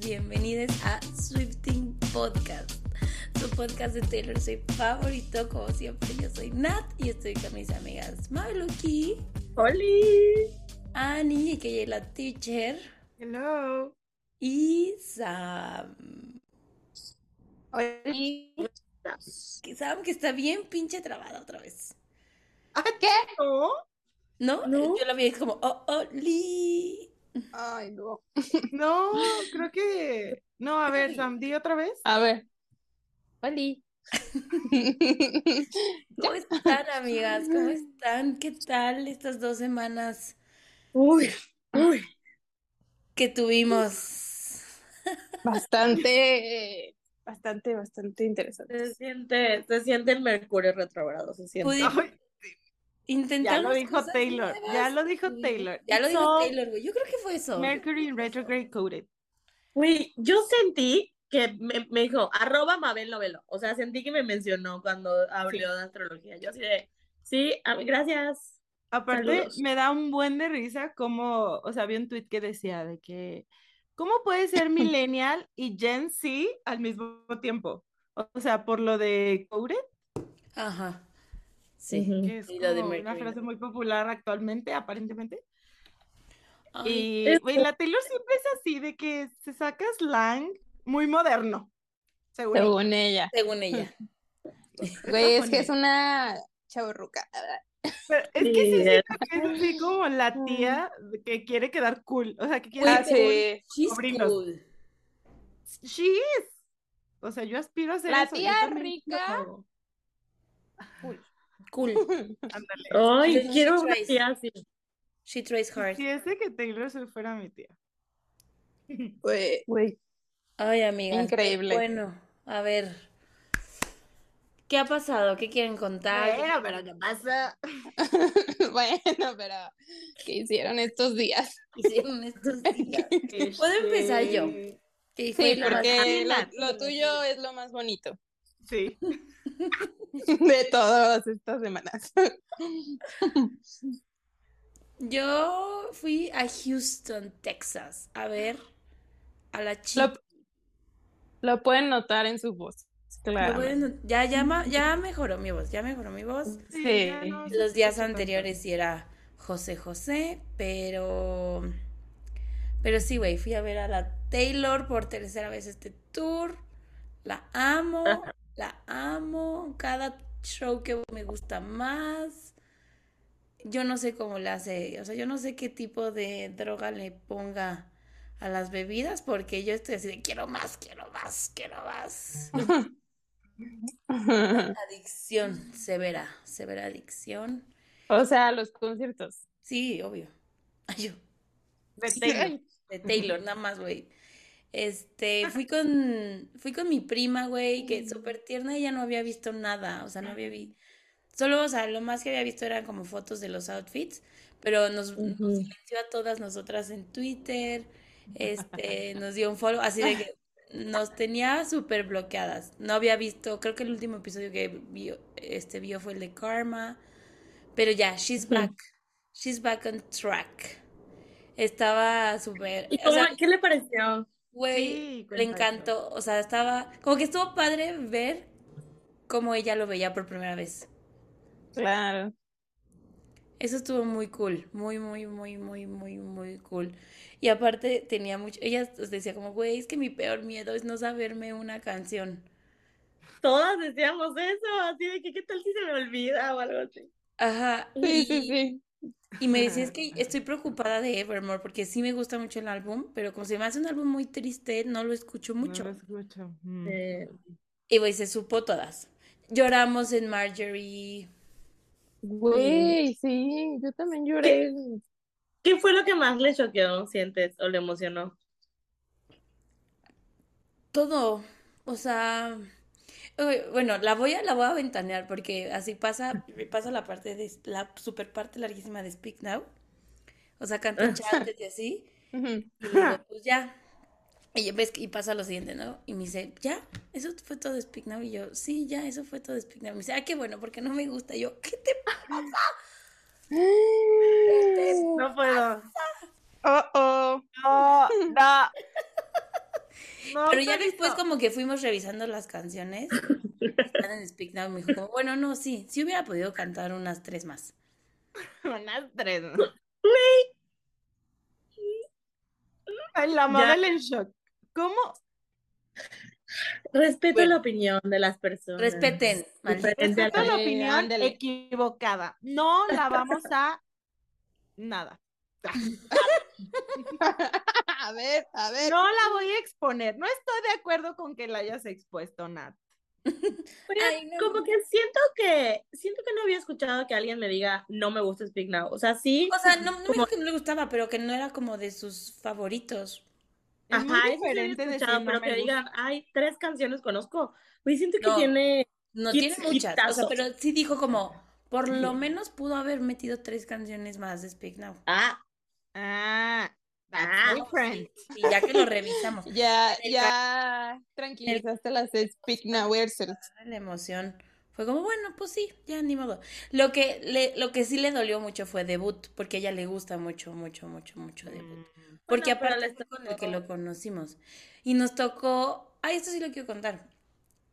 bienvenidos, a Swifting Podcast, su podcast de Taylor Swift favorito. Como siempre, yo soy Nat y estoy con mis amigas Maluki, ¡Holi! Annie, que es la teacher, Hello. y Sam. Oli. Que Sam que está bien pinche trabada otra vez. ¿Qué? ¿No? ¿No? No. Yo la vi como, oh, Oli. Ay, no. No, creo que. No, a ver, Sam, di otra vez. A ver. Oli. ¿Cómo están, amigas? ¿Cómo están? ¿Qué tal estas dos semanas Uy, uy. que tuvimos? Bastante, bastante, bastante interesante. Se siente, se siente el mercurio retrogrado, se siente. Pudi- Ay, ya Intentamos lo dijo cosas Taylor. nuevas. Ya lo dijo Sí. Taylor. Ya lo It's dijo Taylor, güey. Yo creo que fue eso. Mercury in retrograde coded. Güey, yo sentí que me, me dijo, arroba Mabel Novelo. O sea, sentí que me mencionó cuando abrió de astrología. Yo así de, sí, a- gracias. Aparte, Saludos. me da un buen de risa como, o sea, había un tweet que decía de que, ¿cómo puede ser millennial y Gen Z al mismo tiempo? O sea, por lo de coded, Ajá. Sí. Que es Y lo de como una frase muy popular actualmente, aparentemente. Ay, Y, es la Taylor siempre es así, de que se saca slang muy moderno, según ella. Según ella. según ella. Güey, es que es una chavorruca. Pero es que Sí, sí que es así como la tía que quiere quedar cool, o sea, que quiere ser sí. She's cool. cool. She is. O sea, yo aspiro a ser La eso, tía rica. quiero- Cool. Ándale. Ay, She quiero una tries. tía así. She tries hard. Si ese que Taylor Swift fuera mi tía. Güey. Güey. Ay, amigas. Increíble. Bueno, a ver. ¿Qué ha pasado? ¿Qué quieren contar? Bueno, pero ¿qué pasa? Bueno, pero ¿qué hicieron estos días? ¿Qué hicieron estos días? Puedo empezar yo. Este, ¿Qué fue Sí, porque lo tuyo es lo más bonito Sí. de todas estas semanas. Yo fui a Houston, Texas, a ver a la chica. Lo, lo pueden notar en su voz. Claro. Ya, ya, ya mejoró mi voz, ya mejoró mi voz. Sí. Los días anteriores sí era José José, pero... Pero sí, güey, fui a ver a la Taylor por tercera vez este tour. La amo, la amo. Cada show que me gusta más. Yo no sé cómo le hace, o sea, yo no sé qué tipo de droga le ponga a las bebidas porque yo estoy así de quiero más, quiero más, quiero más. Adicción, severa, severa adicción. O sea, los conciertos. Sí, obvio. Ay, yo, De Taylor. Ay, de Taylor, nada más, güey. Este, fui con, fui con mi prima, güey, que súper tierna, ella no había visto nada, o sea, no había visto, solo, o sea, lo más que había visto eran como fotos de los outfits, pero nos, nos Ujú. silenció a todas nosotras en Twitter, este, nos dio un follow, así de que nos tenía súper bloqueadas, no había visto, creo que el último episodio que vio, este, vio fue el de Karma, pero ya, she's back, she's back on track. Estaba súper, ¿Y o cómo, sea, qué le pareció? Güey, Sí, le encantó, o sea, estaba, como que estuvo padre ver cómo ella lo veía por primera vez. Claro. Eso estuvo muy cool, muy, muy, muy, muy, muy, muy cool. Y aparte tenía mucho, ella nos decía como, güey, es que mi peor miedo es no saberme una canción. Todas decíamos eso, así de que qué tal si se me olvida o algo así. Ajá, Sí, sí, y, sí. Y me decía, es que estoy preocupada de Evermore porque sí me gusta mucho el álbum, pero como se me hace un álbum muy triste, no lo escucho No mucho. lo escucho. Mm. Eh, Y güey, se supo todas. Lloramos en Marjorie. Güey, sí, yo también lloré. ¿Qué fue lo que más le choqueó, sientes, o le emocionó? Todo, o sea, bueno, la voy a, la voy a ventanear porque así pasa, pasa la parte de, la super parte larguísima de Speak Now, o sea, canta chantes y así, y luego, pues ya, y ves, y pasa lo siguiente, ¿no? Y me dice, ¿ya? ¿Eso fue todo de Speak Now? Y yo, sí, ya, eso fue todo de Speak Now. Me dice, ah, qué bueno, porque no me gusta. Y yo, ¿qué te pasa? No puedo. Oh, oh. No, no. No, Pero ya después no. como que fuimos revisando las canciones. Están en Speak Now. Me dijo como, bueno, no, sí, sí hubiera podido cantar unas tres más. Unas tres. ¿no? Ay, la Mabel en shock. ¿Cómo? Respeto Bueno. la opinión de las personas. Respeten, Respeto la opinión equivocada. No la vamos a nada. A ver, a ver. No la voy a exponer. No estoy de acuerdo con que la hayas expuesto, Nat. Pero Ay, no. como que siento que siento que no había escuchado que alguien me diga no me gusta Speak Now. O sea, sí. O sea, no, no me dijo que no le gustaba, pero que no era como de sus favoritos. Es muy Ajá, eso había diferente escuchado, no pero que digan, ay, tres canciones conozco. Pues siento que No. tiene. No tiene muchas. O sea, hitazos. pero sí dijo como, por lo menos pudo haber metido tres canciones más de Speak Now. Ah, Ah, Ah, different. Y ya que lo revisamos. Ya, ya tranquilizaste las Speak Nowers. La emoción. Fue como, bueno, pues sí, ya ni modo. Lo que, le, lo que sí le dolió mucho fue debut, porque a ella le gusta mucho, mucho, mucho, mucho debut. Porque Bueno, aparte les fue con el que lo conocimos. Y nos tocó, ay, esto sí lo quiero contar.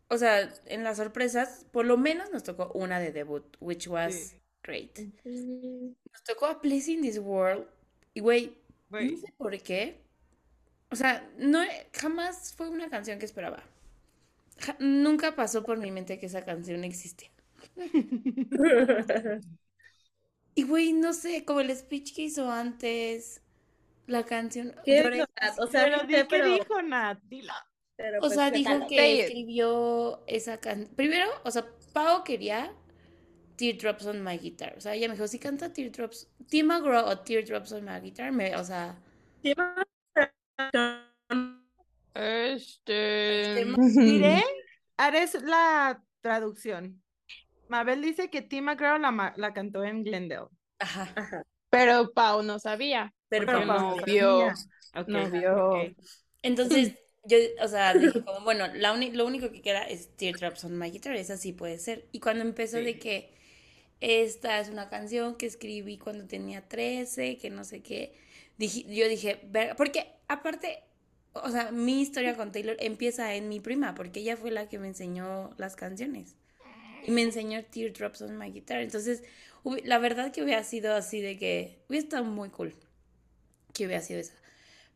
O sea, en las sorpresas, por lo menos nos tocó una de debut, which was Sí. great. mm, Nos tocó a Place in This World. Y güey, Güey, no sé por qué. O sea, no, jamás fue una canción que esperaba. Ja- nunca pasó por mi mente que esa canción existe. Y güey, no sé, como el speech que hizo antes, la canción. ¿Qué lloré. es, Nat? O sea, pero no qué dijo Nat, dilo. pero O pues, sea, dijo que escribió esa canción. Primero, o sea, Pau quería Teardrops on My Guitar. O sea, ella me dijo, si canta Teardrops, Tim McGraw o Teardrops on My Guitar, me, o sea, Sí, Este. Diré, haré su- la traducción. Mabel dice que Tim McGraw la, ma- la cantó en Glendale. ajá. Ajá. Pero Pau no sabía. Pero Pau no vio. No vio. Entonces, yo, o sea, dije como, bueno, la lo único que queda es Teardrops on My Guitar, esa sí puede ser. Y cuando empezó de que esta es una canción que escribí cuando tenía 13, que no sé qué, dije, yo dije, porque aparte, o sea, mi historia con Taylor empieza en mi prima, porque ella fue la que me enseñó las canciones. Y me enseñó Teardrops on My Guitar. Entonces, la verdad que hubiera sido así de que, hubiera estado muy cool que hubiera sido esa.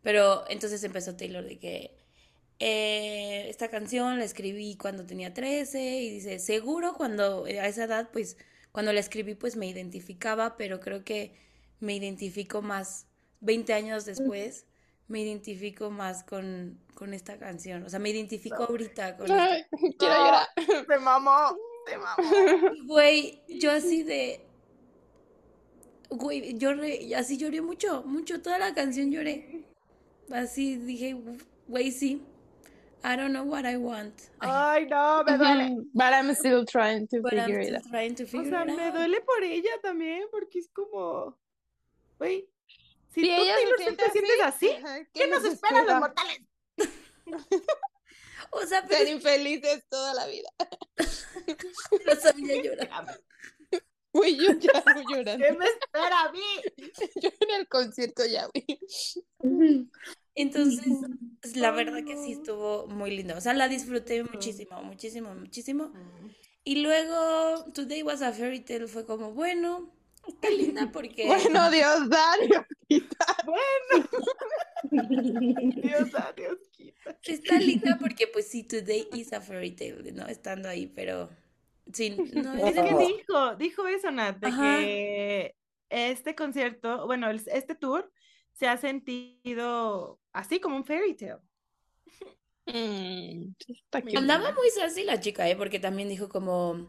Pero entonces empezó Taylor de que eh, esta canción la escribí cuando tenía 13 y dice, seguro cuando eh, a esa edad, pues cuando la escribí pues me identificaba, pero creo que me identifico más 20 años después, me identifico más con, con esta canción. O sea, me identifico ahorita con esta quiero llorar. Se mamó, se mamó. Güey, yo así de. Güey, lloré, así lloré mucho, mucho, toda la canción lloré. Así dije, güey, sí. I don't know what I want. Ay, no, me duele. But I'm still trying to but I'm figure it still out. trying to O figure sea, it me out. duele por ella también, porque es como, güey, si Si tú ella se Taylor siente te sientes así, ajá, ¿qué nos esperan los mortales? O sea, pero Ser infelices toda la vida. no sabía llorar. Uy, yo ya ando llorando. ¿Qué me espera a mí? Yo en el concierto ya, güey. Entonces, pues, la verdad que sí estuvo muy lindo. O sea, la disfruté muchísimo, muchísimo, muchísimo. Y luego, Today Was a Fairy Tale fue como, bueno, está linda porque... Bueno, Dios da, Dios quita. Dios, ah, Dios quita. Está linda porque pues sí, Today is a fairy tale, ¿no? Estando ahí, pero sí, no Es es que dijo, dijo eso, Nat, de Ajá. que este concierto, bueno, este tour se ha sentido así como un fairy tale. Mm. Andaba muy sassy la chica, ¿eh? Porque también dijo como,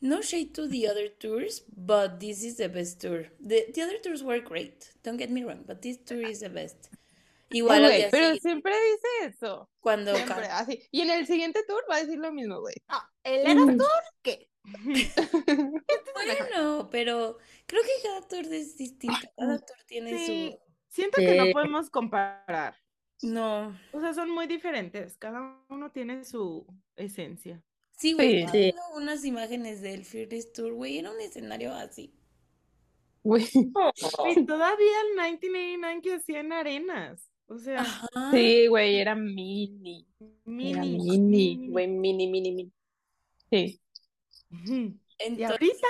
no shade to the other tours, but this is the best tour. The, the other tours were great, don't get me wrong, but this tour is the best. Igual pero siempre dice eso. cuando Siempre, así. Y en el siguiente tour va a decir lo mismo, güey. No, el Eras Tour, ¿qué? Bueno, pero creo que cada tour es distinto, cada tour tiene Sí, su... siento que no podemos comparar. No, O sea, son muy diferentes. Cada uno tiene su esencia. sí, güey, Sí. unas imágenes del Fearless Tour, güey, era un escenario así. Güey. Y todavía el 1989 que hacían arenas. O sea, Ajá. Sí, güey, era mini. Era mini. mini, güey, mini, mini, mini. Sí. Entonces, ahorita?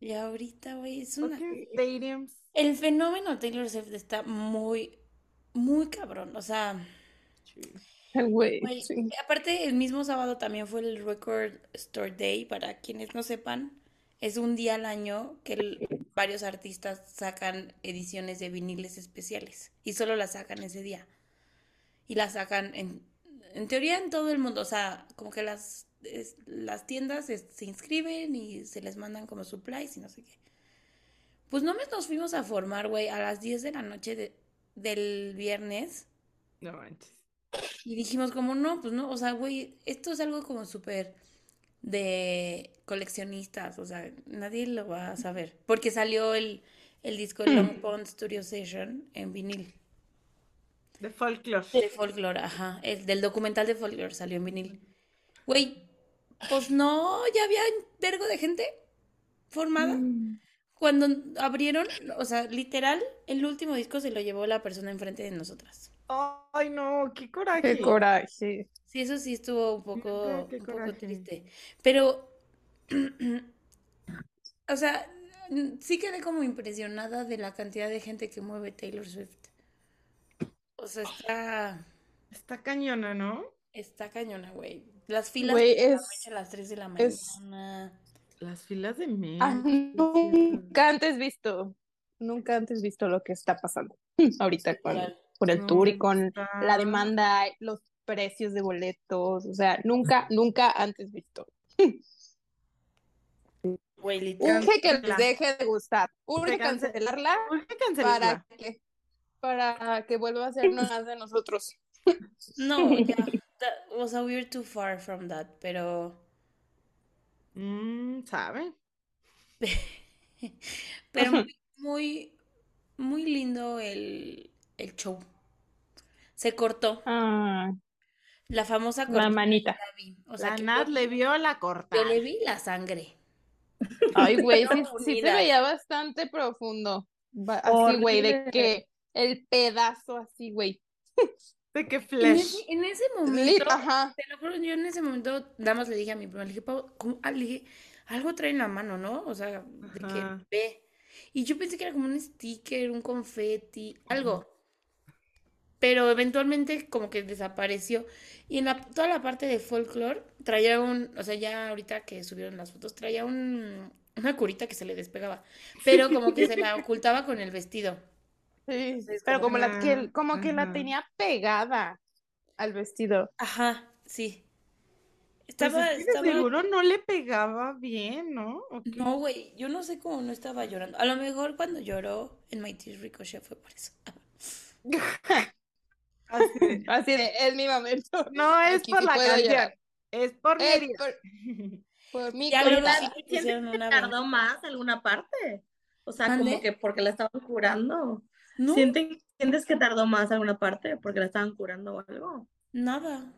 Y ahorita, güey, es una... Stadiums. El fenómeno Taylor Swift está muy, muy cabrón. O sea, Güey, güey, sí. aparte el mismo sábado también fue el Record Store Day. Para quienes no sepan, es un día al año que el- varios artistas sacan ediciones de viniles especiales y solo las sacan ese día. Y las sacan en, en teoría en todo el mundo. O sea, como que las, es- las tiendas es- se inscriben y se les mandan como supplies y no sé qué. Pues no me nos fuimos a formar, güey, a las 10 de la noche de- del viernes. No manches. Y dijimos como, no, pues no, o sea, güey, esto es algo como súper de coleccionistas, o sea, nadie lo va a saber. Porque salió el, el disco Long Pond Studio Session en vinil. De folklore. De folklore, ajá. El del documental de folklore salió en vinil. Güey, pues no, ya había un vergo de gente formada. Cuando abrieron, o sea, literal, el último disco se lo llevó la persona enfrente de nosotras. Ay, no, qué coraje. Qué coraje. Sí, eso sí estuvo un poco, qué un poco triste. Pero, o sea, sí quedé como impresionada de la cantidad de gente que mueve Taylor Swift. O sea, está, Está cañona, ¿no? está cañona, güey. Las filas Güey, es- a las 3 de la es- mañana. Las filas de. Ah, nunca antes visto, nunca antes visto lo que está pasando ahorita con, con el No, tour y con está- la demanda, los precios de boletos, o sea, nunca, nunca antes visto. Güey. Urge que les deje de gustar, urge cance- cancelarla Urge para cancelarla. que, para que vuelva a ser más de nosotros. No, ya. o sea, we're too far from that, pero... Mm, ¿sabe? Pero muy, muy, muy lindo el, el show. Se cortó. Ah, La famosa la cortina manita. la vi. O sea, La que Nat yo, le vio la yo cortada. le vi la sangre. Ay, güey, sí, sí se veía bastante profundo. Así, güey, de que el pedazo así, güey. De que En flash. ese, en ese Lit, momento, ajá. te lo juro, yo en ese momento, nada más le dije a mi prima, le dije, "Pau, ¿cómo?". Ah, le dije, algo trae en la mano, ¿no? O sea, de que ve. Y yo pensé que era como un sticker, un confeti, algo. Pero eventualmente como que desapareció. Y en la, toda la parte de folklore traía un, o sea, ya ahorita que subieron las fotos, traía un, una curita que se le despegaba. Pero como que se la ocultaba con el vestido. Sí, Entonces, pero como como la que como que la tenía pegada al vestido. Ajá, sí. Pues Estaba, es que de estaba seguro no le pegaba bien, ¿no? No, güey, yo no sé cómo no estaba llorando. A lo mejor cuando lloró en My Tears Ricochet fue por eso. Así de, Así de, es mi momento. No es Aquí por sí la canción, llorar. es por mi Es por, por mi Ya, Pero pero corazón. sí ¿también le pusieron sientes que una tardó más alguna parte? O sea, como que porque la estaban curando. No, ¿Sienten- ¿Sientes que tardó más alguna parte porque la estaban curando o algo? nada.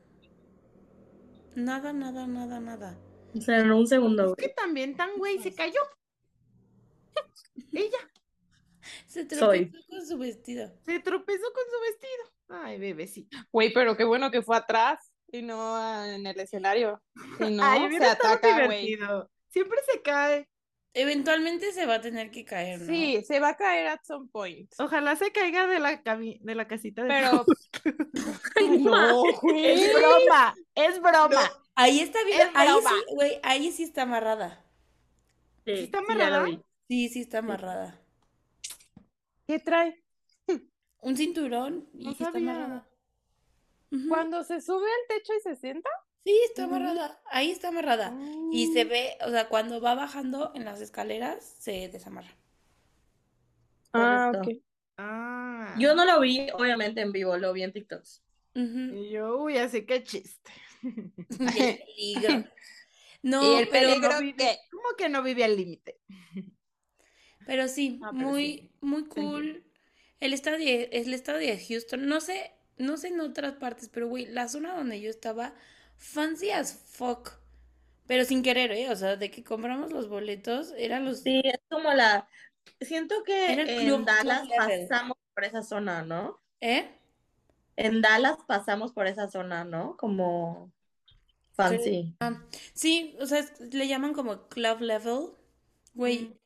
Nada, nada, nada, nada. O sea, en un segundo, Es que güey. también tan güey se cayó. Ella Se Soy. tropezó con su vestido. se tropezó con su vestido. Ay, bebecito. Güey, pero qué bueno que fue atrás y no ah, en el escenario. Si no, Ay, se ataca, güey. divertido. Siempre se cae. Eventualmente se va a tener que caer, ¿no? Sí, se va a caer at some point. Ojalá se caiga de la de la casita de Pero. No, güey. Es broma, es broma. Ahí está bien. Es Ahí broma. sí, güey, ahí sí está amarrada. Sí, ¿Sí está sí, amarrada? Sí, sí está amarrada. ¿Qué trae? Un cinturón y No está sabía. amarrada. Cuando se sube al techo y se sienta. Sí, está amarrada. Ahí está amarrada. Y se ve, o sea, cuando va bajando en las escaleras, se desamarra. Ah, Correcto. ok. Ah. Yo no lo vi, obviamente, en vivo, lo vi en TikToks. Y yo, uy, así que chiste. Y el peligro. No, Y el pero, peligro no vive- que- ¿Cómo que no vive al límite? pero sí, Ah, pero muy, sí. muy cool. El estadio, de- el estadio de Houston, no sé, no sé en otras partes, pero güey, la zona donde yo estaba, fancy as fuck. Pero sin querer, ¿eh? O sea, de que compramos los boletos, eran los... Sí, es como la, siento que Era el en club- Dallas club level. pasamos por esa zona, ¿no? ¿Eh? En Dallas pasamos por esa zona, ¿no? Como fancy. Ah, sí, o sea, le llaman como club level. Güey,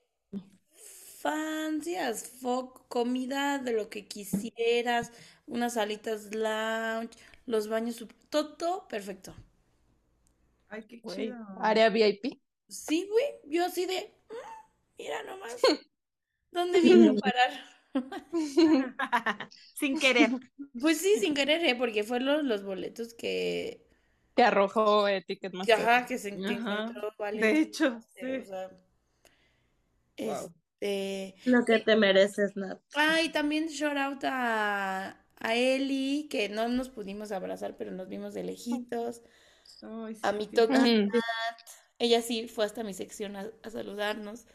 fancy as fuck, comida de lo que quisieras, unas salitas lounge, los baños, todo perfecto. Ay, qué Güey, chido. área VIP. Sí, güey, yo así de, "Mm, mira nomás, ¿dónde vine a parar? Sin querer. Pues sí, sin querer, ¿eh? Porque fueron los boletos que, Que arrojó eh, Ticketmaster. ajá, que se que Ajá, encontró Vale. De hecho, O sí. sea, Wow. este, Lo que te mereces, Nat. Ah, y también shout out a, a Eli, que no nos pudimos abrazar, pero nos vimos de lejitos. Ay, sí, A mi sí. toca, ella sí fue hasta mi sección a, a saludarnos.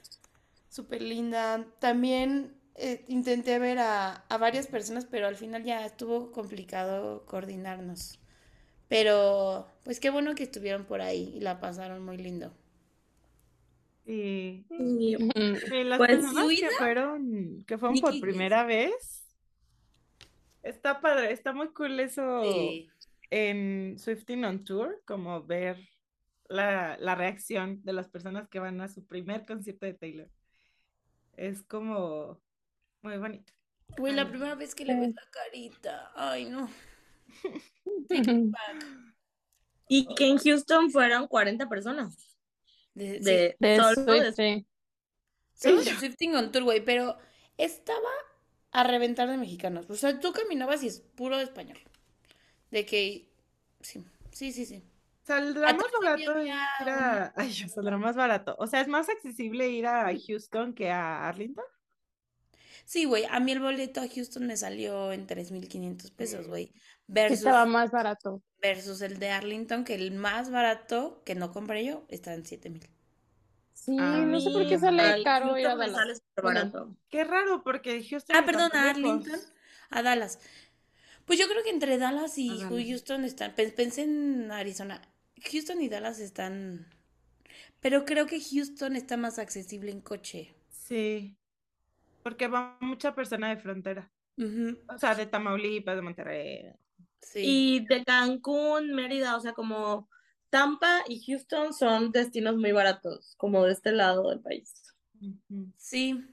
Súper linda. También eh, intenté ver a, a varias personas, pero al final ya estuvo complicado coordinarnos. Pero, pues qué bueno que estuvieron por ahí y la pasaron muy lindo. Sí. Las Pues, personas que fueron, que fueron por primera vez, está padre, está muy cool eso Sí. en Swifting on Tour, como ver la, la reacción de las personas que van a su primer concierto de Taylor. Es como muy bonito. Güey, la Ay. primera vez que le ves la carita. Ay, no. Back. y que en Houston fueron 40 personas. De- sí. De De solo de- sí. Solo de Swifting on Tour, güey, pero estaba a reventar de mexicanos. O sea, tú caminabas y es puro español. De que, sí, sí, sí, sí. Saldrá más barato ir a... Ay, saldrá más barato. O sea, es más accesible ir a Houston que a Arlington. Sí, güey, a mí el boleto a Houston me salió en 3.500 pesos, güey. Versus, estaba más barato. versus el de Arlington, que el más barato que no compré yo está en 7.000. Sí, A no sé por qué sale Al caro ir a Dallas. sale Bueno, barato. Qué raro, porque Houston Ah, perdón, a. Arlington, a Dallas. Pues yo creo que entre Dallas y Dallas. Houston están, pe- pensé en Arizona. Houston y Dallas están, pero creo que Houston está más accesible en coche. Sí, porque va mucha persona de frontera. Ujú, O sea, de Tamaulipas, de Monterrey. sí. Y de Cancún, Mérida, o sea, como Tampa y Houston son destinos muy baratos, como de este lado del país. Sí,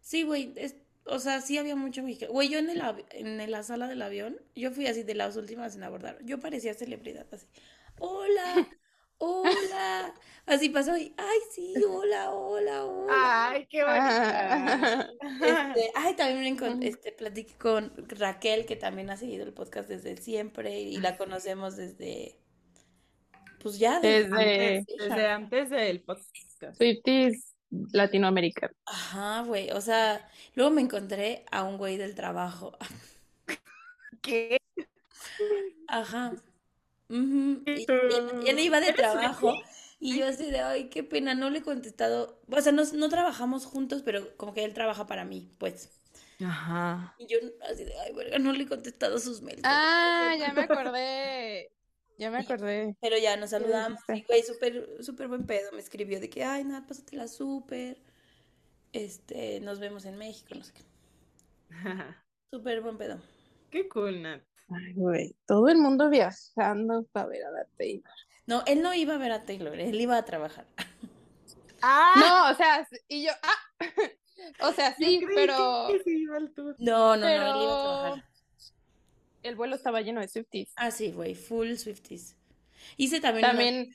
sí, güey, es- o sea, sí había mucho mexicano. Güey, yo en el en la sala del avión, yo fui así de las últimas en abordar. Yo parecía celebridad, así. Hola, hola. Así pasó y, ay, sí, hola, hola, hola. Ay, qué bonita. Este, ay, también me encon- este, platiqué con Raquel, que también ha seguido el podcast desde siempre y la conocemos desde, pues ya, desde Desde Antes, desde antes del podcast. Swifties Latinoamérica. Ajá, güey, o sea, luego me encontré a un güey del trabajo. ¿Qué? Ajá. Y, y él, él iba de trabajo y yo así de, ay, qué pena, no le he contestado. O sea, no, no trabajamos juntos, pero como que él trabaja para mí, pues. Ajá. Y yo así de, ay, verga, no le he contestado sus mails. Ah, ya me acordé. Ya me acordé. Pero ya nos saludamos y, güey, súper, súper buen pedo. Me escribió de que, ay, nada, pásatela súper. Este, nos vemos en México, no sé qué. Súper buen pedo. Qué cool, Nat. Ay, güey. Todo el mundo viajando para ver a la Taylor. No, él no iba a ver a Taylor, él iba a trabajar. Ah, No, o sea, y yo, ah, o sea, yo sí, creí pero, que sí iba al tour. No, no, no, él iba a trabajar. El vuelo estaba lleno de Swifties. Ah, sí, güey, full Swifties. Hice también También,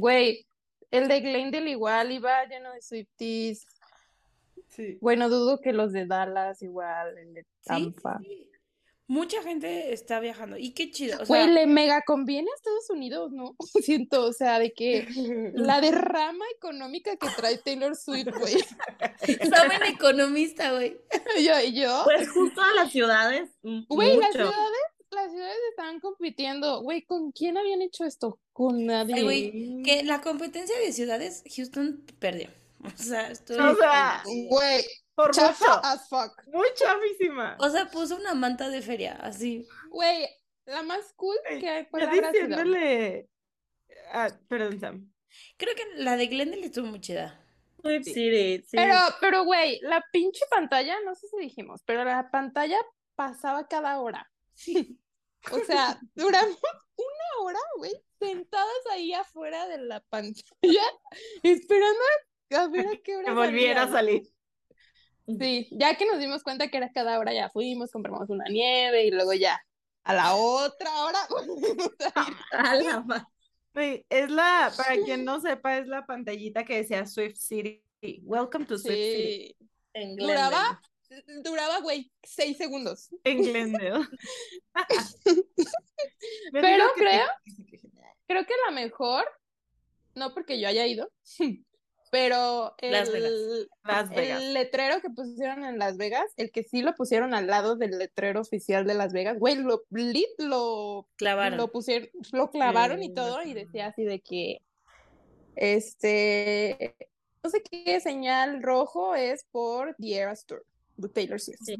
güey, el de Glendale igual iba lleno de Swifties. Sí. Bueno, dudo que los de Dallas igual, el de Sí, sí, Tampa. sí. Mucha gente está viajando. Y qué chido. O Güey, le mega conviene a Estados Unidos, ¿no? Siento, o sea, de que la derrama económica que trae Taylor Swift, güey. saben economista, güey. Yo, y yo, Pues justo a las ciudades, m- güey, las ciudades, las ciudades estaban compitiendo. Güey, ¿con quién habían hecho esto? Con nadie. Ay, güey, que la competencia de ciudades, Houston perdió. O sea, estoy... O sea, Güey, por chafa mucho. as fuck. Muy chafísima. O sea, puso una manta de feria, así. Güey, la más cool que fue Ya la diciéndole. Ah, perdón, Sam. Creo que la de Glendale estuvo muy chida. City, sí. Pero, pero, güey, la pinche pantalla, no sé si dijimos, pero la pantalla pasaba cada hora. O sea, duramos una hora, güey, sentadas ahí afuera de la pantalla, esperando a ver a qué hora Que volviera a salir. Sí, ya que nos dimos cuenta que era cada hora, ya fuimos, compramos una nieve y luego ya a la otra hora a la Es la, para quien no sepa, es la pantallita que decía Swift City. Welcome to Swift City. En Duraba, duraba, güey, seis segundos. En Glendale. Pero creo- que- Creo que la mejor, no porque yo haya ido, pero Las Vegas. el, Las Vegas. el letrero que pusieron en Las Vegas, el que sí lo pusieron al lado del letrero oficial de Las Vegas, güey, lo, lit lo, Clavaron. lo pusieron, lo clavaron y todo, y decía así de que, este, no sé qué señal rojo es por The Eras Tour de Taylor Swift. Sí.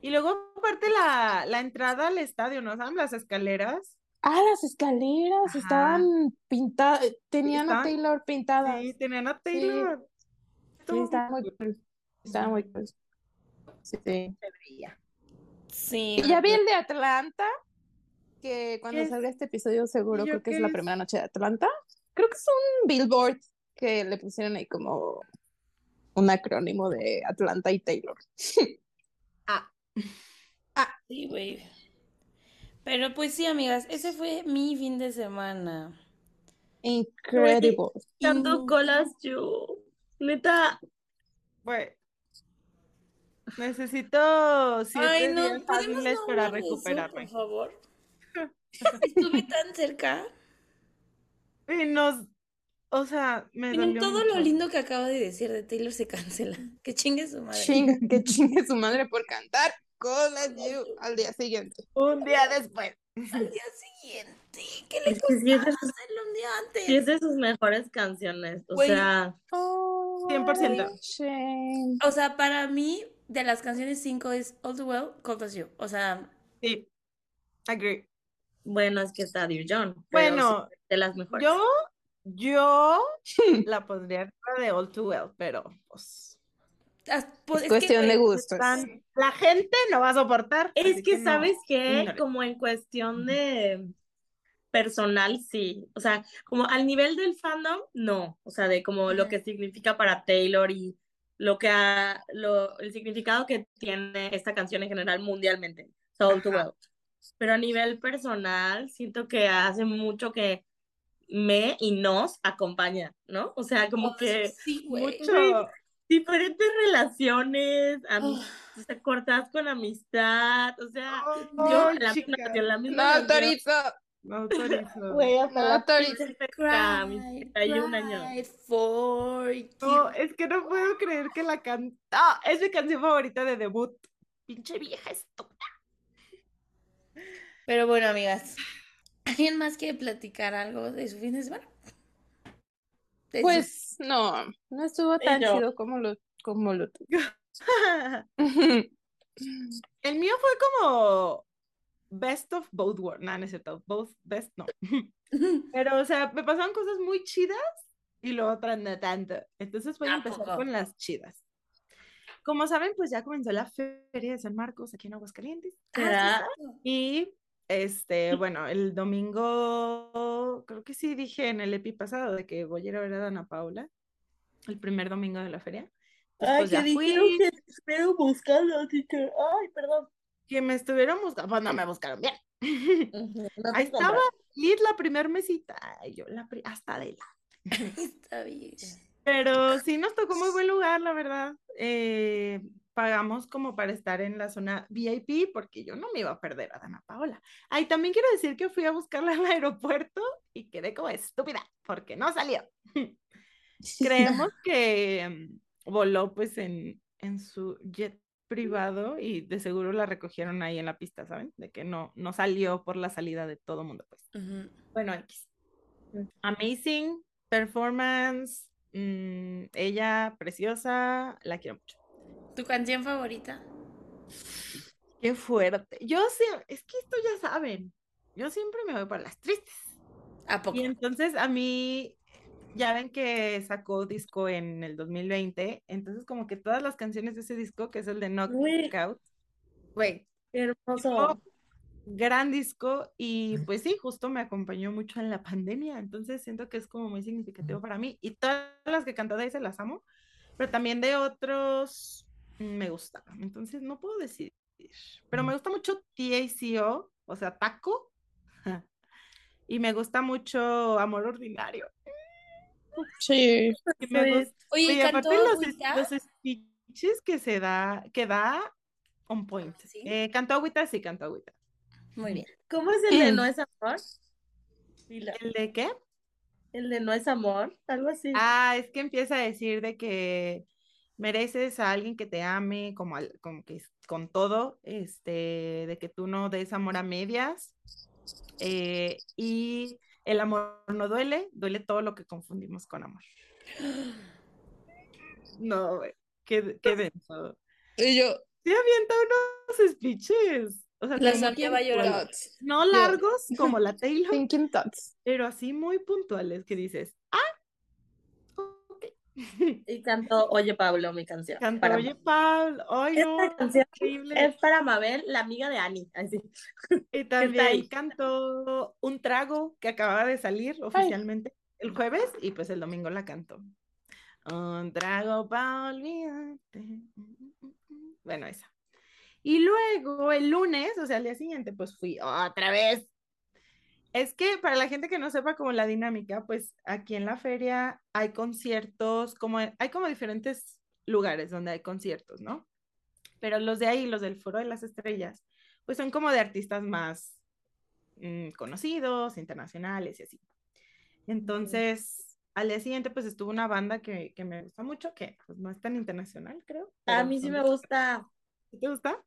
Y luego, aparte, la, la entrada al estadio, ¿no saben? Las escaleras. Ah, las escaleras Ajá. estaban pintadas, tenían a estaban- Taylor pintadas. Sí, tenían a Taylor. Sí, estaba muy cool. Estaba muy cool. Sí. Sí. Y ya vi el de Atlanta, que cuando es? salga este episodio seguro ¿Y yo creo que es qué la es? primera noche de Atlanta. Creo que es un billboard que le pusieron ahí como un acrónimo de Atlanta y Taylor. Ah, Sí, güey. Pero pues sí, amigas, ese fue mi fin de semana. Incredible. Tanto colas yo. Neta, bueno. Necesito siete Ay, no, días hábiles no para eso, recuperarme. por favor. Estuve tan cerca. Y nos, o sea, me Miren, dolió todo lo lindo que acaba de decir de Taylor se cancela. Que chingue su madre. Chinga, que chingue su madre por cantar Call of You al día siguiente. Un día después. Al día siguiente. ¿Qué le sí costaba sus- hacerlo un día antes? sí es de sus mejores canciones. O Güey. sea, Oh, 100%. shame. O sea, para mí, de las canciones 5 es All the Well, Cold as You. O sea, Sí, agree. bueno, es que está Dear John. Bueno, de las mejores. yo, yo la pondría de All Too Well, pero pues as- pues, Es es que, cuestión de gustos. La gente no va a soportar. Es así que, no. ¿sabes qué? ignore. Como en cuestión de personal, sí. O sea, como al nivel del fandom, no. O sea, de como lo que significa para Taylor y lo que ha, lo, el significado que tiene esta canción en general mundialmente. Soul to. Well. Pero a nivel personal, siento que hace mucho que me y nos acompaña, ¿no? O sea, como que Sí. Mucho. diferentes relaciones, am- Ah, o sea, cortas con amistad, o sea, yo la la No misma canción, autorizo. No autorizo. güey, hasta No la autorizo. pinche fecha, mis cried, 31 años. cried for you. No, es que no puedo creer que la canta. Ah, es mi canción favorita de debut. Pinche vieja estúpida. Pero bueno, amigas, ¿alguien más quiere platicar algo de su fin de semana? De su- Pues no, no estuvo tan chido como lo, como lo tuyo. El mío fue como best of both worlds. No, no es cierto. Both best, no. Pero, o sea, me pasaron cosas muy chidas y luego otras no tanto. Entonces voy a ¿A empezar con las chidas. Como saben, pues ya comenzó la Feria de San Marcos aquí en Aguascalientes. Ah. Y este, bueno, el domingo, creo que sí dije en el epi pasado de que voy a ir a ver a Dana Paula, el primer domingo de la feria. Ay, Pues ya que fui. dijeron que espero buscando, teacher. Ay, perdón. Que me estuvieron buscando, pues no me buscaron bien. No Ahí estaba compras. Lid la primer mesita, yo la pri- hasta de la. Está bien. Pero sí nos tocó muy buen lugar, la verdad. Eh, pagamos como para estar en la zona VIP porque yo no me iba a perder a Dana Paola. Ahí también quiero decir que fui a buscarla al aeropuerto y quedé como estúpida porque no salió. Creemos que mm, voló pues en, en su jet privado y de seguro la recogieron ahí en la pista, ¿saben? De que no, no salió por la salida de todo mundo, pues. Ujú. Bueno, X. Amazing performance. mm, ella preciosa, la quiero mucho. ¿Tu canción favorita? Qué fuerte. Yo sí, es que esto ya saben. Yo siempre me voy por las tristes. ¿A poco? Y entonces a mí ya ven que sacó disco en el 2020, entonces como que todas las canciones de ese disco, que es el de Güey. Knockout, güey, Qué hermoso. gran disco y pues sí, justo me acompañó mucho en la pandemia, entonces siento que es como muy significativo para mí y todas las que cantó de ahí se las amo, pero también de otros me gustan, entonces no puedo decidir, pero me gusta mucho TACO, o sea, Taco, y me gusta mucho Amor Ordinario. Sí. Me gusta, Oye, oye, ¿cantó aparte los, los speeches que se da, que da on point. ¿Sí? Eh, cantó agüita, sí, cantó agüita. Muy bien. ¿Cómo es el de no es amor? ¿El de qué? El de no es amor, algo así. Ah, es que empieza a decir de que mereces a alguien que te ame, como, al- como que es- con todo, este, de que tú no des amor a medias. eh, y el amor no duele, duele todo lo que confundimos con amor. No, güey, qué, qué denso. Y yo, Sí avienta unos speeches. O sea, La Sofía va a llorar. No largos como la Taylor, thinking thoughts. pero así muy puntuales que dices, ah. Y cantó Oye Pablo, mi canción. Cantó, para oye, Pablo, Esta canción. Es para Mabel, la amiga de Annie. Así. Y también cantó Un Trago que acababa de salir oficialmente el jueves y pues el domingo la cantó. Un trago para olvidarte. Bueno, esa. Y luego el lunes, o sea, al día siguiente, pues fui otra vez. Es que para la gente que no sepa como la dinámica, pues aquí en la feria hay conciertos, como hay como diferentes lugares donde hay conciertos, ¿no? Pero los de ahí, los del Foro de las Estrellas, pues son como de artistas más mm, conocidos, internacionales y así. Entonces, al día siguiente, pues estuvo una banda que, que me gusta mucho, que pues no es tan internacional, creo. A mí sí me gusta. ¿Sí ¿Te gusta?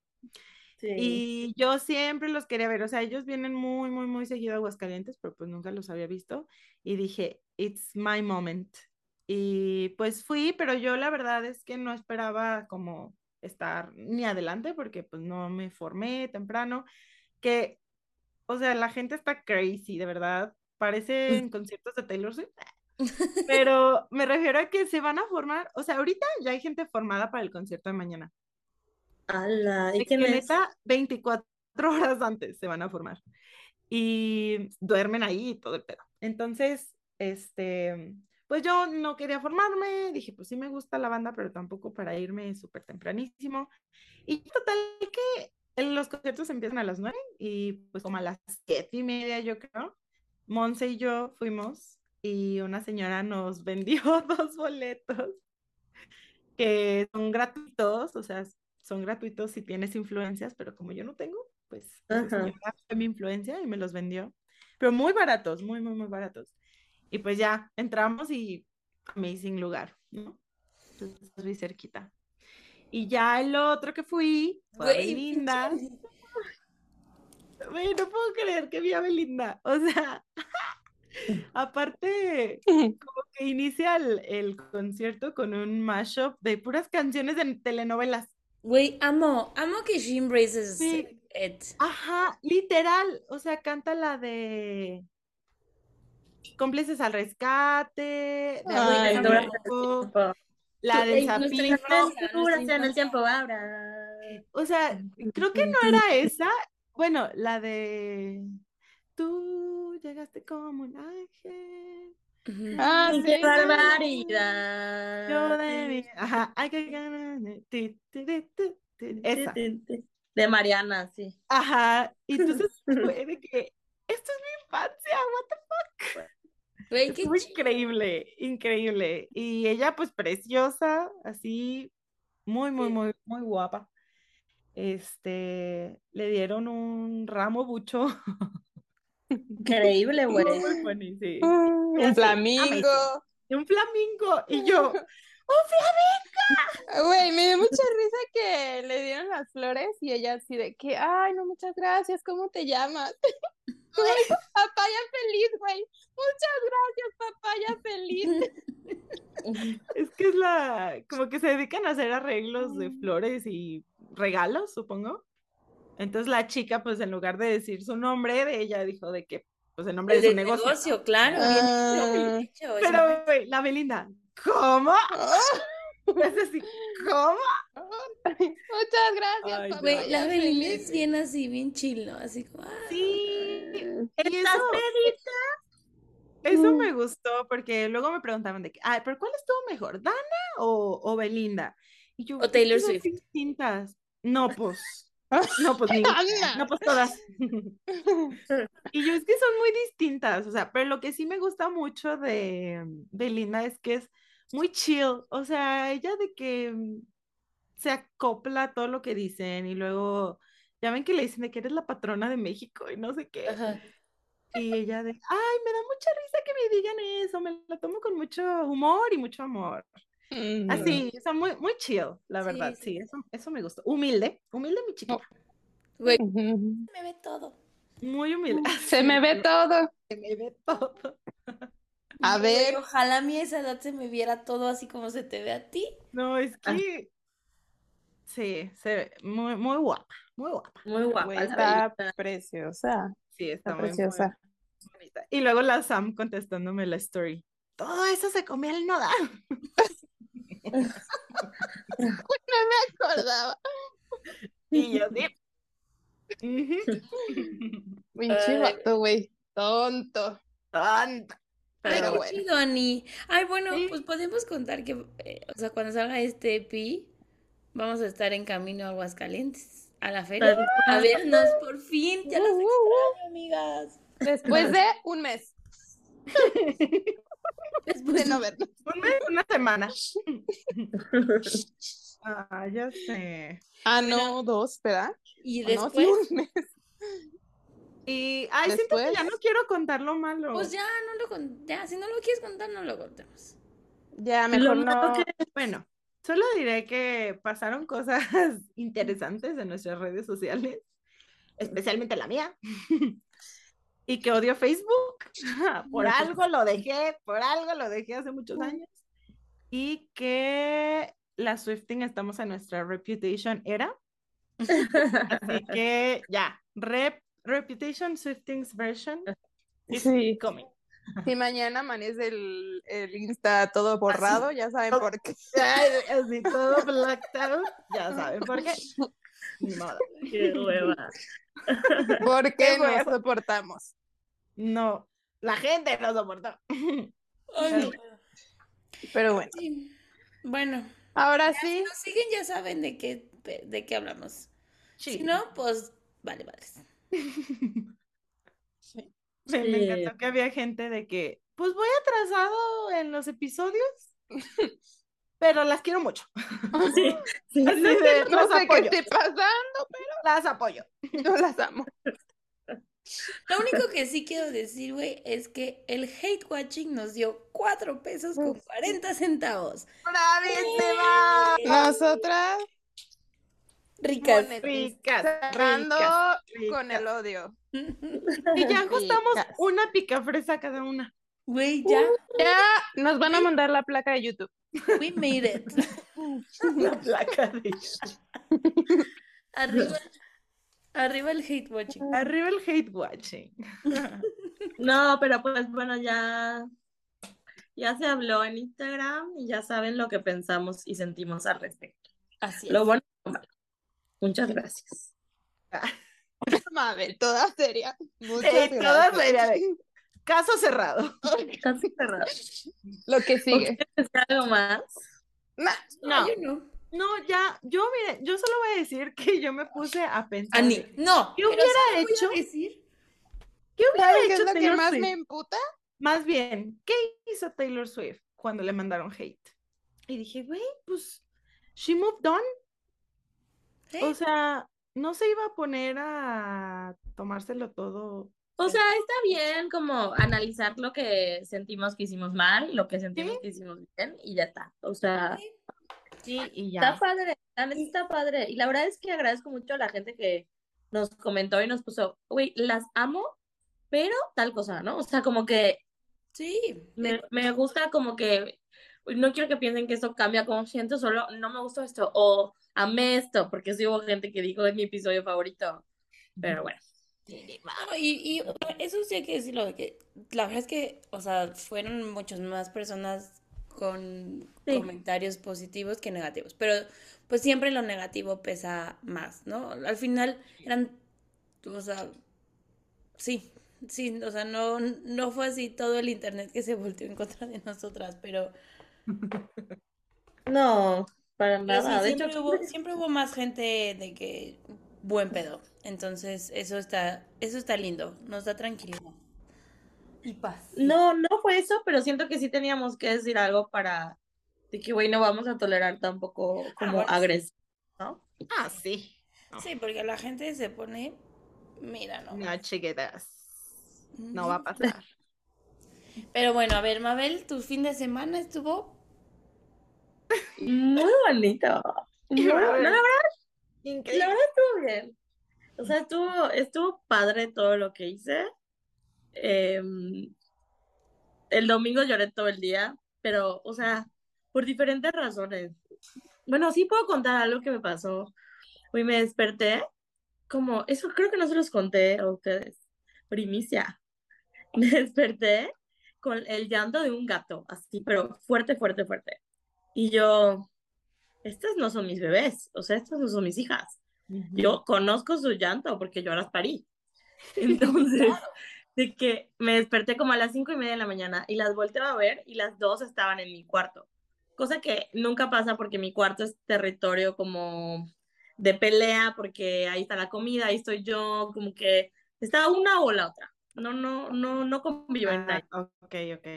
Sí. Y yo siempre los quería ver, o sea, ellos vienen muy, muy, muy seguido a Aguascalientes, pero pues nunca los había visto. Y dije, it's my moment. Y pues fui, pero yo la verdad es que no esperaba como estar ni adelante, porque pues no me formé temprano, que, o sea, la gente está crazy, de verdad. Parecen conciertos de Taylor Swift. Pero me refiero a que se van a formar, o sea, ahorita ya hay gente formada para el concierto de mañana. Ala, ¿y quién que es? neta, 24 horas antes se van a formar. Y duermen ahí y todo el pedo. Entonces, este, pues yo no quería formarme, dije, pues sí me gusta la banda, pero tampoco para irme súper tempranísimo. Y total que los conciertos empiezan a las 9 y pues como a las siete y media yo creo, Monse y yo fuimos y una señora nos vendió dos boletos que son gratuitos, o sea, son gratuitos si tienes influencias, pero como yo no tengo, pues fue mi influencia y me los vendió, pero muy baratos, muy, muy, muy baratos. Y pues ya entramos y amazing lugar, ¿no? Entonces, muy cerquita. Y ya el otro que fui fue Güey, Belinda. Güey, no puedo creer que vi a Belinda. O sea, aparte, como que inicia el, el concierto con un mashup de puras canciones de telenovelas. Güey, amo, amo que she embraces Sí. it. Ajá, literal. O sea, canta la de Cómplices al Rescate, de Ay, la del en el tiempo ahora. O sea, creo que no era esa. Bueno, la de Tú llegaste como un ángel. Ah, ¡Qué sí. barbaridad! Yo de mi. Ajá, hay que ganar. Esa. De Mariana, sí. Ajá. Y entonces fue de que esto es mi infancia, what the qué ch- increíble, increíble. Y ella, pues, preciosa, así, muy, muy, muy, muy guapa. Este, le dieron un ramo bucho. Increíble, güey. Sí. Mm, Un flamingo. Y un flamingo. Y yo, Güey, me dio mucha risa que le dieron las flores y ella así de que, ay, no, muchas gracias, ¿cómo te llamas? Papaya feliz, güey. Muchas gracias, papaya feliz. es que es la, como que se dedican a hacer arreglos de flores y regalos, supongo. Entonces la chica, pues, en lugar de decir su nombre, de ella dijo de que, pues el nombre de su del negocio. negocio, claro. bien dicho, bien Ah. Pero, güey, la Belinda, ¿cómo? Es decir, ¿cómo? Muchas gracias, Ay, papá. Güey, la Belinda es bien así, bien chill, ¿no? Así como, ah, Sí. Y ¿Estás pedita? eso Mm. me gustó porque luego me preguntaban de que, ay, ¿pero cuál estuvo mejor, Dana o, o Belinda? Y yo, O "Es que Taylor son Swift". distintas. No, pues, no, pues ni, no, pues todas. Y yo es que son muy distintas, o sea, pero lo que sí me gusta mucho de Belinda es que es muy chill, o sea, ella de que se acopla a todo lo que dicen y luego, ya ven que le dicen de que eres la patrona de México y no sé qué. ajá. Y ella de, ay, me da mucha risa que me digan eso, me lo tomo con mucho humor y mucho amor. Mm. Así, o sea, muy, muy chill, la Sí, verdad, sí, sí, eso, eso me gustó. Humilde, humilde mi chiquita, Güey, Ujú. me ve todo. muy humilde. Se me ve todo. Se me ve todo. A Güey, ver. Ojalá a mí a esa edad se me viera todo así como se te ve a ti. No, es Ah. que sí, se ve muy, muy guapa, muy guapa. Muy guapa. Güey, está preciosa. Sí, está Está muy, muy preciosa. bonita. Y luego la Sam contestándome la story. Todo eso se comía el nodal. acordaba. Y yo sí. Pinche vato, güey. Tonto. Tonta. Pero bueno. chido, Ani. Ay, bueno, Sí. pues podemos contar que, eh, o sea, cuando salga este EP, vamos a estar en camino a Aguascalientes, a la feria, a vernos por fin. Ya las Uh, uh, uh. extraño, amigas. Después de un mes Después de no vernos. Un mes, una semana. Ah, ya sé. Ah, no, dos, ¿verdad? Y ¿O no? Sí, después, un mes. Y, ay, siento que ya Después. no quiero contar lo malo. pues ya no lo con, ya, si no lo quieres contar, no lo contemos. Ya, Lo mejor malo no. que- Bueno, solo diré que pasaron cosas interesantes en nuestras redes sociales, especialmente la mía, y que odio Facebook. Por algo lo dejé, por algo lo dejé hace muchos años, y que la Swifting estamos en nuestra reputation era. Así que ya, rep, reputation Swiftings version is Sí. coming. Si mañana amanece el, el Insta todo borrado, ya saben por qué. Así todo blacked out, ya saben por qué. Ni modo. Qué hueva. Porque Qué no huevo. soportamos. No, la gente no soportó. Ay. Pero bueno, Sí. Bueno, ahora si sí. nos siguen ya saben de qué, de qué hablamos. Sí. Si no, pues vale, vale. sí. Me, me Sí. encantó que había gente de que, pues voy atrasado en los episodios, pero las quiero mucho. Sí, sí, sí. de, No las sé qué apoyo, esté pasando, las apoyo. pero yo las amo. Lo único que sí quiero decir, güey, es que el hate watching nos dio cuatro pesos con 40 centavos. ¡Bravísima! Nosotras Ricas. Ricas, cerrando ricas, con ricas. el odio. Y ya ajustamos Ricas. una picafresa cada una. Güey, ya, Ya nos van a mandar la placa de YouTube. we made it. La placa de... Arriba, arriba el hate watching. Arriba el hate watching. No, pero pues bueno, ya, ya se habló en Instagram y ya saben lo que pensamos y sentimos al respecto. Así es. Lo bueno y lo malo. Muchas gracias. Mabel, toda seria. Muchas Eh, toda gracias. seria de- Caso cerrado. Casi cerrado. Lo que sigue. ¿Quieres decir algo más? No, no. No, ya, yo mire, yo solo voy a decir que yo me puse a pensar. Ani, no. ¿Qué hubiera ¿sabes qué voy a hecho? decir? ¿Qué hubiera ¿Saben qué hecho es lo que Taylor más Swift? me emputa? Más bien, ¿qué hizo Taylor Swift cuando le mandaron hate? Y dije, güey, pues, she moved on. ¿Sí? O sea, no se iba a poner a tomárselo todo. O sea, está bien como analizar lo que sentimos que hicimos mal, lo que sentimos que hicimos bien y ya está. O sea, Sí, y está padre, neta está padre. Y la verdad es que agradezco mucho a la gente que nos comentó y nos puso, güey, las amo, pero tal cosa, ¿no? O sea, como que Sí. me, me gusta como que no quiero que piensen que esto cambia como siento, solo no me gustó esto o amé esto, porque sí hubo gente que dijo es mi episodio favorito. Pero bueno, No, y, y eso sí hay que decirlo, de que la verdad es que, o sea, fueron muchas más personas con Sí. comentarios positivos que negativos, pero pues siempre lo negativo pesa más, ¿no? Al final eran, o sea, sí, sí, o sea, no, no fue así todo el internet que se volteó en contra de nosotras, pero, No, para nada. sí, De hecho, hubo, siempre hubo más gente de que buen pedo, entonces eso está, eso está lindo, nos da tranquilidad y paz. no, no fue eso, pero siento que sí teníamos que decir algo para de que, güey, no vamos a tolerar tampoco como bueno, sí. agresión, ¿no? Ah, sí. Sí, porque la gente se pone, mira, no. No, chiquitas. No va a pasar. Pero bueno, a ver, Mabel, tu fin de semana estuvo. Muy bonito. Muy- no, la verdad, la Increíble. verdad estuvo bien. O sea, estuvo, estuvo padre todo lo que hice. Em, el domingo lloré todo el día, pero, o sea, por diferentes razones. Bueno, sí puedo contar algo que me pasó. Hoy me desperté, como, eso creo que no se los conté a ustedes. Primicia. Me desperté con el llanto de un gato, así, pero fuerte, fuerte, fuerte. Y yo, estas no son mis bebés, o sea, estas no son mis hijas. Yo conozco su llanto porque yo las parí. Entonces, de que me desperté como a las cinco y media de la mañana y las volteé a ver y las dos estaban en mi cuarto. Cosa que nunca pasa porque mi cuarto es territorio como de pelea, porque ahí está la comida, ahí estoy yo, como que está una o la otra. No, no, no, no. Ah, ok, ok.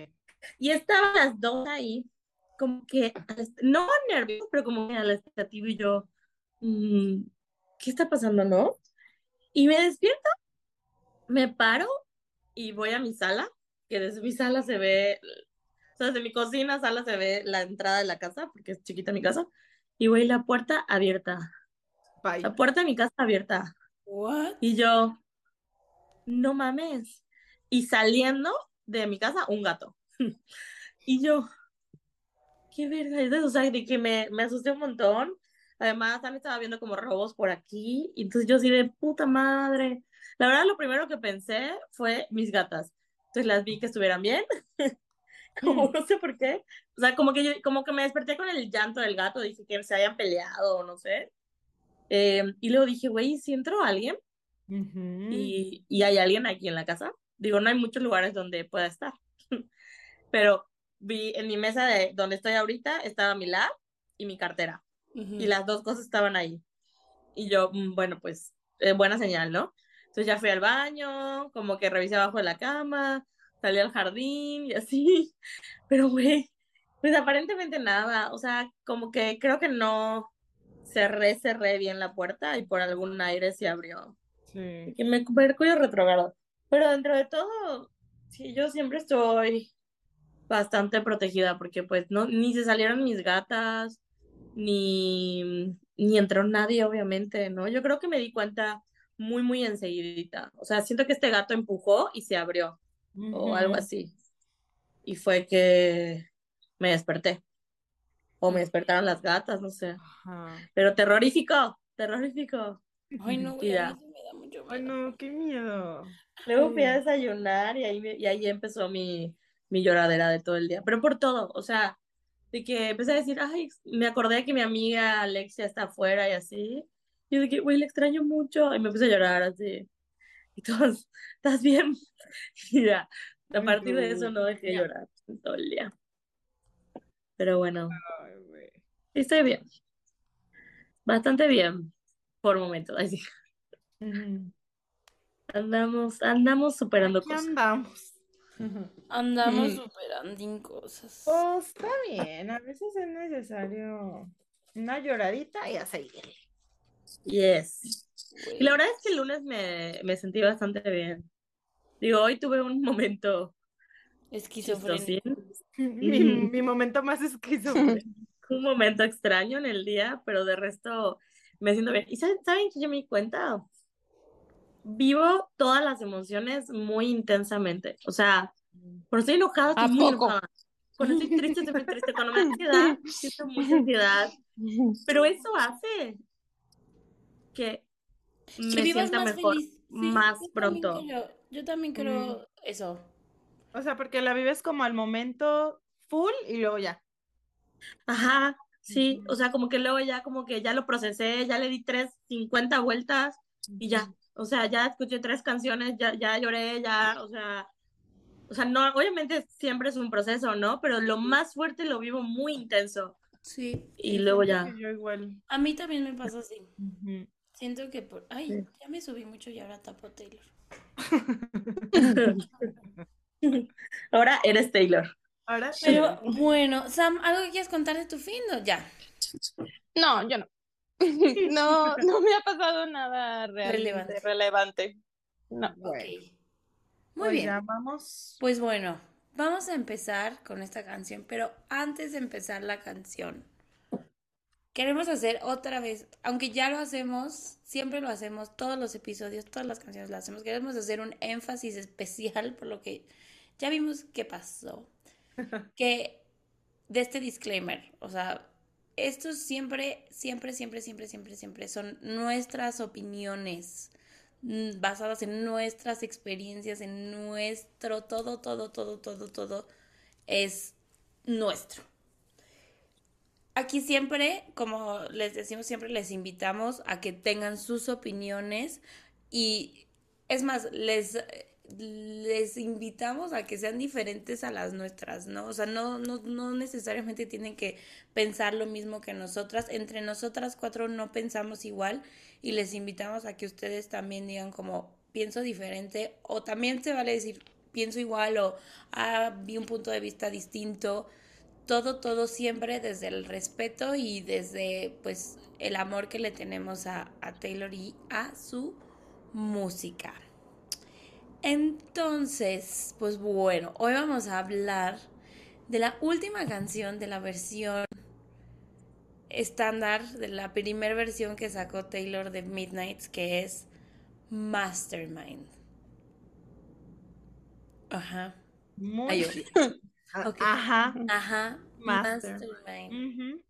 Y estaban las dos ahí, como que, no nerviosos, pero como que a la expectativa y yo, mm, ¿qué está pasando, no? Y me despierto, me paro y voy a mi sala, que desde mi sala se ve, o sea, desde mi cocina, sala se ve la entrada de la casa, porque es chiquita mi casa, y voy la puerta abierta, Bye. la puerta de mi casa abierta. ¿What? Y yo, no mames. Y saliendo de mi casa, un gato. Y yo, qué verga es eso? O sea, de que me, me asusté un montón. Además, también estaba viendo como robos por aquí. Y entonces yo así de puta madre. La verdad, lo primero que pensé fue mis gatas. Entonces las vi que estuvieran bien. Como no sé por qué. O sea, como que yo, como que me desperté con el llanto del gato. Dije que se hayan peleado o no sé. Eh, y luego dije, güey, si entró alguien Ujú. y, y hay alguien aquí en la casa. Digo, no hay muchos lugares donde pueda estar. Pero vi en mi mesa de donde estoy ahorita estaba mi lab y mi cartera. Ujú. Y las dos cosas estaban ahí. Y yo, mm, bueno, pues eh, buena señal, ¿no? Entonces ya fui al baño, como que revisé abajo de la cama, salí al jardín y así. Pero, güey, pues aparentemente nada. O sea, como que creo que no cerré, cerré bien la puerta y por algún aire se abrió Sí. que me Mercurio retrógrado. Pero dentro de todo, sí, yo siempre estoy bastante protegida porque pues no, ni se salieron mis gatas, ni, ni entró nadie, obviamente, ¿no? Yo creo que me di cuenta muy, muy enseguidita. O sea, siento que este gato empujó y se abrió o algo así. Y fue que me desperté. O me despertaron las gatas, no sé. Ajá. Pero terrorífico, terrorífico. Ay, no, güey, a mí sí me da mucho Ay, miedo. no, qué miedo. Luego fui a desayunar y ahí, me- y ahí empezó mi, mi lloradera de todo el día, pero por todo, o sea, de que empecé a decir, ay, me acordé que mi amiga Alexia está afuera y así, yo que, güey, le extraño mucho, y me puse a llorar así, y todos, ¿estás bien? Y ya, a partir de eso no. dejé de llorar todo el día, pero bueno, estoy bien, bastante bien, por momentos, así, andamos, andamos superando Aquí cosas. andamos. Andamos Mm. superando cosas. Pues está bien, a veces es necesario una lloradita y a seguir. Yes. Y la verdad es que el lunes me, me sentí bastante bien. Digo, hoy tuve un momento Esquizofrenia. chistosín, Mi, mi momento más esquizofrénico. un momento extraño en el día, pero de resto me siento bien. ¿Y saben, saben que yo me di cuenta? Vivo todas las emociones muy intensamente. O sea, cuando estoy enojada, estoy ¿A muy poco? enojada. Cuando estoy triste, estoy muy triste. Cuando me da ansiedad, siento mucha ansiedad. Pero eso hace que me sienta más mejor. feliz. más yo también pronto. creo- yo también creo eso. O sea, porque la vives como al momento full y luego ya. Ajá, sí, o sea, como que luego ya como que ya lo procesé, ya le di tres, 50 vueltas y ya, o sea, ya escuché tres canciones, ya, ya lloré, ya, o sea, o sea, no, obviamente siempre es un proceso, ¿no? Pero lo más fuerte lo vivo muy intenso Sí. y luego ya. Yo igual. A mí también me pasa así. Ujú. Siento que por... Ay, Sí. ya me subí mucho y ahora tapo Taylor. Ahora eres Taylor. Ahora, Pero bueno, Sam, ¿algo que quieras contar de tu fin o ya? No, yo no. No, no me ha pasado nada realmente Relevante. relevante. No. Ok. Bueno, Muy pues bien. ya vamos. Pues bueno, vamos a empezar con esta canción, pero antes de empezar la canción, queremos hacer otra vez, aunque ya lo hacemos, siempre lo hacemos, todos los episodios, todas las canciones lo hacemos, queremos hacer un énfasis especial por lo que ya vimos que pasó, que de este disclaimer, o sea, estos siempre, siempre, siempre, siempre, siempre, siempre son nuestras opiniones mm, basadas en nuestras experiencias, en nuestro, todo, todo, todo, todo, todo es nuestro. Aquí siempre, como les decimos, siempre les invitamos a que tengan sus opiniones y es más, les, les invitamos a que sean diferentes a las nuestras, ¿no? O sea, no, no, no necesariamente tienen que pensar lo mismo que nosotras. Entre nosotras cuatro no pensamos igual y les invitamos a que ustedes también digan como pienso diferente o también se vale decir pienso igual o ah, vi un punto de vista distinto. Todo, todo siempre desde el respeto y desde pues el amor que le tenemos a, a Taylor y a su música. Entonces, pues bueno, hoy vamos a hablar de la última canción de la versión estándar, de la primera versión que sacó Taylor de Midnights, que es Mastermind. Ajá. Muy Ay, bien. yo- ok. Ajá. Ajá. Master. Mastermind.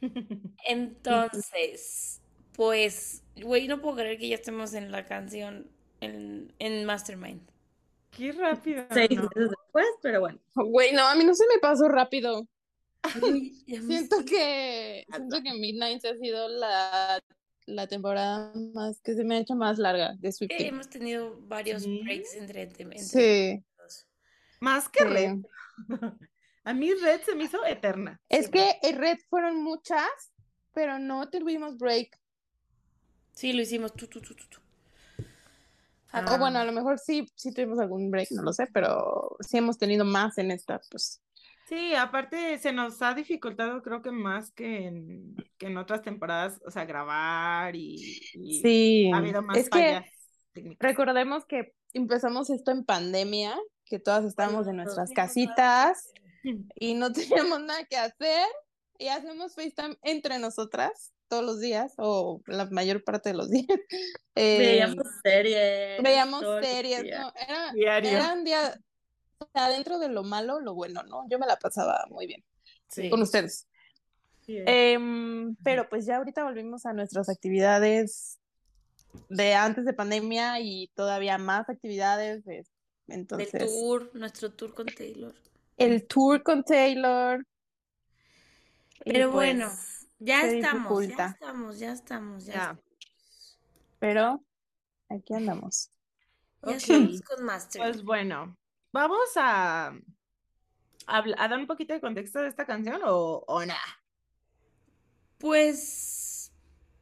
Entonces, pues, güey, no puedo creer que ya estemos en la canción en, en Mastermind. Qué rápido. Seis ¿no? meses después, pero bueno. Güey, no, a mí no se me pasó rápido. Uy, Siento que, siento que Midnight ha sido la, la temporada más que se me ha hecho más larga de Eh, Swiftie. hemos tenido varios Sí. breaks entre, entre Sí, Más que sí. A mí Red se me hizo eterna. Es que en Red fueron muchas, pero no tuvimos break. Sí, lo hicimos tú, tú, tú, tú, tú. Ah. O bueno, a lo mejor sí, sí tuvimos algún break, no lo sé, pero sí hemos tenido más en esta, pues. Sí, aparte se nos ha dificultado creo que más que en, que en otras temporadas, o sea, grabar y, y Sí, ha habido más es que fallas técnicas. recordemos que empezamos esto en pandemia, que todas estábamos en nuestras casitas y no teníamos nada que hacer y hacemos FaceTime entre nosotras todos los días o la mayor parte de los días. Eh, Veíamos series. veíamos series, no, era, Diario. era un día, o sea, dentro de lo malo, lo bueno, ¿no? Yo me la pasaba muy bien Sí, con ustedes. sí, Em, pero pues ya ahorita volvimos a nuestras actividades de antes de pandemia y todavía más actividades. Eh, Del Entonces, tour, nuestro tour con Taylor. el tour con Taylor. Pero pues, bueno, ya estamos, ya estamos, ya estamos, ya, Ya. estamos. Pero aquí andamos. Ya Ok. estamos con Master. Pues bueno, vamos a, a, a dar un poquito de contexto de esta canción o, o nada. Pues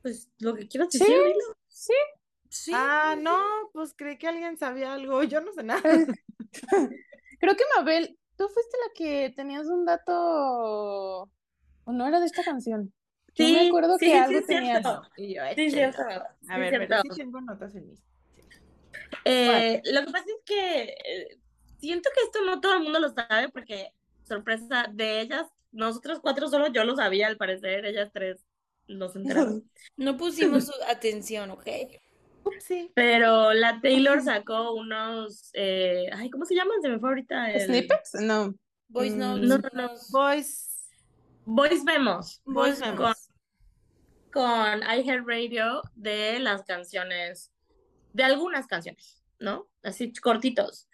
Pues lo que quieras Sí, decir, dilo. sí. Sí. Ah, no, pues creí que alguien sabía algo, yo no sé nada. Creo que Mabel, tú fuiste la que tenías un dato. ¿O no era de esta canción? Yo me Sí, acuerdo sí, que sí, algo es tenías. cierto. Y yo, Sí, cierto. A Sí, ver, pero sí tengo notas en mis. Eh, lo que pasa es que eh, siento que esto no todo el mundo lo sabe porque, sorpresa, de ellas, nosotros cuatro solo yo lo sabía al parecer, ellas tres nos enteramos. No pusimos su atención, ¿ok? Sí. Pero la Taylor sacó unos, eh, ay, ¿cómo se llaman? Se me fue ahorita el... ¿Snippets? No. Voice Mm, no, no, no. Voice, Voice Memos voice Voice memos. con iHeartRadio de las canciones de algunas canciones, ¿no? Así cortitos.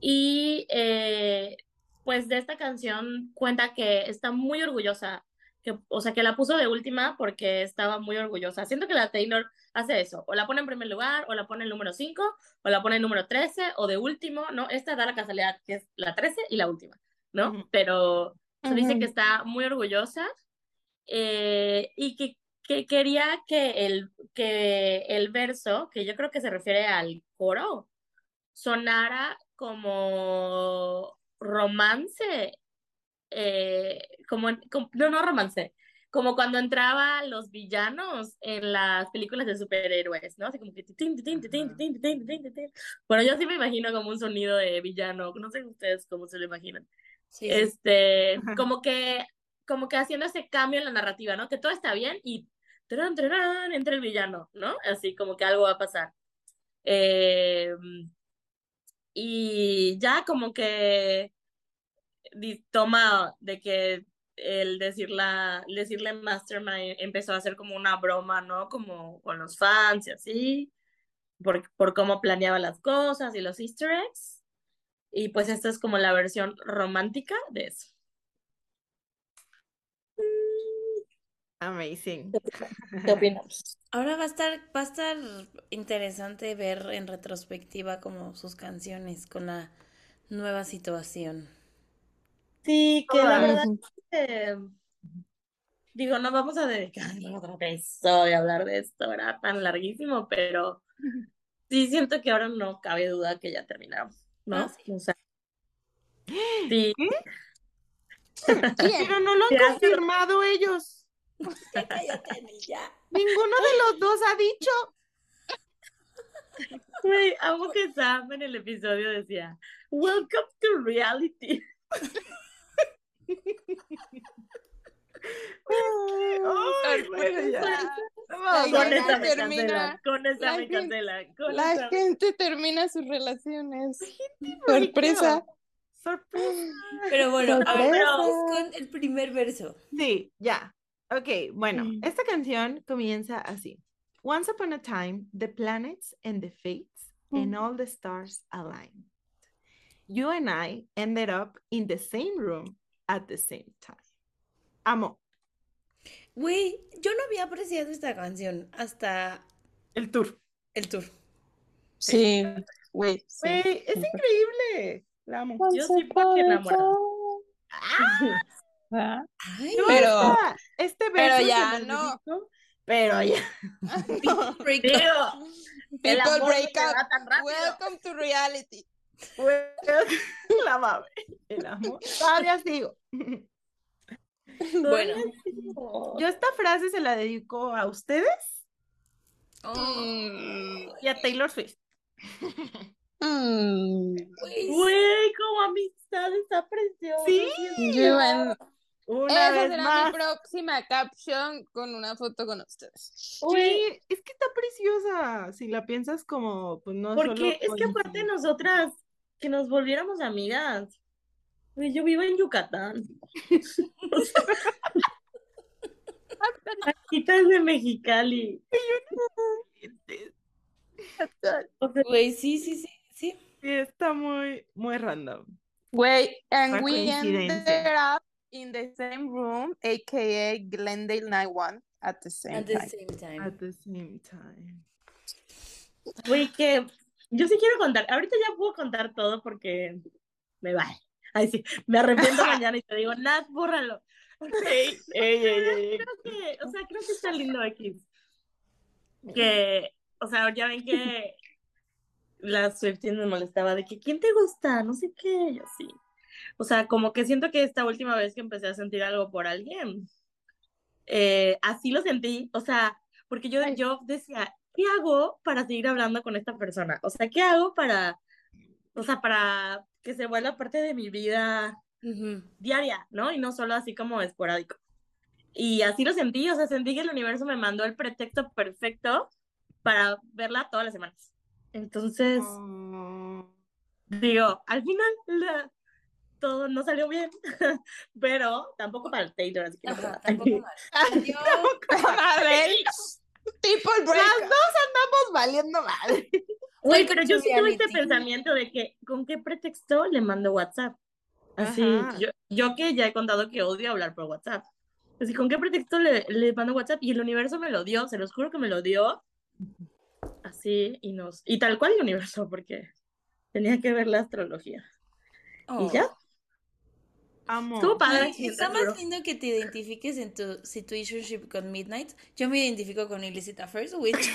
Y eh, pues de esta canción cuenta que está muy orgullosa, que, o sea, que la puso de última porque estaba muy orgullosa. Siento que la Taylor hace eso, o la pone en primer lugar, o la pone en número 5, o la pone en número 13, o de último, ¿no? Esta da la casualidad que es la 13 y la última, ¿no? Ujú. Pero se dice que está muy orgullosa eh, y que, que quería que el, que el verso, que yo creo que se refiere al coro, sonara como romance, eh, como, como- no, no romance, como cuando entraban los villanos en las películas de superhéroes, ¿no? Así como que. Bueno, yo sí me imagino como un sonido de villano, no sé ustedes cómo se lo imaginan. Sí, sí. Este, como que, como que haciendo ese cambio en la narrativa, ¿no? Que todo está bien y tarán, tarán, entra el villano, ¿no? Así como que algo va a pasar. Eh, y ya como que toma de que el decirla, decirle Mastermind empezó a hacer como una broma, ¿no? Como con los fans y así, por, por cómo planeaba las cosas y los easter eggs. Y pues esta es como la versión romántica de eso. Amazing. ¿Qué opinamos? Ahora va a estar, va a estar interesante ver en retrospectiva como sus canciones con la nueva situación. Sí, que la verdad que, digo, no vamos a dedicar otro episodio a hablar de esto, era tan larguísimo, pero sí siento que ahora no cabe duda que ya terminaron, ¿no? Ah, sí. O sea, sí, ¿Quién? Pero no lo han Ya se lo- confirmado ellos. Cállate, ya. Ninguno de los dos ha dicho. güey, amo que Sam en el episodio decía, Welcome to reality. Ay, bueno, ya. Sorpresa. Vamos, Con ya esa me termina. cancelan, con esa La me gente- cancelan, con La esa me- gente termina sus relaciones. Sorpresa. Sorpresa. Pero bueno, vamos con el primer verso. Sí, ya. Ok, bueno, Mm. esta canción comienza así. Once upon a time, the planets and the fates and all the stars aligned. You and I ended up in the same room at the same time. Amo. Güey, yo no había apreciado esta canción hasta El tour. el tour. Sí, güey. sí. Güey, es increíble. La amo. Yo sí porque enamorada. Ah, Ay, No, Pero- este pero verso se ya no. dedico, Pero ya. break up. People amor no break up. Welcome to reality. Güey, La mame. El amo. Todavía sigo. Bueno, Yo esta frase se la dedico a ustedes oh, y a Taylor Swift. mm. güey, Güey, como amistad está precioso. Sí. Yo en- Una Esa vez será más. mi próxima caption con una foto con ustedes. Sí, es que está preciosa. Si la piensas como, pues no Porque solo es que aparte nosotras, que nos volviéramos amigas. Güey, yo vivo en Yucatán. O sea, Anita es de Mexicali. O sea, güey, sí, sí, sí, sí. Sí, está muy, muy random. Wait, and we ended up in the same room, aka Glendale Night One, at the same At the time. same time. At the same time. Güey, que yo sí quiero contar. Ahorita ya puedo contar todo porque me vale. Ay, sí, me arrepiento mañana y te digo, Nat, bórralo. Ey, ey, ey, ey. Creo que, o sea, creo que está lindo X. Que, o sea, ya ven que la Swifties me molestaba de que ¿quién te gusta? No sé qué, yo sí. O sea, como que siento que esta última vez que empecé a sentir algo por alguien, eh, así lo sentí. O sea, porque yo, yo decía, ¿qué hago para seguir hablando con esta persona? O sea, ¿qué hago para, o sea, para que se vuelva parte de mi vida Ujú. diaria, ¿no? Y no solo así como esporádico. Y así lo sentí, o sea, sentí que el universo me mandó el pretexto perfecto para verla todas las semanas. Entonces, Oh. digo, al final la- todo no salió bien, pero tampoco para el Taylor, así que no Ajá, pasa tampoco nada. mal. Adiós. People break Las dos andamos valiendo mal. Güey, pero yo sí tuve este pensamiento de que, ¿con qué pretexto le mando WhatsApp? Así, yo, yo que ya he contado que odio hablar por WhatsApp. Así, ¿con qué pretexto le, le mando WhatsApp? Y el universo me lo dio, se los juro que me lo dio. Así, y nos, y tal cual el universo, porque tenía que ver la astrología. Oh. Y ya, Amo. estuvo padre. Ay, está más lindo que te identifiques en tu situationship con Midnight. Yo me identifico con Illicit Affairs, which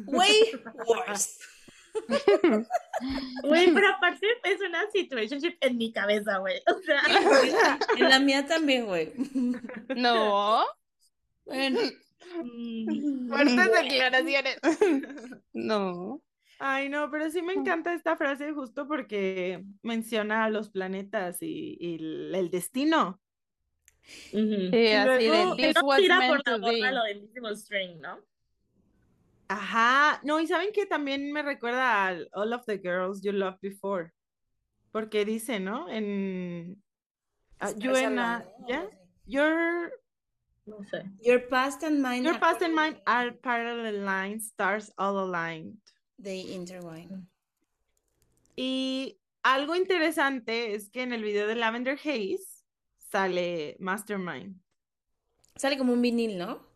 way worse. Güey, pero aparte es una situationship en mi cabeza, güey. O sea, En la mía también, güey. No. Bueno, mm, Fuertes declaraciones. No. Ay, no, pero sí me encanta esta frase justo porque menciona a los planetas y, y el, el destino. Sí, así luego- de no was tira meant por la to be. borda lo del Invisible String, ¿no? Ajá, no, y saben que también me recuerda al All of the Girls You Loved Before, porque dice, ¿no? En ah, you and your No sé. Your past and mine your are past and mine are parallel lines, stars all aligned. They intertwine. Y algo interesante es que en el video de Lavender Haze sale Mastermind. Sale como un vinil, ¿no?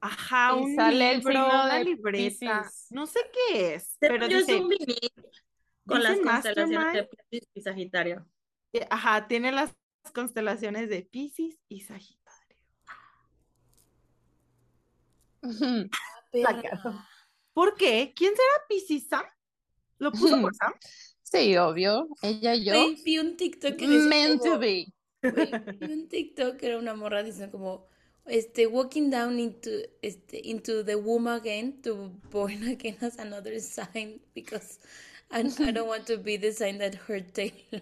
Ajá, Y un sale el libro, signo una de libreta. Piscis. No sé qué es, pero yo dice, es un vinil con las constelaciones de. Piscis y Sagitario. eh, ajá, tiene las constelaciones de Piscis y Sagitario. Perra. ¿Por qué? ¿Quién será Piscis Sam? ¿Lo puso por Sam? Sí, obvio. Ella y yo. Güey, vi un TikTok que decía Meant to como- be. güey, vi un TikTok que era una morra diciendo como este walking down into este into the womb again to born again as another sign because I, I don't want to be the sign that hurt Taylor.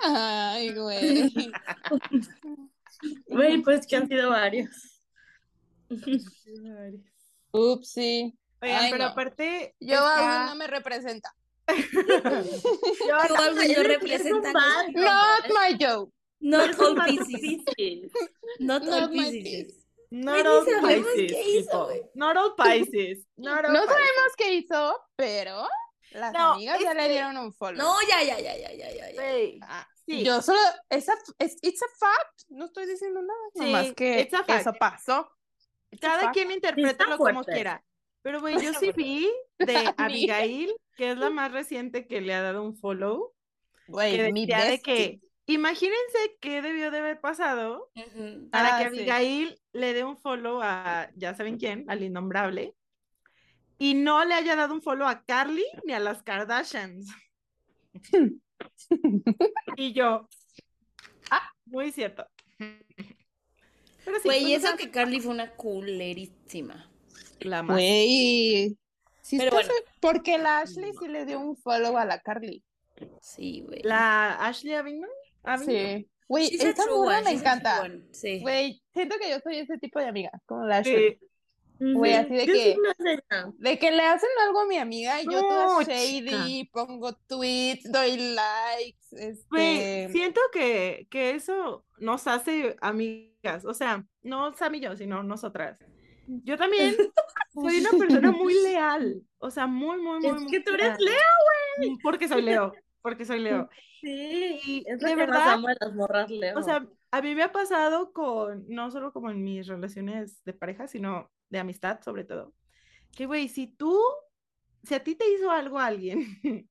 Ay, güey. Güey, pues que han sido varios. Upsi. Oigan, Ay, pero no. aparte Yo está- aún no me representa. Yo algo yo representando bad. Not my joke. not Es all pieces, not all pieces. Not all Pisces. Not all Pisces. No sabemos qué hizo, pero las No, amigas ya es le que- dieron un follow. No, ya, ya, ya, ya, ya, ya, ya. Sí, Ah, sí. Yo solo, esa, es, it's a fact, no estoy diciendo nada, Sí, nomás que it's a fact. eso pasó. It's a Cada fact. quien interprétalo como fuerte. quiera. Pero, güey, yo sí vi de Abigail, que es la más reciente que le ha dado un follow, que Güey, mi decía de que, imagínense qué debió de haber pasado para que Ah, sí. Abigail le dé un follow a, ya saben quién, al innombrable, y no le haya dado un follow a Carly ni a las Kardashians. Y yo, ah, muy cierto. Pero sí, Güey, y pues, eso esa- que Carly fue una culerísima. La más. Güey. Sí Pero fe- Porque la Ashley sí le dio un follow a la Carly. Sí, güey. La Ashley Avignon. Sí. Güey, esa one, me encanta. Sí. Güey, siento que yo soy ese tipo de amiga, como la Ashley. Sí. Güey, así de Yo que-. De que le hacen algo a mi amiga y yo No, toda chica. shady, pongo tweets, doy likes, Güey, este... siento que, que eso nos hace amigas, o sea, no Sam y yo, sino nosotras. Yo también soy una persona muy leal, o sea, muy, muy, muy, Es muy que tú eres leal. Leo. Porque soy Leo, porque soy Leo. Sí, es de que más verdad, de las morras Leo. o sea, a mí me ha pasado con, no solo como en mis relaciones de pareja, sino de amistad sobre todo, que güey, si tú, si a ti te hizo algo alguien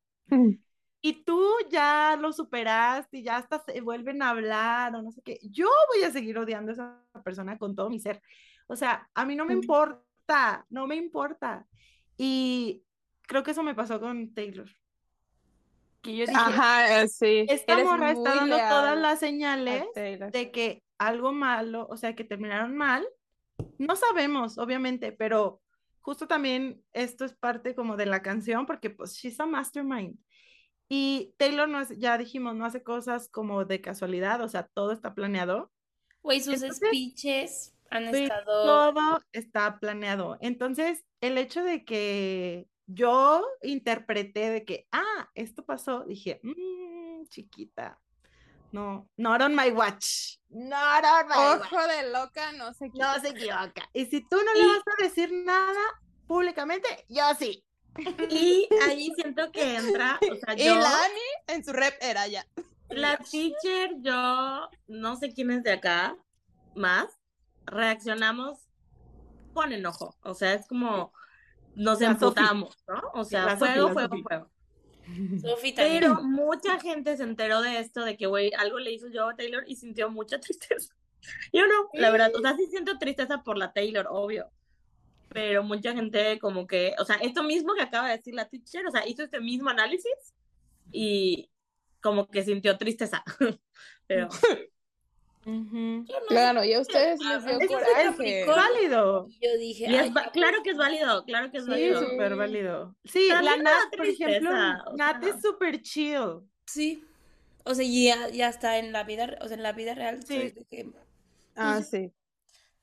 y tú ya lo superaste y ya hasta se vuelven a hablar o no sé qué, yo voy a seguir odiando a esa persona con todo mi ser. O sea, a mí no me importa, no me importa. Y creo que eso me pasó con Taylor. Que yo dije, Ajá, sí. esta eres morra está dando todas las señales de que algo malo, o sea, que terminaron mal. No sabemos, obviamente, pero justo también esto es parte como de la canción, porque pues she's a mastermind. Y Taylor no es, ya dijimos, no hace cosas como de casualidad, o sea, todo está planeado. Güey, sus Entonces, speeches han estado. Todo está planeado. Entonces, el hecho de que yo interpreté de que, ah, esto pasó, dije, "Mm, chiquita, no, not on my watch, not on my watch, Ojo de loca, no sé qué. no se equivoca. Y si tú no le vas a decir nada públicamente, yo sí. Y ahí siento que entra, o sea, Y yo, la Ani en su rep era ya. la teacher, yo, no sé quién es de acá, más, reaccionamos con enojo. O sea, es como nos emputamos, ¿no? O sea, fuego, la fuego, fuego. También. Pero mucha gente se enteró de esto, de que, güey, algo le hizo yo a Taylor y sintió mucha tristeza. Yo no, la verdad, o sea, sí siento tristeza por la Taylor, obvio. Pero mucha gente como que, o sea, esto mismo que acaba de decir la teacher, o sea, hizo este mismo análisis y como que sintió tristeza. Pero No Claro, y a ustedes les dio eso Es válido. Yo dije, y es "Ay, va- ya, claro que es válido, claro que es Sí, válido. súper válido. Sí, la Nat, por ejemplo, Nat es súper chill. Sí. O sea, ya, ya está en la vida, o sea, en la vida real. Sí. soy de que, Ah, sí.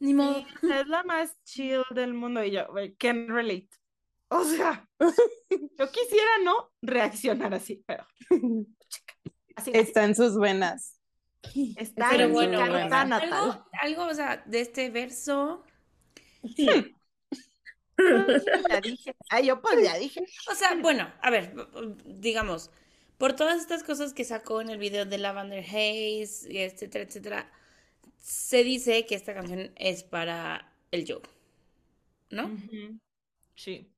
ni modo. Sí, es la más chill del mundo y yo, can relate. O sea, yo quisiera no reaccionar así, pero así Está en sus venas. está Pero en bueno, carta algo, natal. algo, o sea, de este verso. Ya dije. Ay, yo pues ya dije. O sea, bueno, a ver, digamos, por todas estas cosas que sacó en el video de Lavender Haze, y etcétera, etcétera, se dice que esta canción es para el Joe, ¿no? Sí.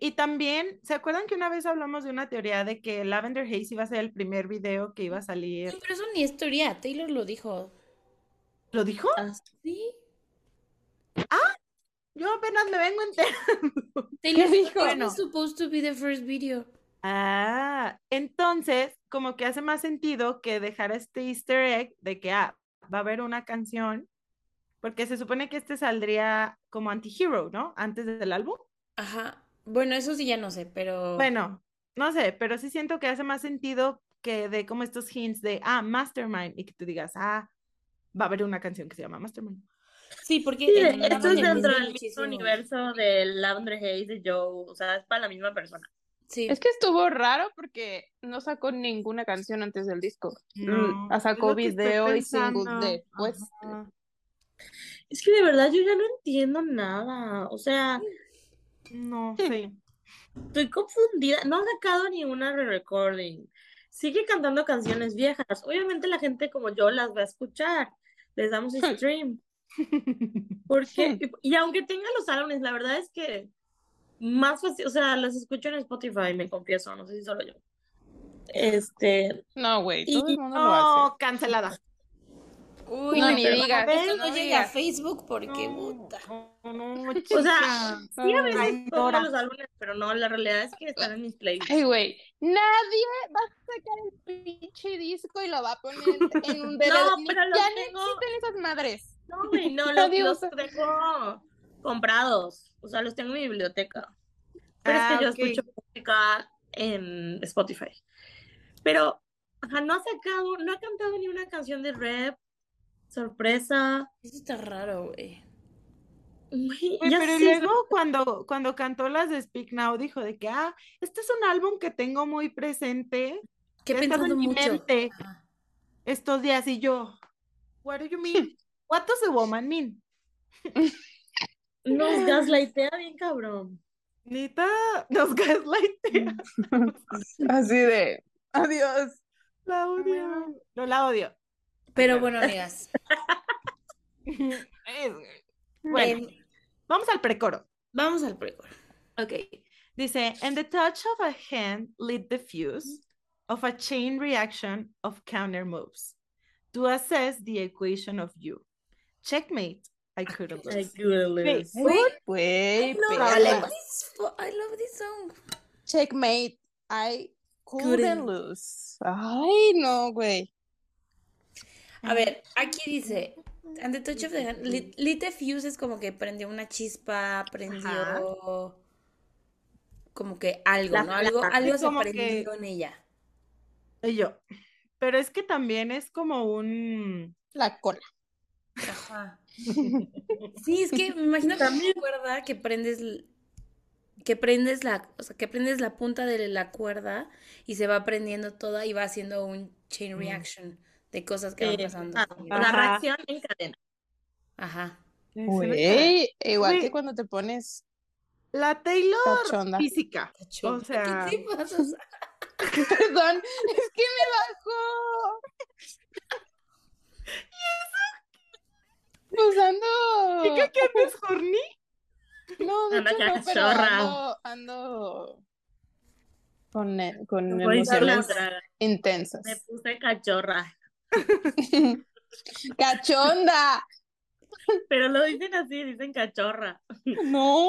Y también, ¿se acuerdan que una vez hablamos de una teoría de que Lavender Haze iba a ser el primer video que iba a salir? Sí, pero eso ni es teoría, Taylor lo dijo. ¿Lo dijo? Sí. Yo apenas me vengo enterando. Taylor ¿Qué dijo, dijo? "This was supposed to be the first video. Ah, entonces, como que hace más sentido que dejar este easter egg de que ah, va a haber una canción, porque se supone que este saldría como anti-hero, ¿no? Antes del álbum. Ajá. Bueno, eso sí ya no sé, pero Bueno, no sé, pero sí siento que hace más sentido que de como estos hints de, ah, Mastermind, y que tú digas, ah, va a haber una canción que se llama Mastermind. sí, porque Sí, en esto es dentro del mismo universo del Lavender Haze de Joe, o sea, es para la misma persona. Sí. Es que estuvo raro porque no sacó ninguna canción antes del disco. No, Sacó video y single después. Ajá. Es que de verdad yo ya no entiendo nada, o sea, No, sí. estoy confundida, no ha sacado ni una re-recording, sigue cantando canciones viejas, obviamente la gente como yo las va a escuchar, les damos stream, porque, y aunque tenga los álbumes, la verdad es que más fácil, o sea, las escucho en Spotify, me confieso, no sé si solo yo. Este, No, güey, Y- todo el mundo lo hace. No, cancelada. Uy, No, ni pero digas, esto no no llega a. Facebook porque No, puta. o sea, sí a veces pongo los álbumes, pero no, la realidad es que están en mis playlists. Ay, güey, nadie va a sacar el pinche disco y lo va a poner en un DVD. No, pero los ya no tengo- existen esas madres. No, güey, no, los, los tengo comprados. O sea, los tengo en mi biblioteca. Pero Ah, es que yo ok. escucho música en Spotify. Pero, ajá, no ha sacado, no ha cantado ni una canción de rap. Sorpresa. Eso está raro, güey. Ya pero luego cuando, cuando cantó las de Speak Now dijo de que, ah, este es un álbum que tengo muy presente, Que he que ha estado pensado en mi mucho. mente estos días y yo, what do you mean? What does a woman mean? nos gaslightea bien cabrón. Nita, nos gaslightea. Así de, adiós. La odio. No la odio. Pero bueno, amigas. Es- Bueno, em, vamos al precoro. vamos al precoro. Ok. Dice, and the touch of a hand lit the fuse of a chain reaction of counter moves to assess the equation of you. Checkmate. I couldn't I lose. couldn't lose. Güey, Güey, no, I perra. love this, I love this song. Checkmate. I couldn't Couldn't. lose. Ay, no, güey. A ver, aquí dice, and the touch of the hand, lit, lit the fuse es como que prendió una chispa, prendió como que algo, La ¿no? Algo, algo se como que- prendió en ella. Y yo. Pero es que también es como un. La cola. Ajá. Sí, es que me imagino que También. una cuerda que prendes, que prendes la, o sea, que prendes la punta de la cuerda y se va prendiendo toda y va haciendo un chain reaction de cosas que van Eh, pasando. ah, una Ajá. reacción en cadena. Ajá. Güey, igual Güey. que cuando te pones La Taylor Cachonda. física. Cacho, O sea- ¿Qué te pasa? Perdón, es que me bajó. Pues ando. ¿Chica que andas horny? No, de Anda hecho no, pero ando, ando con, e- con emociones intensas. Me puse cachorra. ¡Cachonda! Pero lo dicen así, dicen cachorra. No.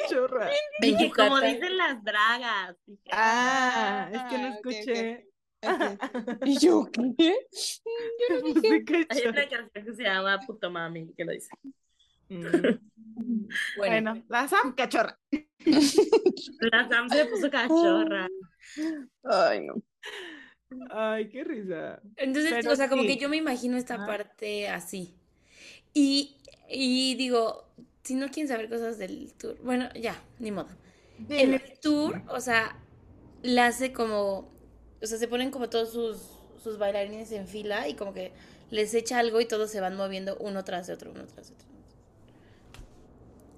Cachorra. Dije, como dicen las dragas. Dije, Ah, es que no Ah, escuché. ¿Y yo qué? Yo no dije. Hay cachorra. una canción que se llama Puto Mami, que lo dice. Mm. Bueno, Bueno, la Sam, cachorra. La Sam se puso cachorra. Ay, no. Ay, qué risa. entonces, pero o sea, como que yo me imagino esta parte así. Y, y digo, si no quieren saber cosas del tour, bueno, ya, ni modo. En el tour, o sea, la hace como, o sea, se ponen como todos sus, sus bailarines en fila y como que les echa algo y todos se van moviendo uno tras de otro, uno tras de otro.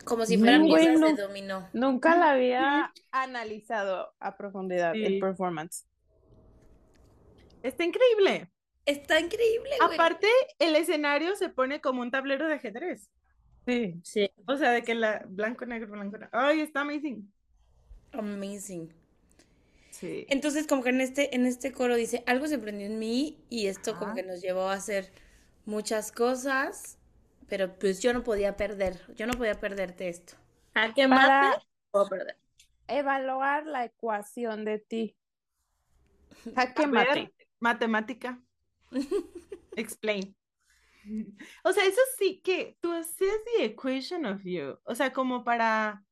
Como si fueran piezas de dominó. Nunca la había analizado a profundidad Sí. el performance. Está increíble. Está increíble, güey. Aparte, el escenario se pone como un tablero de ajedrez. Sí. Sí. O sea, de que la blanco, negro, blanco, negro. Ay, está amazing. Amazing. Sí. Entonces, como que en este, en este coro dice, algo se prendió en mí y esto como que nos llevó a hacer muchas cosas, pero pues yo no podía perder, yo no podía perderte esto. ¿A qué perder. Evaluar la ecuación de ti. Jaque mate. Matemática. Explain. O sea, eso sí que tú haces the equation of you. O sea, como para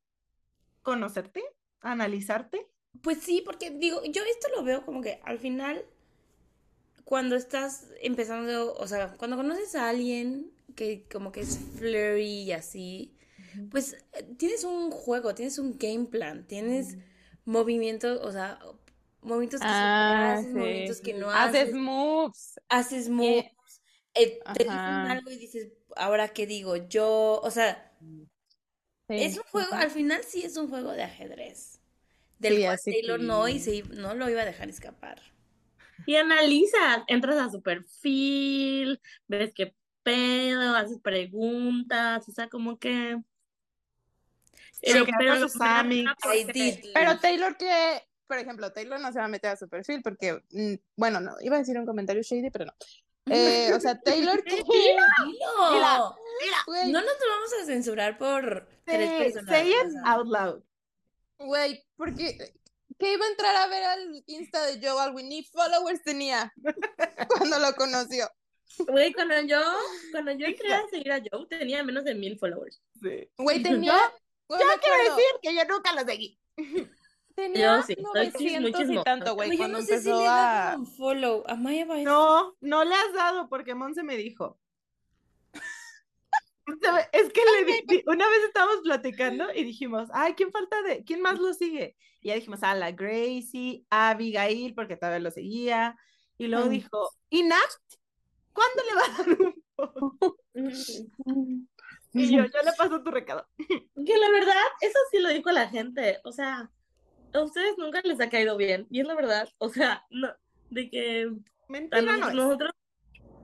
conocerte, analizarte. Pues sí, porque digo, yo esto lo veo como que al final, cuando estás empezando, o sea, cuando conoces a alguien que como que es flirty y así, pues eh, tienes un juego, tienes un game plan, tienes movimientos, o sea, movimientos que sí Ah, haces, sí. movimientos que no Haces haces, moves. haces moves, eh, te dicen algo y dices, ahora qué digo yo, o sea, Sí. es un juego, al final sí es un juego de ajedrez, del Sí, cual Taylor no y se, no lo iba a dejar escapar. Y analizas, entras a su perfil, ves qué pedo, haces preguntas, o sea, como que... Pero que pero Pero leave. Taylor que, por ejemplo, Taylor no se va a meter a su perfil porque, mm, bueno, no, iba a decir un comentario shady, pero no. Eh, o sea, Taylor que, Dilo. güey, No nos lo vamos a censurar por tres Say, personas. say o it sea. out loud. güey, porque que iba a entrar a ver al Insta de Joe Alwyn, ni followers tenía cuando lo conoció. Güey, cuando yo, cuando yo entré a seguir a Joe, tenía menos de mil followers. Sí. Güey, tenía, me Quiero acuerdo, decir que yo nunca lo seguí. Tenía Yo sí, soy 900 y tanto, güey, yo cuando no sé si empezó le he dado a... un follow. A Maya Baez. No, no le has dado porque Monse me dijo. Es que le di- una vez estábamos platicando y dijimos, ay, ¿quién falta de, quién más lo sigue? Y ya dijimos, ah, la Gracie, Abigail, porque todavía lo seguía. Y luego Mm. dijo, ¿y Nat? ¿Cuándo le va a dar un follow? Y yo, yo le paso tu recado. Que la verdad, eso sí lo dijo la gente. O sea, a ustedes nunca les ha caído bien. Y es la verdad. O sea, no, de que Mentira no nos- es. nosotros,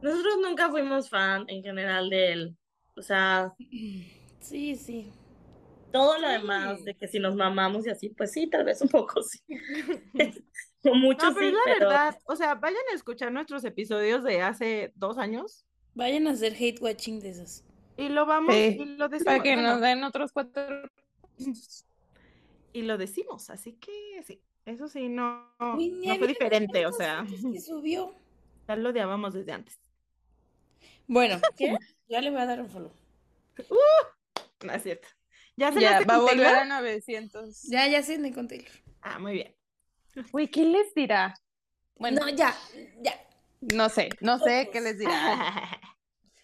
nosotros nunca fuimos fan en general de él. O sea, Sí, sí. todo lo Sí. demás, de que si nos mamamos y así, pues sí, tal vez un poco sí. Con mucho No, pero sí, es la pero verdad. O sea, vayan a escuchar nuestros episodios de hace dos años Vayan a hacer hate watching de esos. y lo vamos Sí, y lo decimos. Para que bueno, nos den otros cuatro... y lo decimos, así que sí, eso sí, no, Uy, no fue diferente, o sea, fotos que subió. ya lo odiábamos desde antes. Bueno, ¿qué? Ya le voy a dar un follow. No es cierto. ¿Ya se Ya, va a volver a 900. Ya, ya sé, con Taylor. Ah, muy bien. Güey, ¿qué les dirá? Bueno, No, ya, ya. no sé, no sé qué les dirá.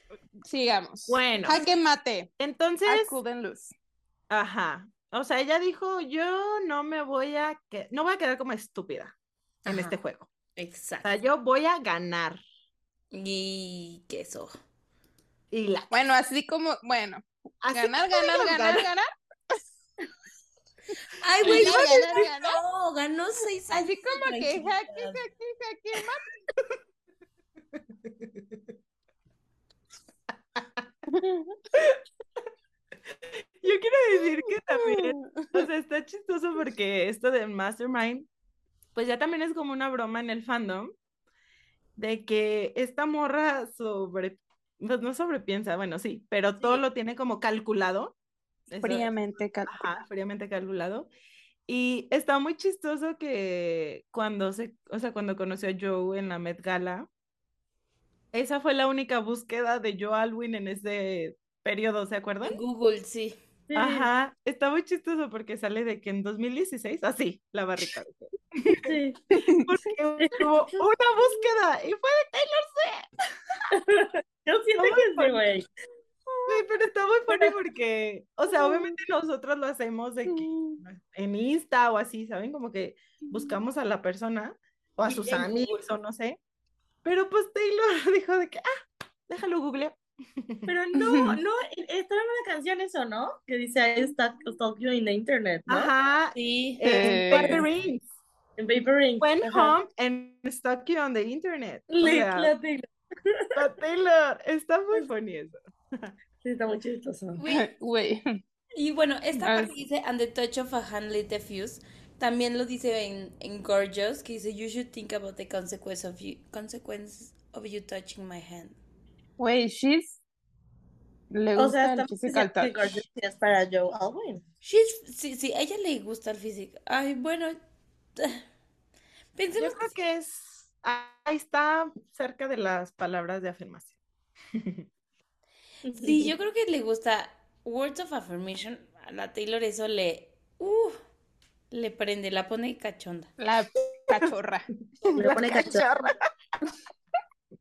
Sigamos. Bueno, Jaque mate. entonces, couldn't lose. ajá. O sea, ella dijo, yo no me voy a, que no voy a quedar como estúpida en Ajá. este juego. O Exacto. sea, yo voy a ganar. Y queso. Y la Bueno, así como, bueno, así ganar, ganar, ganar, ganar. Ay, güey, no, ganó, ganó. no, ganó seis años. Así como que jaque, jaque, jaque, mate. Yo quiero decir que también, o sea, está chistoso porque esto del Mastermind, pues ya también es como una broma en el fandom, de que esta morra sobre, pues no sobrepiensa, bueno, sí, pero todo lo tiene como calculado. Eso- Fríamente cal- Ajá, fríamente calculado. Y está muy chistoso que cuando se, o sea, cuando conoció a Joe en la Met Gala, esa fue la única búsqueda de Joe Alwyn en ese periodo, ¿se acuerdan? En Google, sí. Sí. Ajá, está muy chistoso porque sale de que en 2016, así, la barrita. Sí. Porque hubo una búsqueda y fue de Taylor Swift. Yo siento que sí, funny. güey. Güey, pero está muy funny porque, o sea, obviamente nosotros lo hacemos de que en Insta o así, ¿saben? Como que buscamos a la persona o a sus amigos o no sé. Pero pues Taylor dijo de que, ah, déjalo google. Pero no, no, está en una canción eso, ¿no? Que dice I stalk, you in the internet, ¿no? Ajá, Sí. en Eh. Paper Rings. En Paper Rings. Went Ajá. home and stalk you on the internet. O Le- sea, la Taylor. la Taylor, está muy funny eso. Sí, está muy chistoso. Güey. Y bueno, esta parte dice, and the touch of a hand lit the fuse. También lo dice en, en Gorgeous, que dice, you should think about the consequence of you, consequences of you touching my hand. Güey, she's. Le O gusta sea, el physical touch. Es para Joe Alwyn. She's, sí, sí, a ella le gusta el físico. Ay, bueno, pensemos Yo creo que es, ahí está cerca de las palabras de afirmación. Sí, yo creo que le gusta Words of Affirmation. A la Taylor eso le, uh, le prende, la pone cachonda. La cachorra. Le pone cachorra.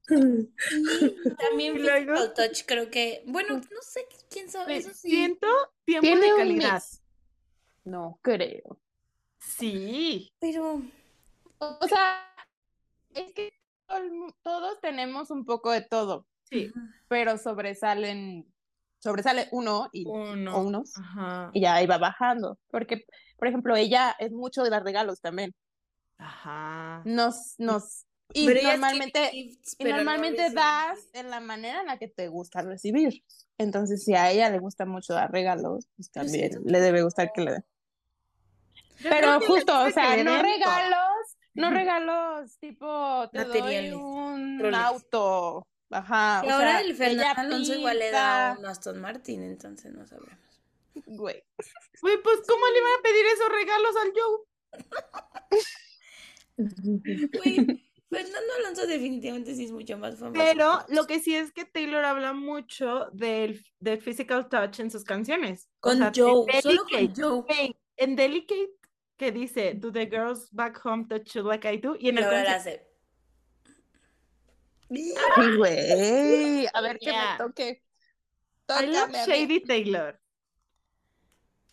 También Y luego- Physical Touch, creo que, bueno, no sé quién sabe, Me eso sí. Siento tiempo Tiene de calidad. No creo. Sí. Pero, O sea, es que todos tenemos un poco de todo, Sí. pero sobresalen, sobresale uno y, Uno. o unos Ajá. y ya ahí va bajando. Porque, por ejemplo, ella es mucho de dar regalos también. Ajá. Nos, nos, y pero normalmente, gifts, y pero no normalmente recibe das en la manera en la que te gusta recibir. Entonces, si a ella le gusta mucho dar regalos, pues Yo también siento le debe gustar que le den. Pero justo, o sea, no regalos, no regalos tipo te Materiales, doy un Rolex. auto. Ajá. Y o ahora sea, el Fernando Alonso igual le da pinta, un Aston Martin, entonces no sabremos. güey. Güey, pues, ¿cómo le iban a pedir esos regalos al Joe? Güey, Fernando Alonso definitivamente sí es mucho más famoso. Pero lo que sí es que Taylor habla mucho del, del physical touch en sus canciones. O Con sea, Joe, en solo con Joe. en Delicate, que dice, do the girls back home touch you like I do? Y en Y el ahora hace. Ay, güey. A ver que Yeah. me toque. I love. Shady Taylor.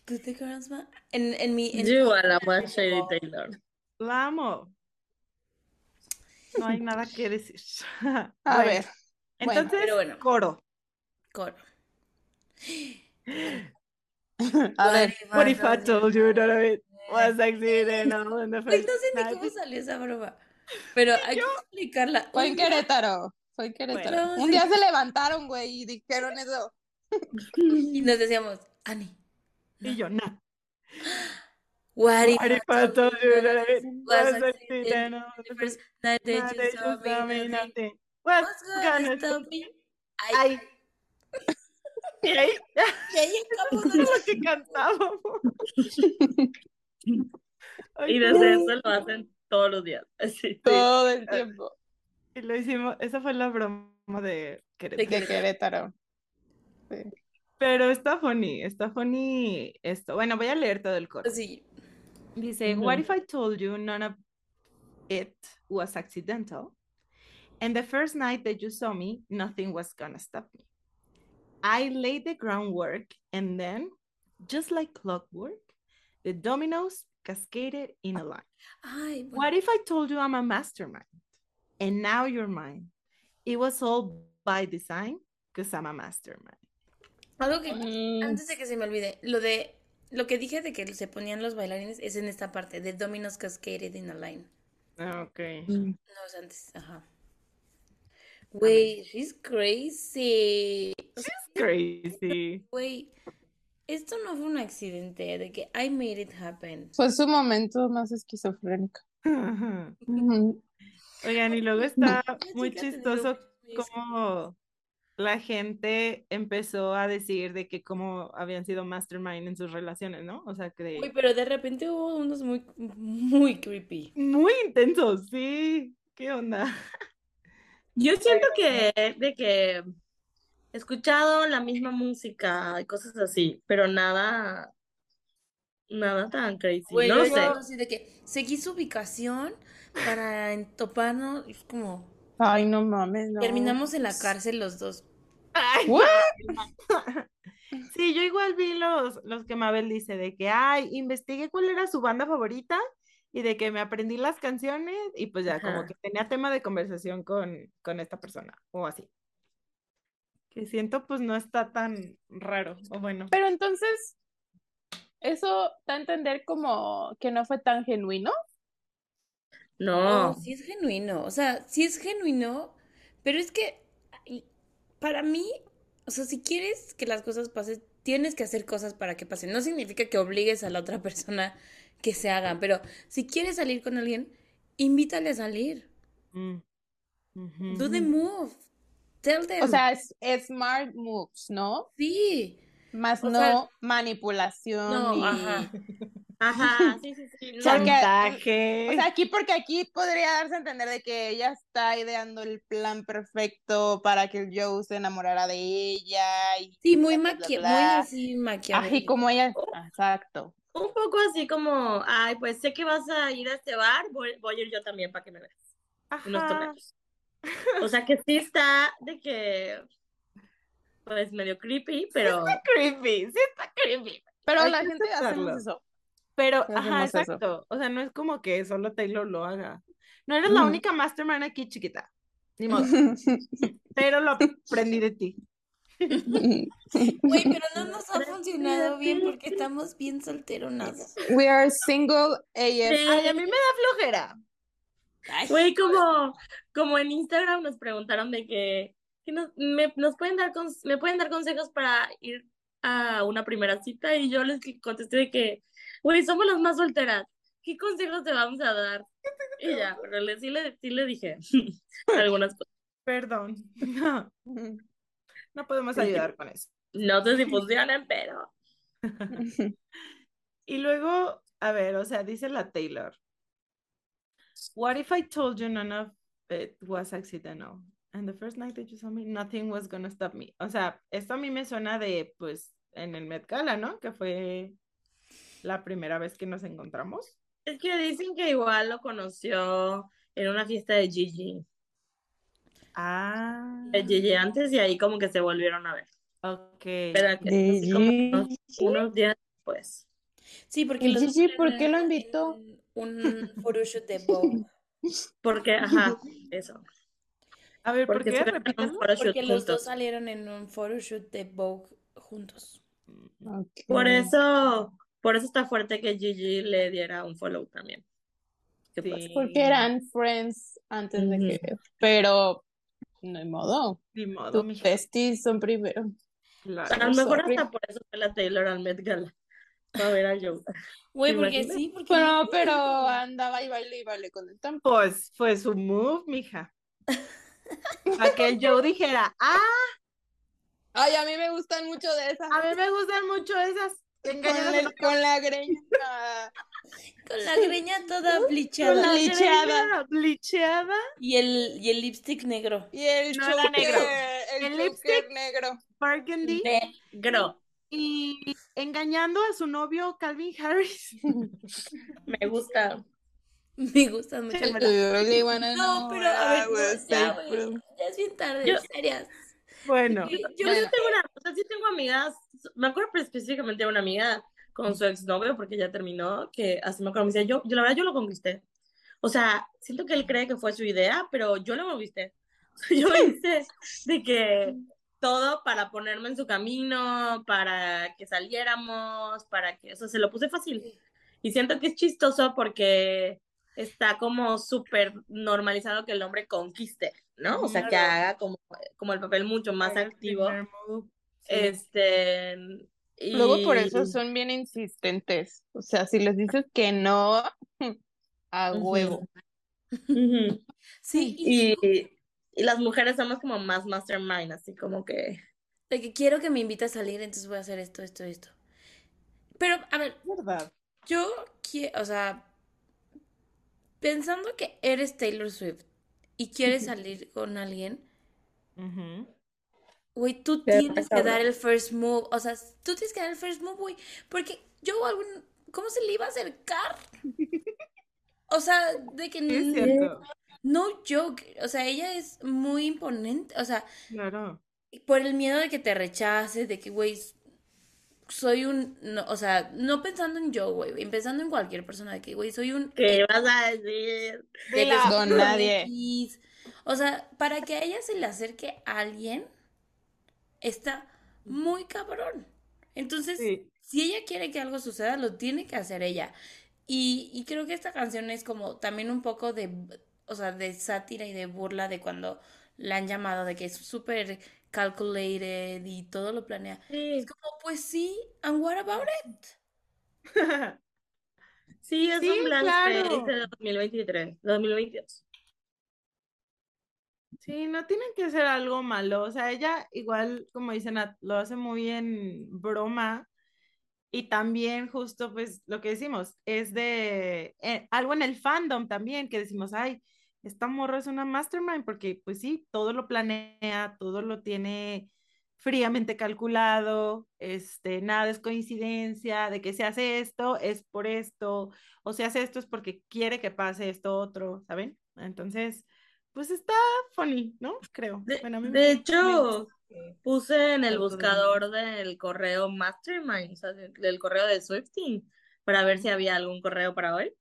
Do the girls ma- En, en mi. En Yo a la más Shady Taylor. La amo. No hay nada que decir. A Bueno, ver. bueno. entonces, Pero bueno. coro. coro. A ver. What if I told you that it was accidental in the first no sé ni cómo salió esa broma. Pero hay que explicarla. Fue Un en Querétaro. Fue en Querétaro. Bueno, Un sí. día se levantaron, güey, y dijeron eso. Y nos decíamos, Ani, Y yo, no. what if What if I told you that it was accidental in the the first night that you saw me me, nothing was gonna stop me? Ay. Y ahí, y ahí acabó lo que cantábamos. Y desde eso lo hacen todos los días. Sí. Todo el tiempo. Y lo hicimos, esa fue la broma de Querétaro. De Querétaro. Sí. Pero está funny, está funny esto. Bueno, voy a leer todo el coro. Sí. Dice, Ujú. what if I told you none of it was accidental? And the first night that you saw me, nothing was gonna stop me. I laid the groundwork and then, just like clockwork, the dominoes cascaded in a line. Ay, bueno. What if I told you I'm a mastermind and now you're mine? It was all by design because I'm a mastermind. Algo que Mm, antes de que se me olvide, lo de lo que dije de que se ponían los bailarines es en esta parte, de Domino's Cascaded in a Line. Ah, ok. Mm. No, es antes, ajá. Güey, she's crazy. Sea, Crazy. güey, esto no fue un accidente, de que I made it happen. Fue su momento más esquizofrénico. Oigan, y luego está muy chistoso cómo la gente empezó a decir de que cómo habían sido mastermind en sus relaciones, ¿no? O sea, que Uy, pero de repente hubo unos muy, muy creepy. muy intensos, sí. ¿Qué onda? Yo siento que de que he escuchado la misma música y cosas así, pero nada, nada tan crazy. Güey, no lo sé. así de que seguí su ubicación para entoparnos, y es como, Ay, no mames, no. terminamos en la cárcel los dos. Ay, What? Sí, yo igual vi los, los que Mabel dice de que, ay, investigué cuál era su banda favorita y de que me aprendí las canciones y pues ya, como que tenía tema de conversación con, con esta persona o así. Que siento pues no está tan raro, o bueno. Pero entonces, eso da a entender como que no fue tan genuino. No, No. sí es genuino, o sea, sí es genuino, pero es que para mí, o sea, si quieres que las cosas pasen, tienes que hacer cosas para que pasen. No significa que obligues a la otra persona que se hagan, pero si quieres salir con alguien, invítale a salir. Mm. Do the move. Tell them. O sea, es, es smart moves, ¿no? sí. Más O no sea, manipulación No, y... ajá. Ajá, sí, sí, sí. Chantaje. O sea, aquí porque aquí podría darse a entender de que ella está ideando el plan perfecto para que el Joe se enamorara de ella y Sí, muy bla, bla, maqui, bla, muy así Así maquiavélico. como ella, exacto. Un poco así como, ay, pues sé que vas a ir a este bar, voy, voy a ir yo también para que me veas. Ajá. tomates. O sea que sí está de que, pues medio creepy, pero Creepy, sí está creepy. Pero Hay la gente hacemos eso. Pero, ajá, hacemos eso. exacto. O sea, no es como que solo Taylor lo haga. No eres la Ujú. única mastermind aquí, chiquita. Ni modo. Pero lo aprendí de ti. Güey, pero no nos ha funcionado bien porque estamos bien solteronados. We are single AF. Sí. Ay, a mí me da flojera. Güey, como, como en Instagram nos preguntaron de que, que nos, me, nos pueden dar me pueden dar consejos para ir a una primera cita y yo les contesté de que, güey, somos las más solteras, ¿qué consejos te vamos a dar? Y ya, pero le, sí, le, sí le dije algunas cosas. Perdón. No, no podemos ayudar con eso. No sé si funcionan, pero Y luego, a ver, o sea, dice la Taylor. What if I told you none of it was accidental? And the first night that you saw me, nothing was gonna stop me. O sea, esto a mí me suena de, pues, en el Met Gala, ¿no? Que fue la primera vez que nos encontramos. es que dicen que igual lo conoció en una fiesta de Gigi, Ah, de Gigi antes y ahí como que se volvieron a ver. ok. Pero que De así como unos, días después. Sí, porque ¿Y los Gigi por qué lo invitó? Un, un photoshoot de Vogue. Porque, ajá, eso. A ver, ¿por Porque qué? Porque los dos salieron en un photoshoot de Vogue juntos. Ok. Por eso, por eso está fuerte que Gigi le diera un follow también. ¿Qué pasa? Sí, Porque eran friends antes de que. Pero no hay modo. Ni modo, Tus besties son primero. Claro. A lo mejor sorry. hasta por eso fue la Taylor al Met Gala. Para ver a Joe. Güey, ¿Te porque imaginas? sí, porque Bueno, pero andaba y baile y baile con el tampo. Pues fue su move, mija. Para que el Joe dijera, ah, Ay, a mí me gustan mucho de esas. a mí me gustan mucho esas Con, el- con la greña. con la greña toda Con blichada la Blicheada. blicheada. y el, y el lipstick negro. Y el No, choker, negro. el, El lipstick. negro. Burgundy Negro. y engañando a su novio Calvin Harris. Me gusta. Me gustan mucho. No, pero a I ver, ya, güey. Ya es bien tarde, Yo- serias. Bueno, Yo, Yo sí tengo una, o sea, sí tengo amigas, me acuerdo específicamente de una amiga con su exnovio, porque ya terminó, que así me acuerdo, me decía, yo, yo la verdad yo lo conquisté. O sea, siento que él cree que fue su idea, pero yo lo conquisté. Yo hice de que, todo para ponerme en su camino, para que saliéramos, para que, o sea, se lo puse fácil. Y siento que es chistoso porque está como súper normalizado que el hombre conquiste, ¿no? O sea, que haga como, como el papel mucho más activo. primer move, sí. Este, Luego por eso y- son bien insistentes. O sea, si les dices que no, a huevo. Sí, y Y, y las mujeres somos como más mastermind, así como que... de que quiero que me invite a salir, entonces voy a hacer esto, esto, esto. Pero, a ver, ¿Verdad? yo quiero, o sea, pensando que eres Taylor Swift y quieres salir con alguien, güey, tú Pero tienes que dar el first move, o sea, tú tienes que dar el first move, güey, porque yo algún, ¿cómo se le iba a acercar? O sea, de que Sí, es n- cierto. no joke, o sea, ella es muy imponente, o sea, Claro. por el miedo de que te rechace, de que, güey, soy un, no, o sea, no pensando en yo, güey, pensando en cualquier persona, de que, güey, soy un ¿Qué vas a decir? de que la- Don un nadie. X. O sea, para que a ella se le acerque a alguien, está muy cabrón. Entonces, Sí. si ella quiere que algo suceda, lo tiene que hacer ella. Y, y creo que esta canción es como también un poco de, o sea, de sátira y de burla de cuando la han llamado de que es súper calculated y todo lo planea. Sí, Es como, pues sí, and what about it? sí, es Sí, un blank claro. de 2023, 2022. Sí, no tienen que ser algo malo. O sea, ella igual, como dicen, Nat, lo hace muy en broma. Y también justo, pues, lo que decimos, es de eh, algo en el fandom también, que decimos, ay, esta morra es una mastermind, porque pues sí, todo lo planea, todo lo tiene fríamente calculado, este, nada es coincidencia, de que se hace esto es por esto, o se hace esto es porque quiere que pase esto otro, ¿saben? Entonces, pues está funny, ¿no? Creo. De, Bueno, me- hecho, puse en el buscador del correo Mastermind, o sea, de- del correo de Swifting, para ver si había algún correo para hoy.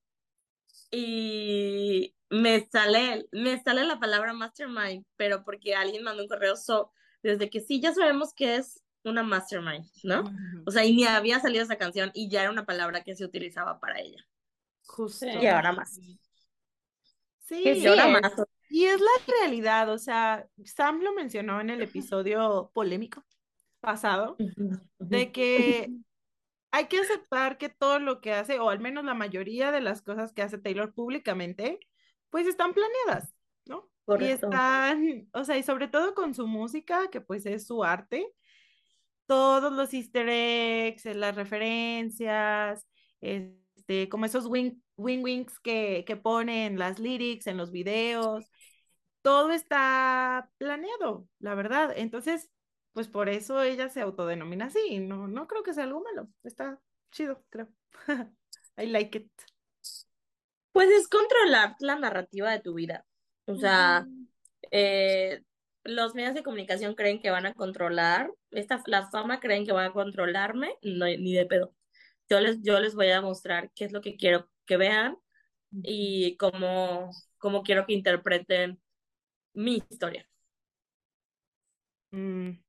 Y me sale, me sale la palabra Mastermind, pero porque alguien mandó un correo so, desde que sí, ya sabemos que es una Mastermind, ¿no? O sea, y ni había salido esa canción y ya era una palabra que se utilizaba para ella. Justo. Y ahora más. Sí, Y sí ahora es. más. Y es la realidad, o sea, Sam lo mencionó en el episodio polémico pasado, de que hay que aceptar que todo lo que hace, o al menos la mayoría de las cosas que hace Taylor públicamente, pues están planeadas, ¿no? Y Correcto. están, o sea, y sobre todo con su música, que pues es su arte, todos los easter eggs, eh, las referencias, este, como esos wing, wing wings que, que ponen las lyrics en los videos, todo está planeado, la verdad. Entonces, pues por eso ella se autodenomina así. No, no creo que sea algo malo. Está chido, creo. I like it. Pues es controlar la narrativa de tu vida. O sea, eh, los medios de comunicación creen que van a controlar, esta, la fama creen que van a controlarme, no, ni de pedo. Yo les, yo les voy a mostrar qué es lo que quiero que vean y cómo, cómo quiero que interpreten mi historia. Mm,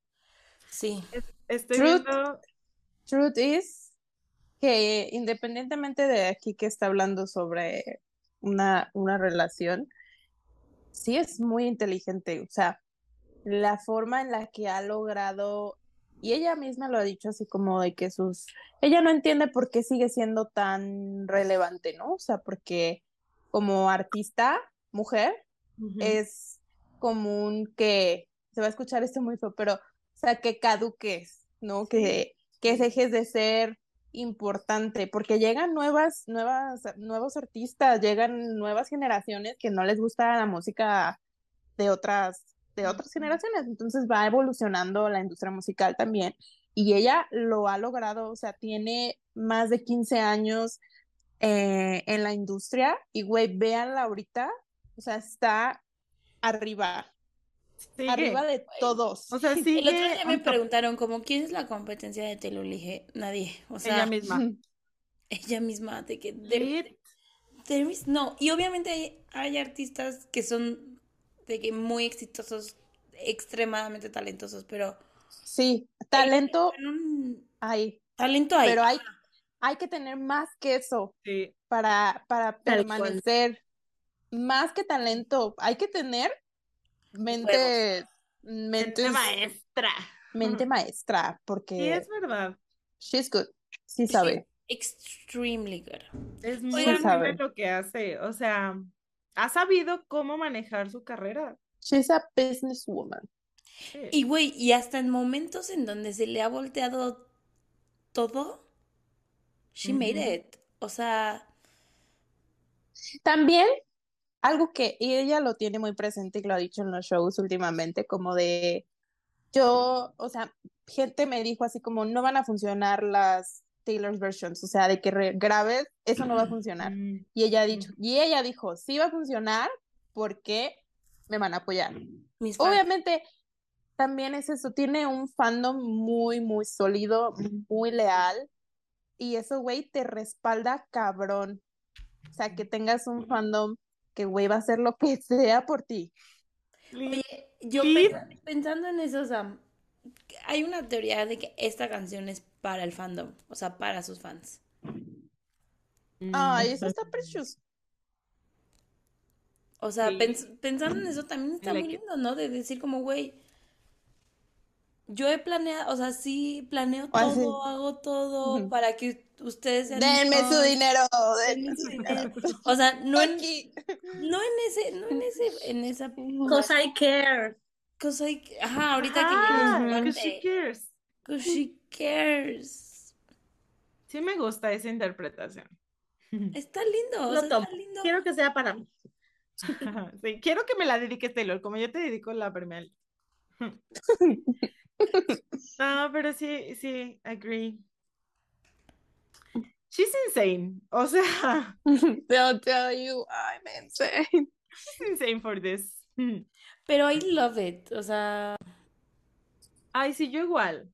Sí. Estoy Truth. viendo. Truth is que independientemente de aquí que está hablando sobre una, una relación, sí es muy inteligente. O sea, la forma en la que ha logrado, y ella misma lo ha dicho así como de que sus, ella no entiende por qué sigue siendo tan relevante, ¿no? O sea, porque como artista, mujer, es común que, se va a escuchar esto muy feo, pero, o sea, que caduques, ¿no? Que, que dejes de ser importante, porque llegan nuevas, nuevas, nuevos artistas, llegan nuevas generaciones que no les gusta la música de otras, de otras generaciones, entonces va evolucionando la industria musical también, y ella lo ha logrado, o sea, tiene más de 15 años eh, en la industria, y güey, véanla ahorita, o sea, está arriba, Sigue. arriba de todos. O sea, El otro día me preguntaron como quién es la competencia de Taylor, le dije, nadie, o sea, Ella misma. ella misma, de que is- no, y obviamente hay, hay artistas que son de que muy exitosos extremadamente talentosos, pero Sí, talento en un hay, talento hay. pero hay, hay que tener más que eso Sí. para, para Tal cual. permanecer. Más que talento, hay que tener mente, Mente mente, maestra. mente maestra, Sí, porque es verdad. she's good, sí sabe. Extremely good. Es muy buena sabe. lo que hace. O sea, ha sabido cómo manejar su carrera. She's a businesswoman. Sí. Y güey, y hasta en momentos en donde se le ha volteado todo, she made it. O sea, También algo que y ella lo tiene muy presente y lo ha dicho en los shows últimamente, como de yo, o sea, gente me dijo así como no van a funcionar las Taylor's versions, o sea, de que grabes, eso no va a funcionar. Y ella ha dicho, y ella dijo, sí va a funcionar porque me van a apoyar. mis. Obviamente, también es eso, tiene un fandom muy, muy sólido, muy leal, y eso, güey, te respalda cabrón. O sea, que tengas un fandom que, güey, va a hacer lo que sea por ti. Oye, yo Sí. pensando en eso, Sam, hay una teoría de que esta canción es para el fandom, o sea, para sus fans. Ay, eso está precioso. O sea, Sí. pens- pensando en eso también está muy lindo, ¿no? De decir como, güey, yo he planeado, o sea, sí planeo todo, hago todo para que ustedes Denme su dinero. Denme denme su dinero. O sea, no en, Aquí. no en ese, no en ese, en esa Cause I care. cosa, y- ajá, ahorita Ajá, que parte, she cares. 'cause she cares. Sí me gusta esa interpretación. Está lindo, o Lo sea, tomo. está lindo. Quiero que sea para mí. Sí, quiero que me la dediques, Taylor, como yo te dedico la primera. No, pero sí, sí, agree. She's insane. O sea, They'll tell you I'm insane. she's insane for this. Pero I love it, o sea, Ay, sí, yo igual.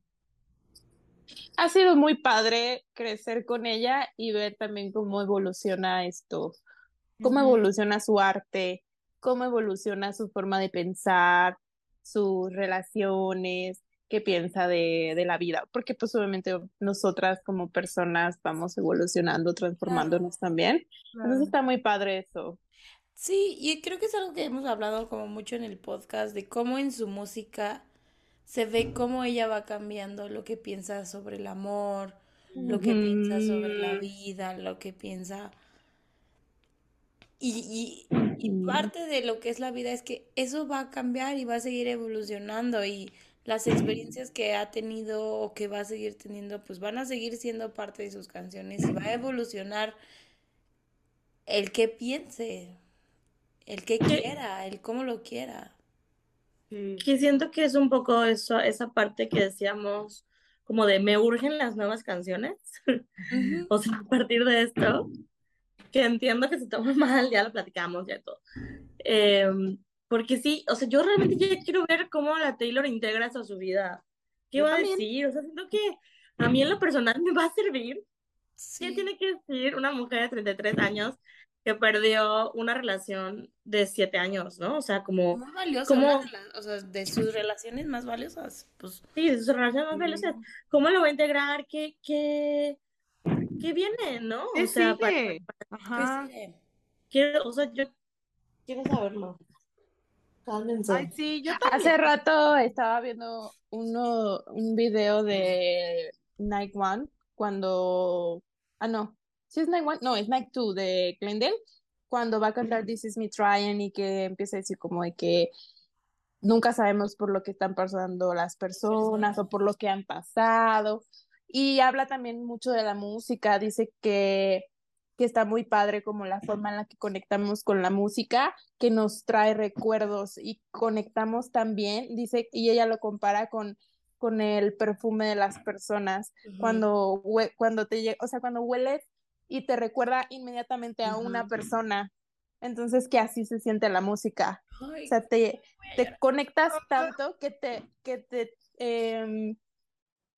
Ha sido muy padre crecer con ella y ver también cómo evoluciona esto, cómo evoluciona su arte, cómo evoluciona su forma de pensar, sus relaciones, qué piensa de, de la vida, porque pues obviamente nosotras como personas vamos evolucionando, transformándonos también. Entonces Claro. está muy padre eso. sí, y creo que es algo que hemos hablado como mucho en el podcast, de cómo en su música se ve cómo ella va cambiando lo que piensa sobre el amor, lo que piensa sobre la vida, lo que piensa... Y, y, parte de lo que es la vida es que eso va a cambiar y va a seguir evolucionando y las experiencias que ha tenido o que va a seguir teniendo, pues van a seguir siendo parte de sus canciones y va a evolucionar el que piense, el que quiera, el cómo lo quiera. Que siento que es un poco eso, esa parte que decíamos, como de me urgen las nuevas canciones. O sea, a partir de esto, que entiendo que se toma mal, ya lo platicamos, ya todo. Em, porque sí, o sea, yo realmente ya quiero ver cómo la Taylor integra eso a su vida. ¿Qué Yo va a también. decir? O sea, siento que a mí en lo personal me va a servir. ¿Qué Sí. tiene que decir una mujer de 33 años que perdió una relación de 7 años, ¿no? O sea, como, Muy valiosa, las- o sea, de sus relaciones más valiosas, pues sí, de sus relaciones más valiosas. ¿Cómo lo va a integrar? ¿Qué, qué, qué viene, no? ¿Qué O sea, para- sigue? Ajá. quiero, o sea, yo quiero saberlo. Cálmense. Ay, sí, yo también. Hace rato estaba viendo uno, un video de Night One cuando, ah no, sí es Night One, no, es Night Two de Glendale, cuando va a cantar This Is Me Trying y que empieza a decir como de que nunca sabemos por lo que están pasando las personas o por lo que han pasado. Y habla también mucho de la música, dice que, que está muy padre como la forma en la que conectamos con la música, que nos trae recuerdos y conectamos también, dice, y ella lo compara con, con el perfume de las personas, cuando, cuando te llega, o sea, cuando hueles y te recuerda inmediatamente a una persona. Entonces, que así se siente la música. Ay, O sea, te, te conectas tanto que te, que te, em,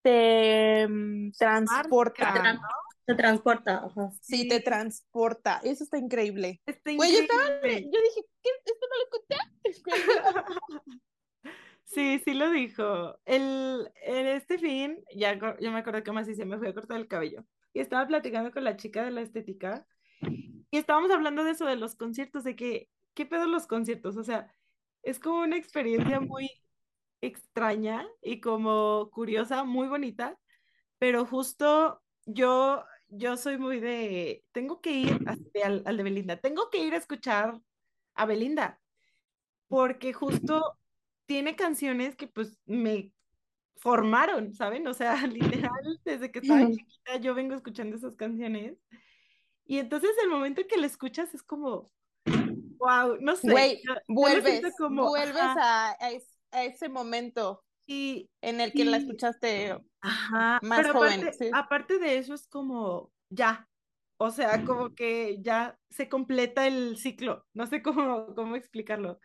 te em, transporta. Se transporta, ajá. Sí, te transporta. Eso está increíble. Está Güey, yo estaba, increíble. yo dije, ¿qué? ¿Esto no lo conté? Sí, sí lo dijo. El, en este fin, ya yo me acuerdo que más se me fui a cortar el cabello. Y estaba platicando con la chica de la estética. Y estábamos hablando de eso, de los conciertos, de que, ¿qué pedo los conciertos? O sea, es como una experiencia muy extraña y como curiosa, muy bonita. Pero justo yo, yo soy muy de, tengo que ir así al, al de Belinda, tengo que ir a escuchar a Belinda, porque justo tiene canciones que pues me formaron, ¿saben? O sea, literal, desde que estaba chiquita yo vengo escuchando esas canciones. Y entonces el momento que la escuchas es como, wow, no sé, Güey, yo, vuelves, como, vuelves a, a a ese momento y, en el que la escuchaste ajá, más pero joven, aparte, sí. aparte de eso es como, ya, o sea, como que ya se completa el ciclo, no sé cómo, cómo explicarlo.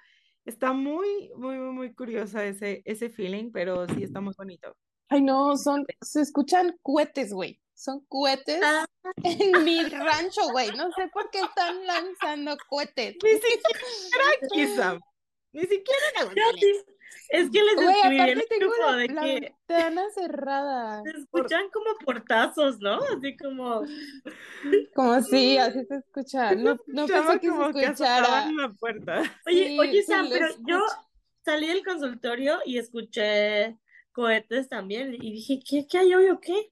Está muy, muy, muy, muy curiosa ese, ese feeling, pero sí está muy bonito. Ay, no, son, se escuchan cohetes, güey. Son cohetes Ah, en mi rancho, güey. No sé por qué están lanzando cohetes. Ni siquiera aquí, Sam. Ni siquiera yo es que les escribí el grupo la, de la que ventana cerrada. se Por- escuchan como portazos, ¿no? Así como, Como si así se escucha. No, no pensé que se como que escuchara. azotaban la puerta. oye, Sí, oye, Sam, pero yo escucha. salí del consultorio y escuché cohetes también y dije, ¿qué, qué hay hoy o qué?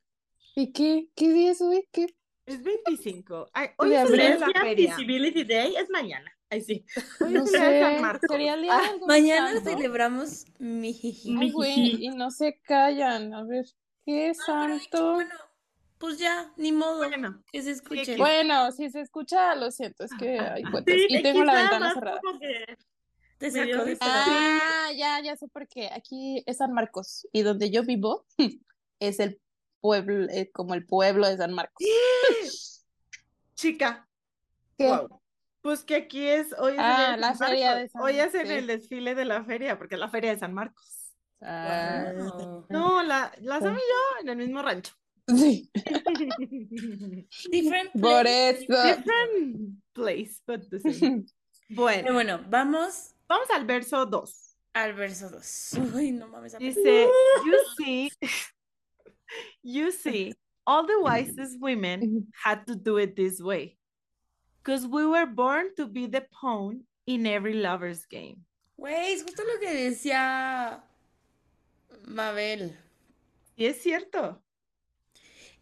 ¿Y qué? ¿Qué día es hoy? ¿Qué? Es 25. Ay, hoy es la feria. Visibility Day es mañana. Ay, sí. Hoy No sé. ¿Sería el día Ah, Mañana celebramos mi jiji. Ay, güey, y no se callan. A ver, ¿qué Ah, pero santo? bueno, pues ya, ni modo, bueno, que se sí, escuche. Bueno, si se escucha, lo siento, es que hay cohetes. Sí, Y tengo la ventana cerrada. Te sacó de. Ah, ya, ya sé por qué. Aquí es San Marcos. Y donde yo vivo es el pueblo, eh, como el pueblo de San Marcos. Chica, ¿Qué? wow. Pues que aquí es, hoy es el Ah, de la San feria Marcos. de San Hoy hacen sí. el desfile de la feria, porque es la feria de San Marcos. Ah, Wow. No, la, la Sam y yo en el mismo rancho. sí. Different Por place. eso. Different place, but the same. Pero Bueno, bueno, vamos vamos al verso 2. al verso 2. Ay, no mames. Dice, you see, you see, all the wisest women had to do it this way. Because we were born to be the pawn in every lover's game. Güey, es justo lo que decía Mabel. Y es cierto.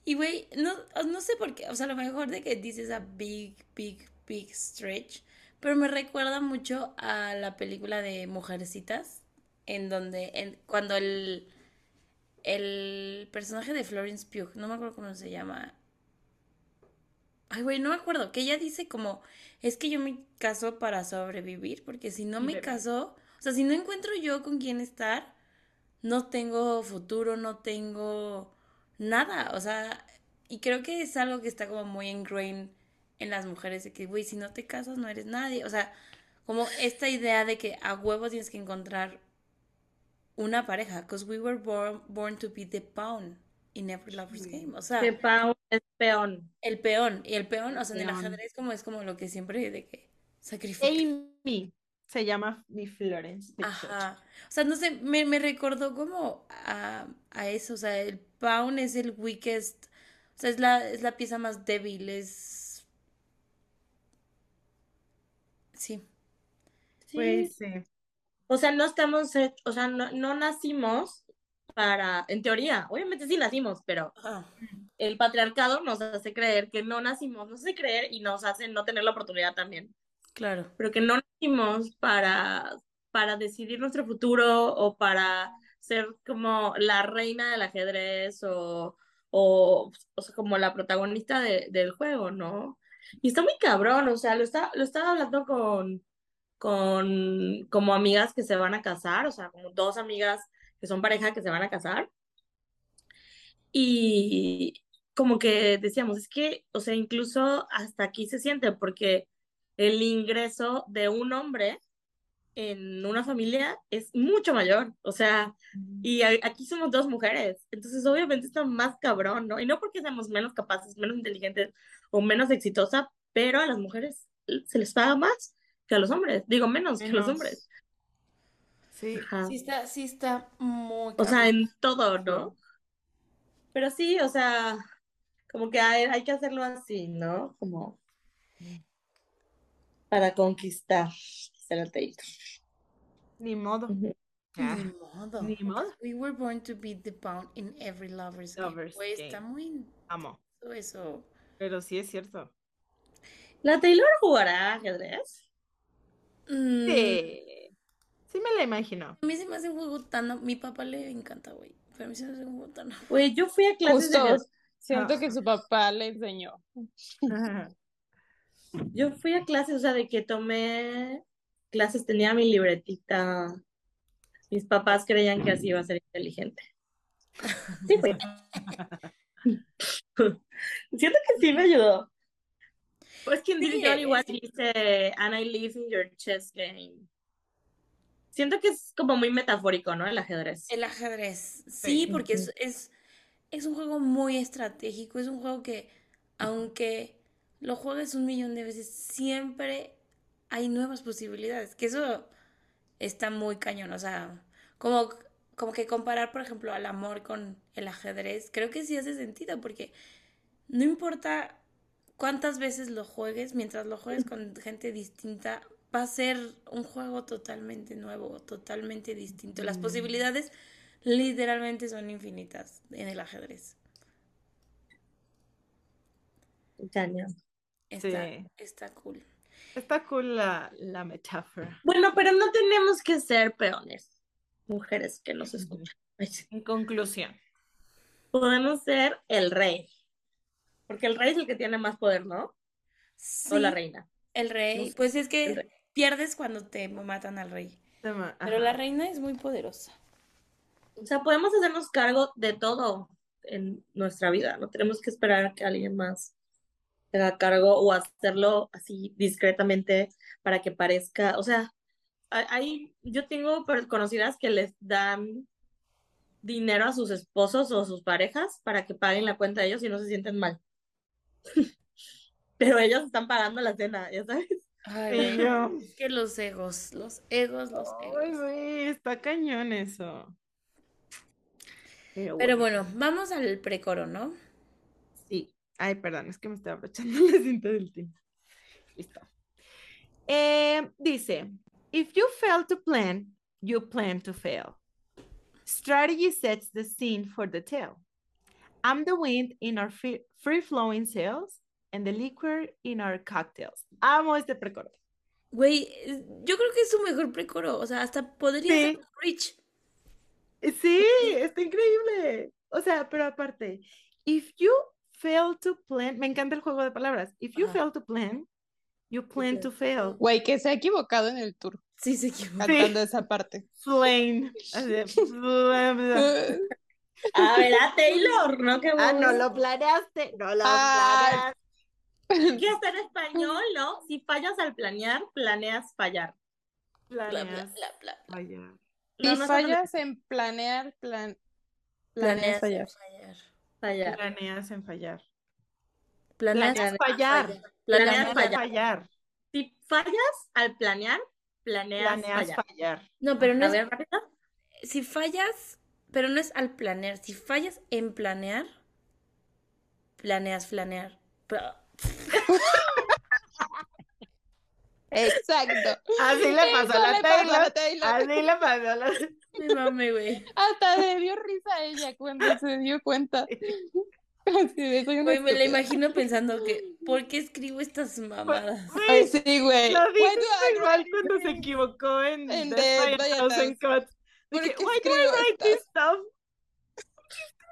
Y güey, no, no sé por qué, o sea, a lo mejor de que dices a big, big, big stretch, pero me recuerda mucho a la película de Mujercitas, en donde, en, cuando el, el personaje de Florence Pugh, no me acuerdo cómo se llama, ay güey, no me acuerdo, que ella dice como, es que yo me caso para sobrevivir, porque si no me caso, o sea, si no encuentro yo con quién estar, no tengo futuro, no tengo nada, o sea, y creo que es algo que está como muy ingrained en las mujeres, de que, güey, si no te casas no eres nadie, o sea, como esta idea de que a huevo tienes que encontrar una pareja, because we were born, born to be the pawn in every lover's game, o sea, Que Pau es peón. el peón, y el peón, o sea, en el Peón. ajedrez como es como lo que siempre de que sacrifica. Amy se llama mi Florence. Ajá. O sea, no sé, me, me recordó como a, a eso. O sea, el pawn es el weakest. O sea, es la, es la pieza más débil. Es. Sí. Pues sí. O sea, no estamos, hech- o sea, no, no nacimos para, en teoría, obviamente sí nacimos, pero el patriarcado nos hace creer que no nacimos, nos hace creer y nos hace no tener la oportunidad también, Claro. pero que no nacimos para, para decidir nuestro futuro o para ser como la reina del ajedrez o, o, o sea, como la protagonista de- del juego, ¿no? Y está muy cabrón, o sea, lo está, lo estaba hablando con, con como amigas que se van a casar, o sea, como dos amigas que son pareja que se van a casar. Y como que decíamos, es que, o sea, incluso hasta aquí se siente, porque el ingreso de un hombre en una familia es mucho mayor, o sea, y a- aquí somos dos mujeres, entonces obviamente está más cabrón, ¿no? Y no porque seamos menos capaces, menos inteligentes o menos exitosas, pero a las mujeres se les paga más que a los hombres, digo menos que a los Menos. hombres. Sí. Ajá. Sí está, sí está muy O sea, en todo, ¿no? Pero sí, o sea, como que hay, hay que hacerlo así, ¿no? Como para conquistar el Taylor. Ni modo. Ah, Ni modo. Ni modo. We were born to be the pound in every lover's game. Lover's Güey, está game. muy Amo. eso. Pero sí es cierto. ¿La Taylor jugará ajedrez? Mm, Sí. Sí me la imagino. A mí se me hace un juego tan... Mi papá le encanta, güey. Pero a mí se me hace un juego tan... Güey, yo fui a clases de. Siento Ah. que su papá le enseñó. Yo fui a clases, o sea, de que tomé clases, tenía mi libretita. Mis papás creían que así iba a ser inteligente. Sí, fue. Siento que sí me ayudó. Pues quien Sí, dice White dice, and I live in your chess game. Siento que es como muy metafórico, ¿no? El ajedrez. El ajedrez. Sí, Sí. porque es, es, es un juego muy estratégico. Es un juego que, aunque lo juegues un millón de veces, siempre hay nuevas posibilidades. Que eso está muy cañón. O sea, como, como que comparar, por ejemplo, al amor con el ajedrez, creo que sí hace sentido, porque no importa cuántas veces lo juegues, mientras lo juegues con gente distinta, va a ser un juego totalmente nuevo, totalmente distinto. Las Mm. posibilidades literalmente son infinitas en el ajedrez. Cañón. Está, Sí. está cool. Está cool la, la metáfora. Bueno, pero no tenemos que ser peones, mujeres que nos escuchan. En conclusión. Podemos ser el rey. Porque el rey es el que tiene más poder, ¿no? O la reina. el No rey, sé, pues es el que rey. Pierdes cuando te matan al rey. Pero la reina es muy poderosa. O sea, podemos hacernos cargo de todo en nuestra vida. No tenemos que esperar a que alguien más se haga cargo o hacerlo así discretamente para que parezca. O sea, hay, yo tengo conocidas que les dan dinero a sus esposos o sus parejas para que paguen la cuenta de ellos y no se sienten mal. Pero ellos están pagando la cena, ya sabes. Ay, yo. es que los egos, los egos, los Ay, egos. güey, está cañón eso. Pero Pero bueno, vamos al precoro, ¿no? sí. Ay, perdón, es que me estoy abrochando la cinta del tiempo. Listo. Eh, dice, if you fail to plan, you plan to fail. Strategy sets the scene for the tale. I'm the wind in our free flowing sails and the liquor in our cocktails. Amo este precoro. Güey, yo creo que es su mejor precoro. O sea, hasta podría ser Sí. Rich. Sí, está increíble. O sea, pero aparte, if you fail to plan, me encanta el juego de palabras. If you Ajá. fail to plan, you plan to fail. Güey, que se ha equivocado en el tour Sí, se equivocó. cantando esa parte. Bla. A ver, a Taylor, ¿no? Qué Ah, no lo planeaste, no lo Ay. que hacer español, ¿no? Si fallas al planear, planeas fallar. Bla, Planeas bla, bla. fallar. Si No, no es fallas en planear, plan... planeas Planeas fallar. fallar. fallar. Planeas en fallar. Planeas Planeas fallar. Planeas Planeas fallar. fallar. Si fallas al planear, planeas Planeas fallar. fallar. No, pero no A es, ver, rápido. si fallas, pero no es al planear. Si fallas en planear, planeas planear. Pla- Exacto. Así le pasó a la Taylor. Taylor. Así le pasó a la Me mame, güey. Hasta le dio risa a ella cuando se dio cuenta. Así de, soy una Güey, me la imagino pensando que, ¿por qué escribo estas mamadas? Ay, sí, güey. Lo dices igual cuando se equivocó en En by a Thousand Cuts. ¿Por qué why do I escribo write this stuff?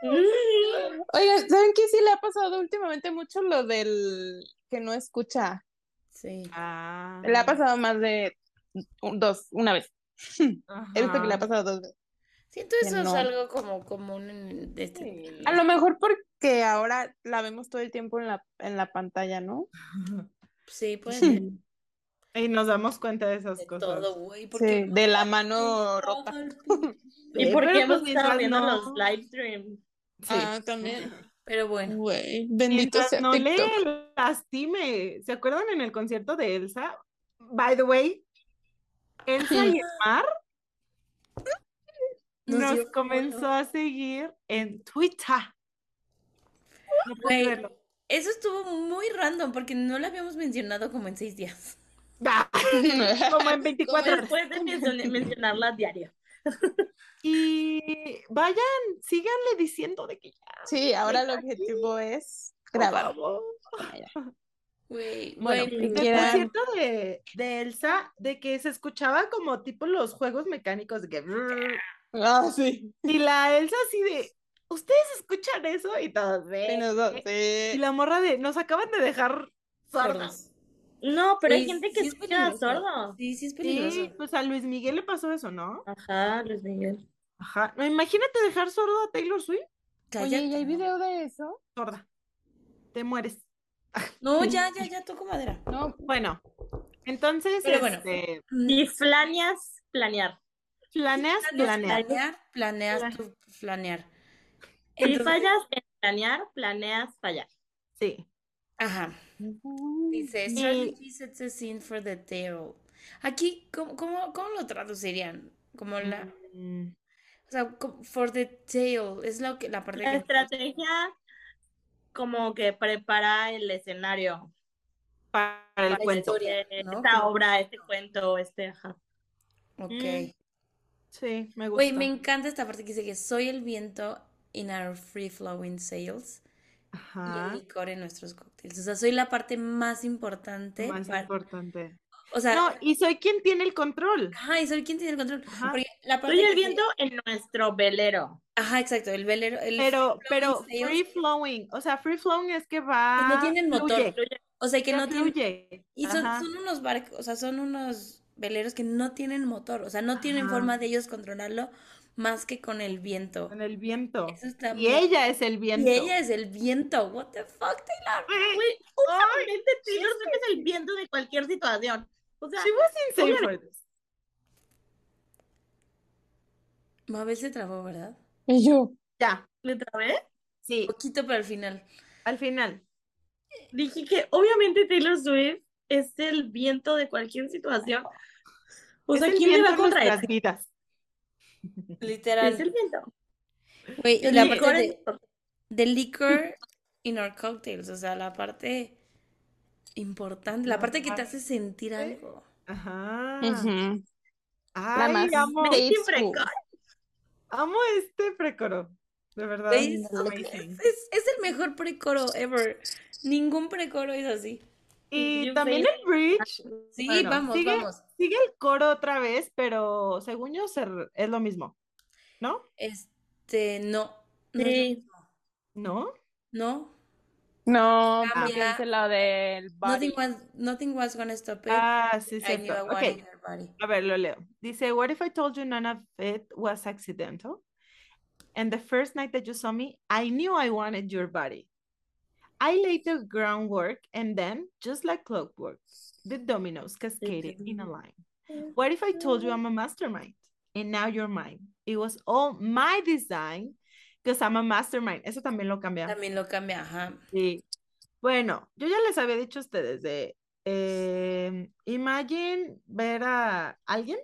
Mm. Oigan, ¿saben qué sí le ha pasado últimamente mucho lo del que no escucha? Sí. Ah. Le ha pasado más de un- dos, una vez. Esto que le ha Ajá. pasado dos veces. Siento Que eso es algo como común en este Sí. A lo mejor porque ahora la vemos todo el tiempo en la, en la pantalla, ¿no? Sí, puede ser Y nos damos cuenta de esas de cosas. todo, güey. Sí, de la mano rota. ¿Y por qué pero hemos pues estado viendo no- los live streams? Sí. Ah, también. Pero bueno. Güey, bendito Mientras sea no le TikTok. lastime. ¿Se acuerdan en el concierto de Elsa? By the way, Elsa y el mar Nos comenzó a seguir en Twitter. No eso estuvo muy random porque no lo habíamos mencionado como en seis días. Ah, Como en 24 horas. Después de mencionar- mencionarla diario. Y vayan, síganle diciendo de que ya. Sí, ahora el aquí. objetivo es grabar. Güey, Bueno, quieran. cierto de, de Elsa, de que se escuchaba como tipo los juegos mecánicos de que Ah, sí. y la Elsa así de ¿ustedes escuchan eso? Y todos Y de nosotros, y sí. la morra de nos acaban de dejar sordos. No, pero hay Güey, gente que sí es escucha peligroso. sordo. Sí, sí es Sí, peligroso. pues a Luis Miguel le pasó eso, ¿no? Ajá, Luis Miguel. Ajá. No, imagínate dejar sordo a Taylor Swift, Oye, ¿y Cállate. hay video de eso? sorda. Te mueres. No, ya, ya, ya toco madera. No, Bueno, entonces, Pero bueno. este, Y flaneas, planear. planeas, planear. Planear, planeas Plan- tu planear. Si fallas en planear, planeas fallar. Sí. ajá. Dice, strategy sets a scene for the tale. Aquí, ¿cómo, cómo, cómo lo traducirían? Como la, Mm, o sea, for the tale, es lo que, la parte La que... estrategia como que prepara el escenario para el la cuento. historia, de ¿no? esta Como- obra, este cuento, este, ajá. Ok. Mm, Sí, me gusta. Güey, me encanta esta parte que dice que soy el viento in our free flowing sails y el Ajá. licor en nuestros cócteles. O sea, soy la parte más importante Más para- importante. o sea, No, y soy quien tiene el control. ajá, y soy quien tiene el control. Ajá. La parte Soy que el viento en nuestro velero. Ajá, exacto, el velero, el Pero, free pero flowing free flowing, o sea, free flowing es que va, no tienen motor. fluye, o sea, que que no tienen, fluye. y son, Ajá. son unos barcos, o sea, son unos veleros que no tienen motor, o sea, no tienen Ajá. forma de ellos controlarlo más que con el viento. Con el viento. Eso está Y muy- ella es el viento. Y ella es el viento. What the fuck, Taylor? Güey, últimamente Taylor Swift es el viento de cualquier situación. O sea, She was insane for Obviamente. this. Mabel se trabó, ¿verdad? y yo. Ya, ¿le trabé? sí, Poquito, pero al final. al final. Dije que obviamente Taylor Swift es el viento de cualquier situación. O Es sea, el ¿quién le va a contraer? Literal. Es el viento. Güey, y El la licor parte de, de liquor in our cocktails, o sea, la parte importante, la parte que te hace sentir algo. Ajá. Ujú. Ay, más amo, este precoro. De verdad. Es- es el mejor precoro ever. Ningún precoro es así. Y You también el bridge. Sí, Bueno, vamos, sigue- vamos. Sigue el coro otra vez, pero según yo es lo mismo. ¿No? Este, no. No, Sí. ¿No? no. No, Cambia. lo del body. Nothing was, nothing was gonna stop it. Ah, sí, I knew I cierto. wanted Ok, your body. a ver, lo leo. Dice, what if I told you none of it was accidental? And the first night that you saw me, I knew I wanted your body. I laid the groundwork and then, just like clockwork, the dominoes cascaded in a line. What if I told you I'm a mastermind and now you're mine? It was all my design because I'm a mastermind. Eso también lo cambia. También lo cambia, ajá. Sí. Bueno, yo ya les había dicho a ustedes de, eh, imagine ver a alguien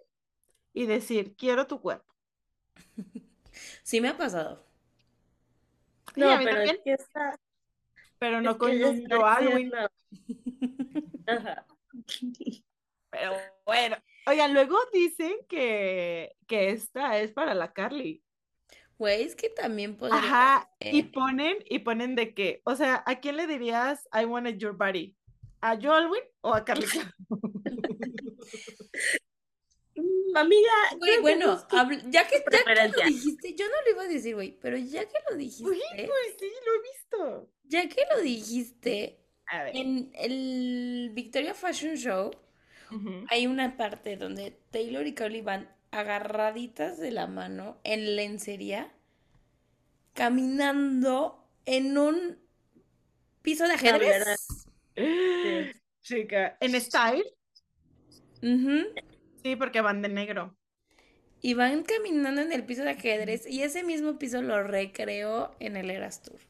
y decir, quiero tu cuerpo. Sí me ha pasado. Sí, No, pero es que está. Pero no es con que diciendo- Ajá. Pero bueno. Oigan, luego dicen que, que esta es para la Carly. Güey, es que también podría Ajá, y ponen, y ponen de que, o sea, ¿a quién le dirías I wanted your body? ¿A Joe Alwyn o a Carly? Mm, Amiga, Güey, que bueno, habl- ya que, ya que lo dijiste, yo no lo iba a decir, güey, pero ya que lo Uy, dijiste, pues sí, lo he visto. Ya que lo dijiste, A ver. en el Victoria Fashion Show hay una parte donde Taylor y Carly van agarraditas de la mano en lencería, caminando en un piso de ajedrez. Chica, en style, sí, porque van de negro. Y van caminando en el piso de ajedrez y ese mismo piso lo recreó en el Eras Tour.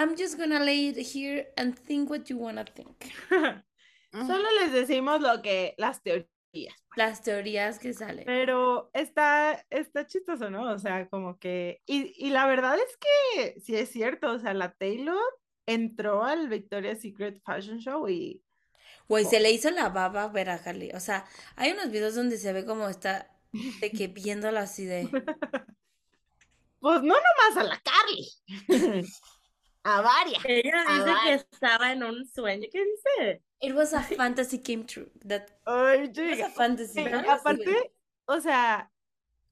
I'm just gonna lay it here and think what you wanna think. Solo les decimos lo que, las teorías Las teorías que salen. Pero está, está chistoso, ¿no? O sea, como que. Y, y la verdad es que sí es cierto. O sea, la Taylor entró al Victoria's Secret Fashion Show y. Güey, se le hizo la baba ver a Harley. O sea, hay unos videos donde se ve como está de que viéndola así de. Pues no nomás a la Carly. a varias. Ella A dice que estaba en un sueño. ¿Qué dice? It was a fantasy came true. That Ay, it was a fantasy. Eh, aparte, o sea,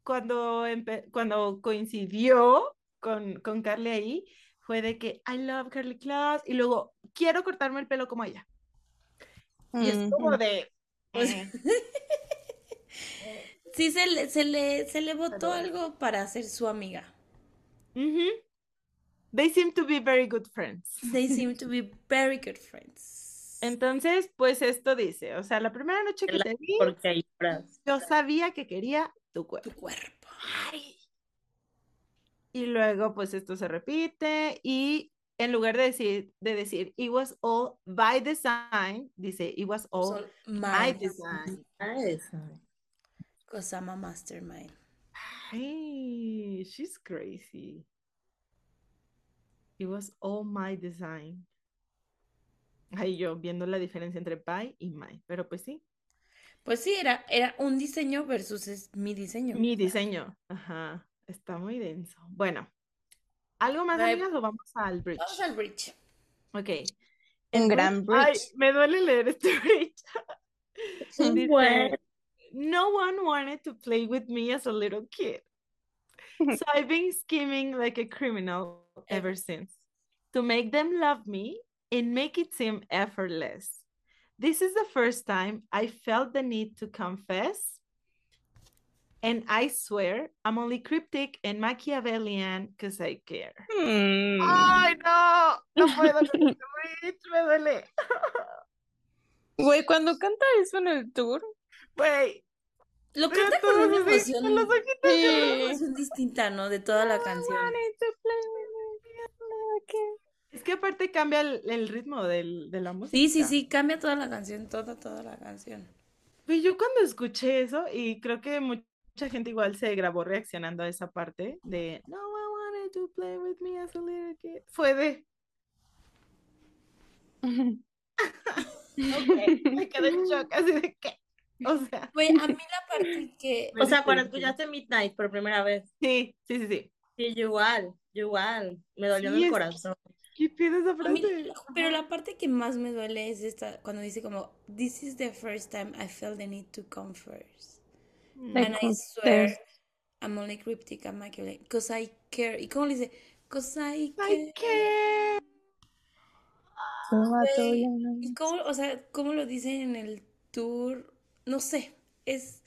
cuando, cuando coincidió con, con Carly ahí, fue de que I love Carly Claus y luego quiero cortarme el pelo como ella. Y es como de. Pues, eh, Sí, se le, se le, se le votó algo para ser su amiga. ujú. They seem to be very good friends. They seem to be very good friends. Entonces, pues esto dice, o sea, la primera noche que La- te vi, Porque yo sabía que quería tu cuerpo. Tu cuerpo. Y luego, pues esto se repite y en lugar de decir, de decir, it was all by design, dice, it was all my my design. Kosama Mastermind. Ay, she's crazy. It was all my design. Ay, yo viendo la diferencia entre by y my, pero pues sí, Pues sí, era, era un diseño versus es mi diseño. mi diseño. Ajá, está muy denso. Bueno, ¿algo más, Ay, amigas, o vamos al bridge? Vamos al bridge. Ok. Un El gran Ay, bridge. me duele leer este bridge. Dice, Bueno. no one wanted to play with me as a little kid. So I've been scheming like a criminal ever since to make them love me and make it seem effortless. This is the first time I felt the need to confess. And I swear I'm only cryptic and Machiavellian because I care. Mm. Ay, no, no puedo este me duele. Güey, cuando canta eso en el tour, Güey, Lo canta con una emoción, con los ojitos una Sí. emoción distinta, ¿no? De toda la canción. Me. Es que aparte cambia el, el ritmo del, de la música. Sí, sí, sí, cambia toda la canción, toda, toda la canción. Pues yo cuando escuché eso, y creo que mucha gente igual se grabó reaccionando a esa parte de No I wanted to play with me as a little kid. Fue de ok, me quedé en shock, así de que. O sea, Güey, a mí la parte que... O sea, cuando Sí. escuchaste Midnight por primera vez. sí, sí, sí, sí. Sí, yo igual, yo igual. Me dolió en Sí, el es- corazón. ¿Qué pido esa a mí- frase? pero la parte que más me duele es esta, cuando dice como, This is the first time I felt the need to come first. Like, And I swear I'm only cryptic and Machiavellian, because I care. ¿Y cómo le dice? Because I care. qué. Güey, ¿Y cómo, o sea, cómo lo dicen en el tour? No sé, es...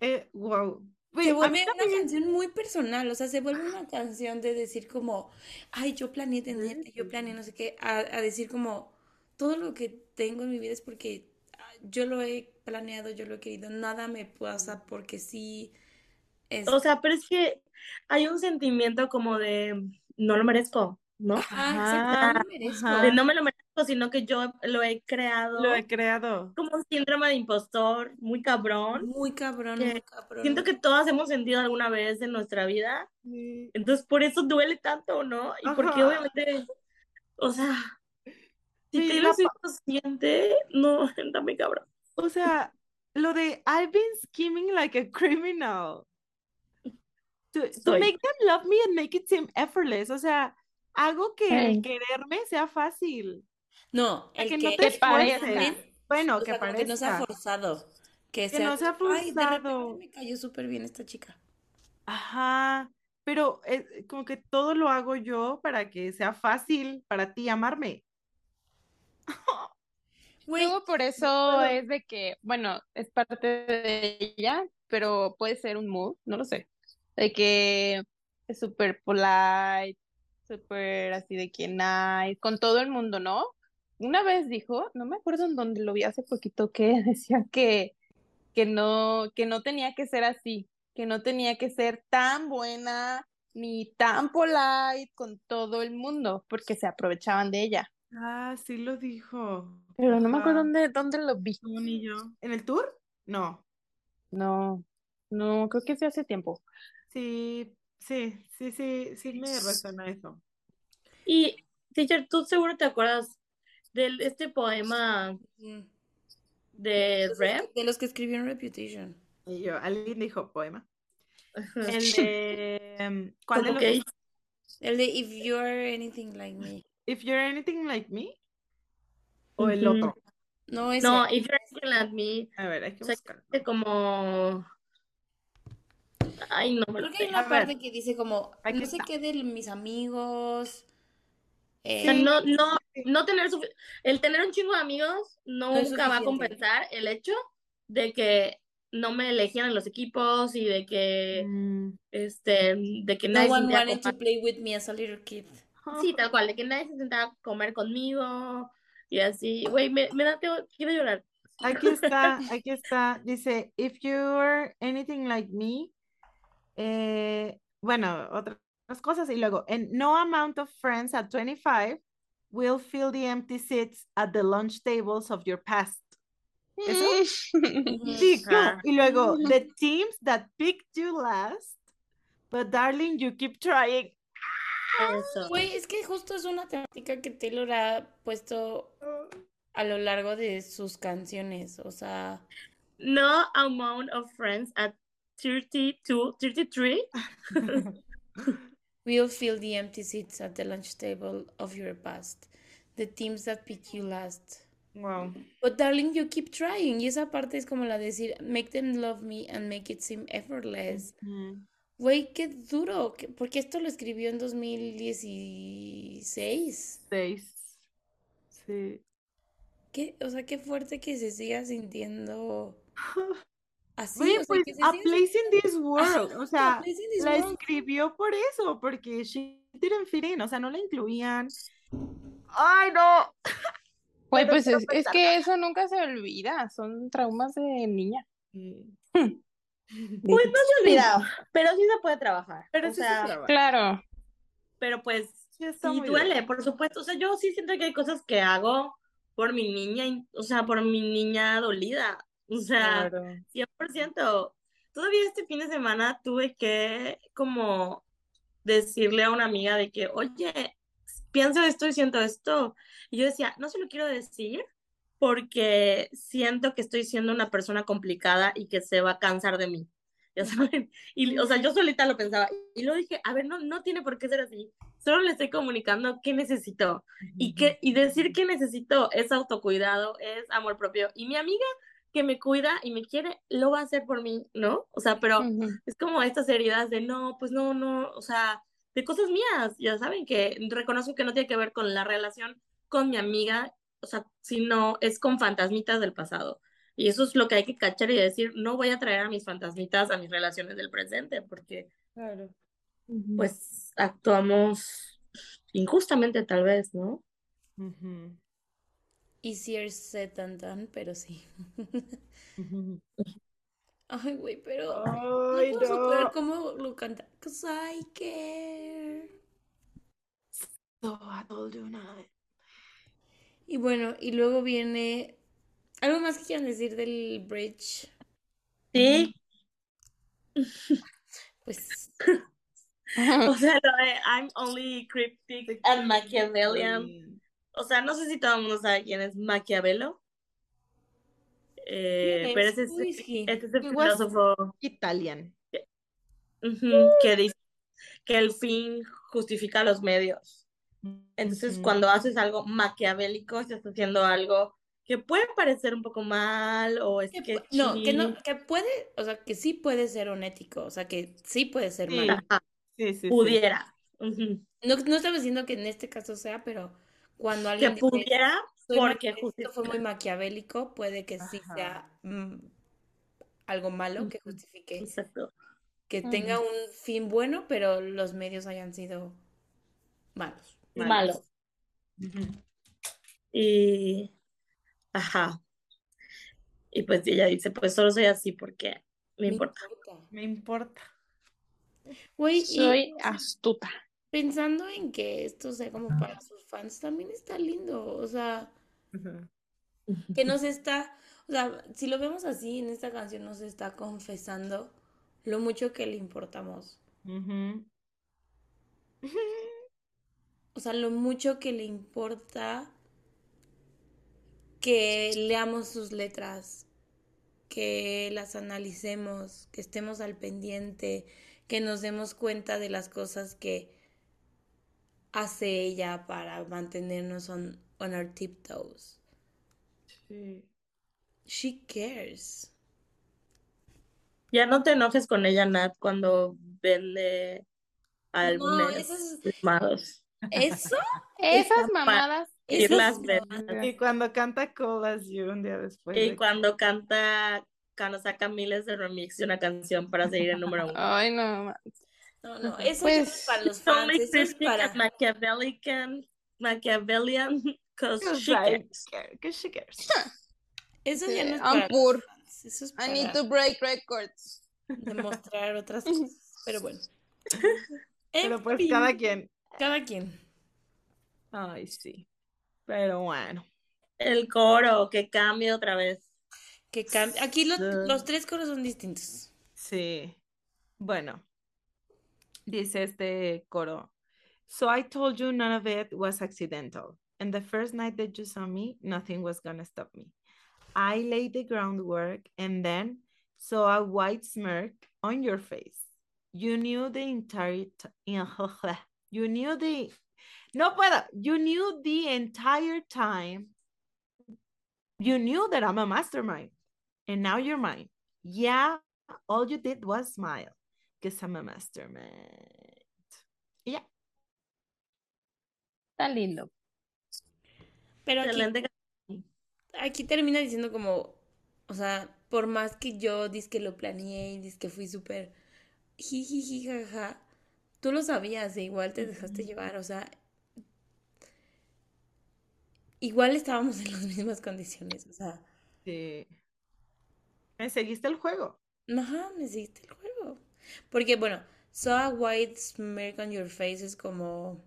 Eh, wow. Se a mí vuelve una canción muy personal, o sea, se vuelve una canción de decir como, ay, yo planeé tenerte, yo planeé no sé qué, a, a decir como, todo lo que tengo en mi vida es porque ah, yo lo he planeado, yo lo he querido, nada me pasa porque sí es... O sea, pero es que hay un sentimiento como de no lo merezco, ¿no? Ajá, Ajá, no me merezco. ajá. De no me lo merezco, sino que yo lo he creado Lo he creado. como un síndrome de impostor muy cabrón. Muy cabrón, muy cabrón. Siento que todas hemos sentido alguna vez en nuestra vida. Sí. Entonces, por eso duele tanto, ¿no? Y porque obviamente, o sea, si Sí, Swift lo siente, no, está muy cabrón. O sea, lo de I've been scheming like a criminal. To, to make them love me and make it seem effortless. O sea, hago que el quererme sea fácil. No, Que el no que te Te parezca. Bueno, o que sea, como que no sea parezca. forzado, que Que sea, no sea ay, de repente forzado. me cayó súper bien esta chica. Ajá. Pero es como que todo lo hago yo para que sea fácil para ti amarme. Luego por eso es de que, bueno, es parte de ella, pero puede ser un mood, no lo sé. De que es súper polite, súper así de que nice, con todo el mundo, ¿no? Una vez dijo, no me acuerdo en dónde lo vi hace poquito, que decía que, que no, que no tenía que ser así, que no tenía que ser tan buena ni tan polite con todo el mundo, porque se aprovechaban de ella. Ah, sí lo dijo. Pero no me acuerdo dónde, dónde lo vi. No, ni yo. ¿En el tour? No. No, no, creo que sí hace tiempo. Sí, sí, sí, sí, sí me resuena eso. Y, teacher, tú seguro te acuerdas de este poema Mm. de que- De los que escribieron Reputation. Y yo, alguien dijo poema. El de, em, ¿cuál de los? que El de If You're Anything Like Me. If you're anything like me. O el otro. No, ese. No, if you're anything like me, A ver, hay que O sea, buscarlo. como. Ay, no me lo Creo que hay una parte que dice como, Aquí no sé está. qué de mis amigos. O sea, eh, no, no, no tener el tener un chingo de amigos No nunca va a compensar el hecho de que no me elegían en los equipos y de que Mm. este de que no nadie se one wanted to play with me as a little kid. sí, tal cual, de que nadie se sentaba a comer conmigo y así, güey, me, me da tengo- quiero llorar. Aquí está, aquí está. Dice, if you're anything like me, eh, bueno, otras cosas. Y luego, and no amount of friends at 25 will fill the empty seats at the lunch tables of your past. ¿Eso? Sí. Ajá. Y luego, the teams that picked you last, but darling, you keep trying. Eso. Güey, es que justo es una temática que Taylor ha puesto a lo largo de sus canciones. O sea, No amount of friends at 32, 33 we'll fill the empty seats at the lunch table of your past. The teams that pick you last. Wow. But darling, you keep trying. Y esa parte es como la de decir, make them love me and make it seem effortless. Mm. Güey, qué duro. que- Porque esto lo escribió en 2016. Seis. Sí. Qué, o sea, qué fuerte que se siga sintiendo así. Oye, o sea, pues, se a place in this world. O sea, la world. escribió por eso, porque she didn't fit in, o sea, no la incluían. ¡Ay, no! Güey, Pero pues es, que eso nunca se olvida, son traumas de niña. Pues no se olvidado, pero sí se puede trabajar. Pero o sí se sea, trabaja. Claro. pero pues Sí muy duele, por supuesto. O sea, yo sí siento que hay cosas que hago por mi niña, o sea, por mi niña dolida. O sea, Claro. 100%. Todavía este fin de semana tuve que como decirle a una amiga de que, oye, pienso esto y siento esto. Y yo decía, no se lo quiero decir porque siento que estoy siendo una persona complicada y que se va a cansar de mí. Ya saben. Y, o sea, yo solita lo pensaba. Y luego dije, a ver, no, no tiene por qué ser así. Solo le estoy comunicando qué necesito. Y, que, y decir que necesito es autocuidado, es amor propio. Y mi amiga que me cuida y me quiere, lo va a hacer por mí, ¿no? O sea, pero es como estas heridas de no, pues no, no, o sea, de cosas mías, ya saben que reconozco que no tiene que ver con la relación con mi amiga, o sea, sino es con fantasmitas del pasado. Y eso es lo que hay que cachar y decir, no voy a traer a mis fantasmitas a mis relaciones del presente, porque Claro. pues actuamos injustamente tal vez, ¿no? Ujú. Easier said than done, pero sí. Ay, güey, pero Ay, no puedo superar no. cómo lo canta. Cause I care. So I told you not. Y bueno, y luego viene. ¿Algo más que quieran decir del bridge? Sí, Pues. o sea, lo de I'm only cryptic and Machiavellian. O sea, no sé si todo el mundo sabe quién es Maquiavelo. Eh, ¿Quién pero es? ese es, es el filósofo Italian. ujú, que dice que el fin justifica los medios. Entonces, cuando haces algo maquiavélico, estás haciendo algo que puede parecer un poco mal o Que pu- no, que no, que puede, o sea, que sí puede ser honético, o sea, que sí puede ser Sí. malo. Ajá, Sí, pudiera. No, no estamos diciendo que en este caso sea, pero cuando Que alguien dice, pudiera "Soy porque esto fue muy maquiavélico, puede que sí Ajá. sea mm, algo malo que justifique Exacto. que tenga Ujú. un fin bueno, pero los medios hayan sido malos. Malos. Malo. Y, ajá. Y pues ella dice, pues solo soy así porque me Me importa. importa. Me importa. Y Soy astuta. pensando en que esto sea como para sus fans, también está lindo, o sea, que nos está, O sea, si lo vemos así, en esta canción nos está confesando lo mucho que le importamos. O sea, lo mucho que le importa que leamos sus letras, que las analicemos, que estemos al pendiente, que nos demos cuenta de las cosas que hace ella para mantenernos on, on our tiptoes. Sí. She cares. Ya no te enojes con ella, Nat, cuando vende No, álbumes firmados. eso Esas mamadas. Y las cuando canta Cold as You un día después Y de- cuando canta, cuando saca miles de remix de una canción para seguir en número uno. Ay, no. No, no, eso ya no es Pues, para los It's fans, eso es para... Machiavellian, Machiavellian, because Because she cares. care, 'cause she cares. Eso ya Sí, no es I'm para poor. los fans, eso es I need para to break records. demostrar otras cosas. Pero bueno. Pero pues fin, cada quien. cada quien. Ay, sí. Pero bueno. El coro, que cambie otra vez. Que cam- Aquí lo- Sí. los tres coros son distintos. Sí. Bueno. Dice este coro. So I told you none of it was accidental. And the first night that you saw me, nothing was gonna stop me. I laid the groundwork and then saw a white smirk on your face. You knew the entire you knew the no puedo. You knew the entire time. You knew that I'm a mastermind. And now you're mine. Yeah, all you did was smile. Because I'm a mastermind. Y ya. Tan lindo. Pero aquí, aquí termina diciendo como, o sea, por más que yo que lo planeé y que fui súper jijiji jaja, tú lo sabías e igual te dejaste llevar, o sea, igual estábamos en las mismas condiciones, o sea, Sí. Me seguiste el juego. ajá, me seguiste el juego. Porque, bueno, saw a white smirk on your face es como,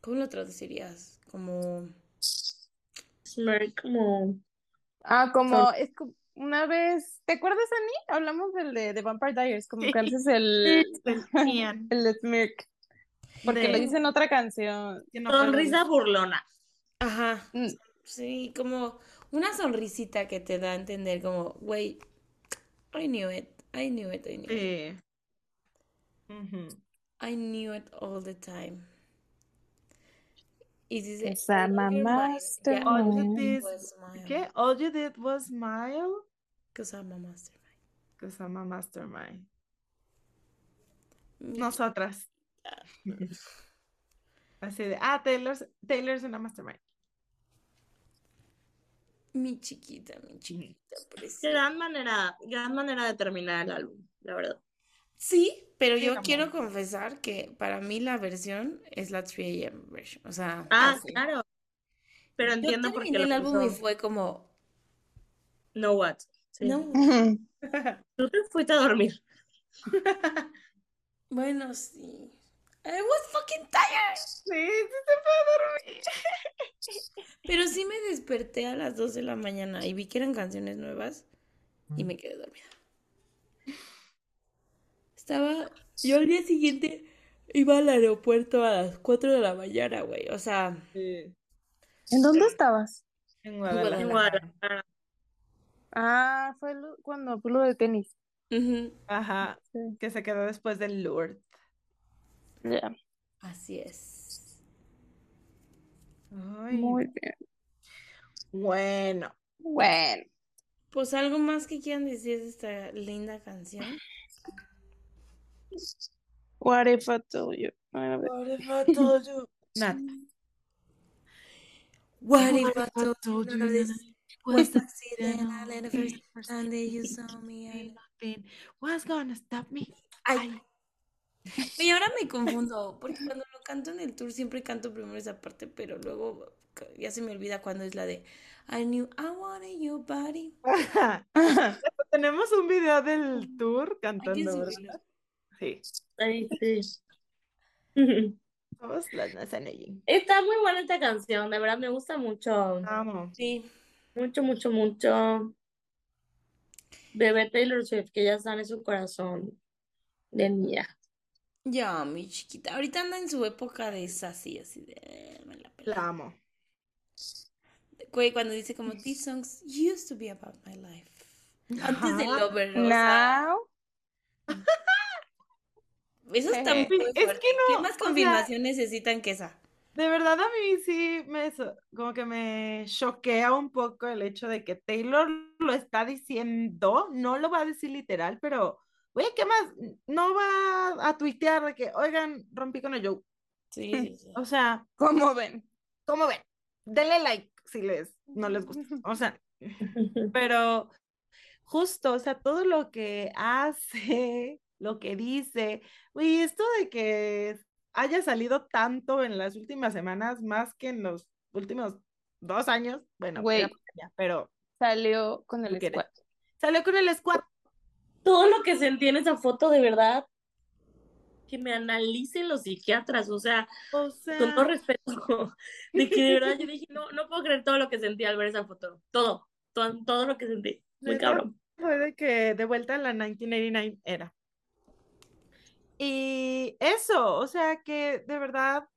¿cómo lo traducirías? Como, Smirk como... Ah, como, es como una vez, ¿te acuerdas, Ani? Hablamos del de, de Vampire Diaries, como que haces el, el smirk, porque lo de- dice en otra canción. puedo Sonrisa burlona. ajá, Mm, sí, como una sonrisita que te da a entender como, güey, I knew it, I knew it, I knew it, Sí. I knew it all the time. Y dice, a "All you mastermind. did, was smile, ¿qué? All you did was smile. 'cause I'm a mastermind. Because I'm a mastermind. Mi Nosotras. Así de, ah, Taylor's, Taylor's una mastermind. Mi chiquita, mi chiquita, preciosa. Gran manera, gran manera de terminar el álbum, la verdad. Sí, pero Sí, yo amor. quiero confesar que para mí la versión es la 3 AM version. O sea, Ah, claro. Pero yo entiendo por qué el álbum y fue como, No What. Sí. no, Tú te fuiste a dormir. bueno, sí. I was fucking tired. Sí, sí se puede dormir. Pero sí me desperté a las 2 de la mañana y vi que eran canciones nuevas y me quedé dormida. Estaba, yo al día siguiente iba al aeropuerto a las 4 de la mañana, güey. O sea, Sí. ¿En dónde estabas? En Guadalajara. En Guadalajara. Ah, fue lo- cuando fue lo de tenis. Ajá. Sí. Que se quedó después del Lourdes. Ya. así es. Ay, Muy bien. bueno. Bueno. Pues algo más que quieran decir de esta linda canción. What if I told you? A ver. What if I told you? Nat. What if What I if I told told you this was was accidental and the first time that you saw me I... nothing was gonna stop me? Ay. Y ahora me confundo, porque cuando lo canto en el tour siempre canto primero esa parte, pero luego ya se me olvida cuando es la de I knew I wanted your body. Tenemos un video del tour cantando. ¿verdad? Sí. Ay, sí. Todos las nacen allí. Está muy buena esta canción, de verdad me gusta mucho. Amo. Sí, Mucho, mucho, mucho. Bebé Taylor Swift, que ya está en su corazón de niña. Ya, mi chiquita. Ahorita anda en su época de sassy, así de... eh, me la pela. La amo. Cuando dice como, these songs used to be about my life. Antes de Ajá. Lover, o sea, Now. eso está Es que no, ¿Qué más o sea- confirmación necesitan que esa? De verdad a mí sí me como que me choquea un poco el hecho de que Taylor lo está diciendo, no lo va a decir literal, pero güey, ¿qué más? No va a tuitear de que, oigan, rompí con el Joe. Sí, sí, sí. O sea, ¿Cómo ven? ¿cómo ven? Denle like si les no les gusta. O sea, pero justo, o sea, todo lo que hace, lo que dice, güey, esto de que haya salido tanto en las últimas semanas, más que en los últimos dos años, bueno, Güey. pandemia, pero Salió con el squad. salió con el squad. Todo lo que sentí en esa foto, de verdad, que me analicen los psiquiatras, o sea, O sea, con todo respeto, de que de verdad yo dije, no, no puedo creer todo lo que sentí al ver esa foto, todo, todo, todo lo que sentí, muy cabrón. fue de que de vuelta a la 1989 era. Y eso, o sea que de verdad,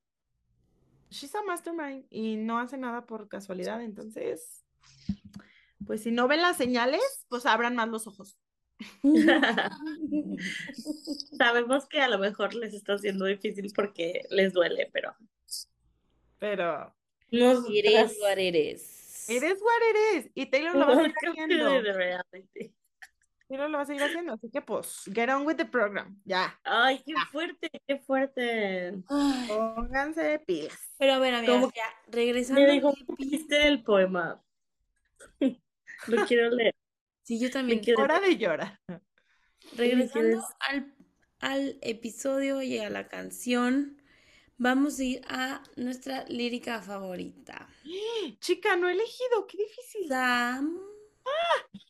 she's a mastermind y no hace nada por casualidad, entonces, pues si no ven las señales, pues abran más los ojos. Sabemos que a lo mejor les está haciendo difícil porque les duele, pero Pero nos It is what it is. it is what it is. Y Taylor lo va a haciendo. Taylor lo va a seguir haciendo, así que pues, get on with the program. Ya, Ay, qué fuerte, qué fuerte. Ay, pónganse pilas. pero a ver, amigas, Como ya, regresando Me hippie. ¿viste el poema? Lo quiero leer. Sí, yo también. Me quedé- Hora de llorar. Regresando al, al episodio y a la canción, vamos a ir a nuestra lírica favorita. Chica, no he elegido, qué difícil. Sam.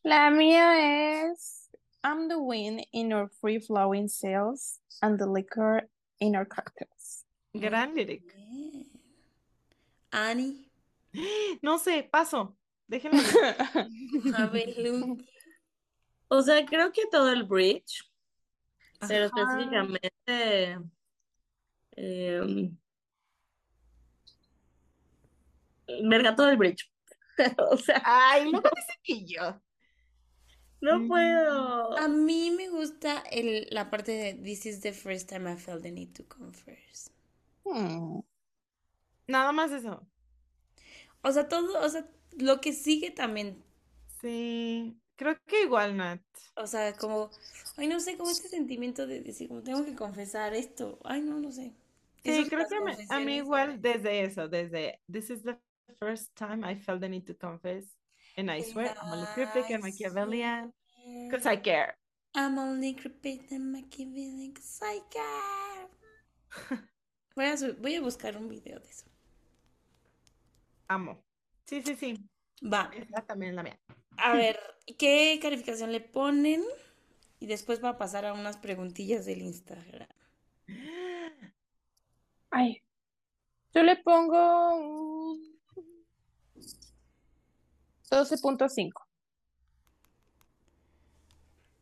La mía es I'm the wind in our free flowing sails and the liquor in our cocktails. Gran lyric. Bien. Annie. No sé, paso. Déjenme. Mabelu. O sea, creo que todo el bridge, pero específicamente em, verga todo el bridge. O sea, Ay, luego dice que yo. no puedo. A mí me gusta el, la parte de This is the first time I felt the need to confess. Hmm. Nada más eso. O sea, todo, o sea, lo que sigue también, Sí, creo que igual, Nat. o sea, como, ay, no sé, como este sentimiento de decir, como tengo que confesar esto, ay, no, no sé. Sí, creo que me- a mí igual desde eso, desde This is the first time I felt the need to confess. And I swear, I'm only cryptic and Machiavellian. Because I care. I'm only cryptic and Machiavellian 'cause I care. Voy a, voy a buscar un video de eso. Amo. Sí, sí, sí. Va, Esa también es la mía. a ver, ¿qué calificación le ponen? Y después va a pasar a unas preguntillas del Instagram. Ay. Yo le pongo un 12.5.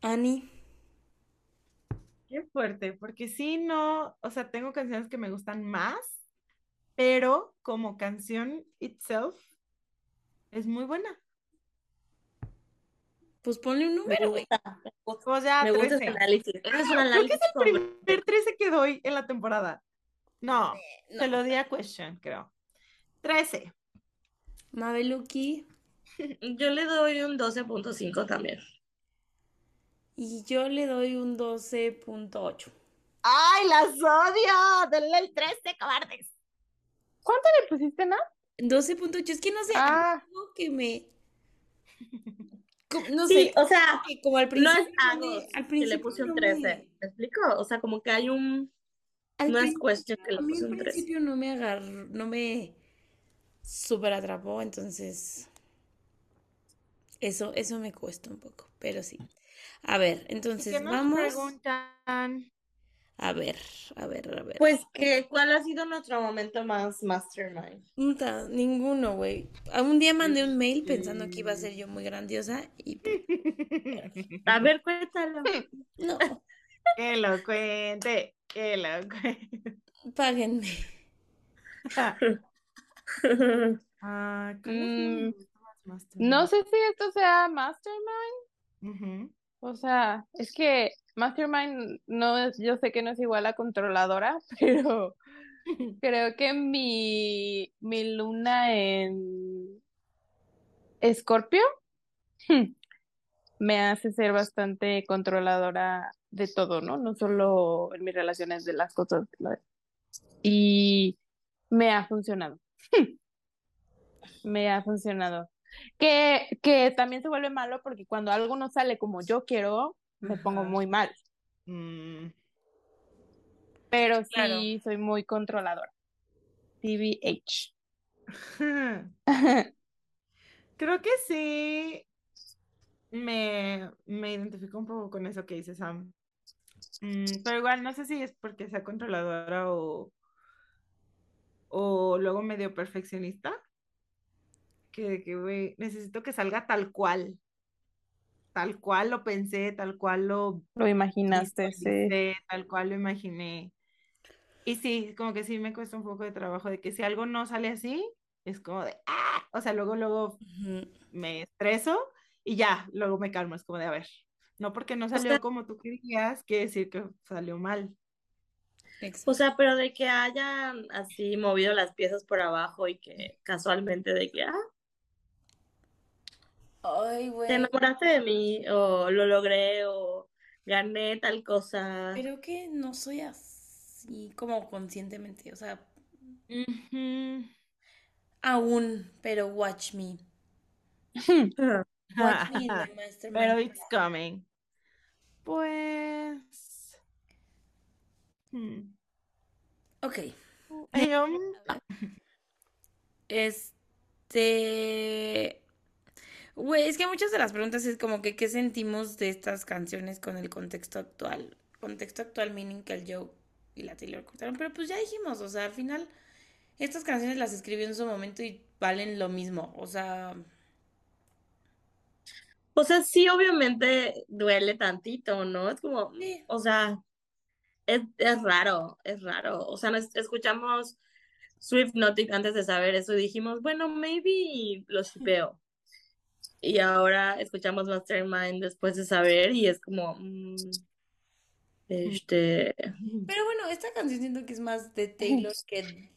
Ani, Qué fuerte, porque sí, no, o sea, tengo canciones que me gustan más, pero como canción itself es muy buena. pues ponle un Me número, güey. me gusta, O sea, me gusta ese 13. análisis. Ese es un Creo que análisis es el como- primer 13 que doy en la temporada. No, No. se lo di a Question, creo. 13. Mabeluki Yo le doy un 12.5 también. y yo le doy un 12.8. ¡Ay, las odio! Denle el 13, cobardes. ¿Cuánto le pusiste, Nat? 12.8, es que no sé, Ah. algo que me... como- No Sí, sé, o sea, que como al no principio es no algo me- al que le principio puse un no 13. me- ¿Me explico? O sea, como que hay un... al No es principio- cuestión que a le mí puse al un 13. principio no me agarró, no me super atrapó, entonces eso, eso me cuesta un poco, pero sí. A ver, ¿Y entonces qué nos vamos preguntan? A ver, a ver, a ver. Pues que, ¿cuál ha sido nuestro momento más mastermind? Puta, ninguno, güey. A Un día mandé un mail pensando que iba a ser yo muy grandiosa y A ver, cuéntalo. no, Que lo cuente, que lo cuente. páguenme. Ah, ¿cuál es mi Mm, más mastermind? No sé si esto sea Mastermind. O sea, es que Mastermind no es, yo sé que no es igual a controladora, pero creo que mi, mi luna en Escorpio me hace ser bastante controladora de todo, ¿no? No solo en mis relaciones de las cosas. Y me ha funcionado. Me ha funcionado. Que, que también se vuelve malo porque cuando algo no sale como yo quiero, me pongo muy mal. Mm, Pero sí Claro. soy muy controladora. TBH. Creo que sí me, me identifico un poco con eso que dice Sam. Mm, pero igual no sé si es porque sea controladora o, o luego medio perfeccionista. Que, que, necesito que salga tal cual. Tal cual lo pensé, tal cual lo Lo imaginaste, sí. tal cual lo imaginé. Y sí, como que sí me cuesta un poco de trabajo de que si algo no sale así, es como de, ah, o sea, luego, luego me estreso y ya, luego me calmo, es como de, a ver, no porque no salió sea- como tú querías, quiere decir que salió mal. Exacto. O sea, pero de que hayan así movido las piezas por abajo y que casualmente de que, ah, Ay, te enamoraste de mí, o lo logré, o gané tal cosa. Creo que no soy así como conscientemente, o sea, aún, pero watch me. Watch me in the mastermind. Pero it's coming. Pues... hmm, Ok, este... Güey, es que muchas de las preguntas es como que qué sentimos de estas canciones con el contexto actual. Contexto actual meaning que el Joe y la Taylor cortaron, pero pues ya dijimos, o sea, al final estas canciones las escribió en su momento y valen lo mismo, o sea, O sea, sí, obviamente duele tantito, ¿no? Es como, Sí. o sea, es, es raro, es raro. O sea, nos escuchamos Swift Notic antes de saber eso y dijimos, bueno, maybe lo shipeo. Y ahora escuchamos Mastermind después de saber y es como, mm, este, Pero bueno, esta canción siento que es más de Taylor que...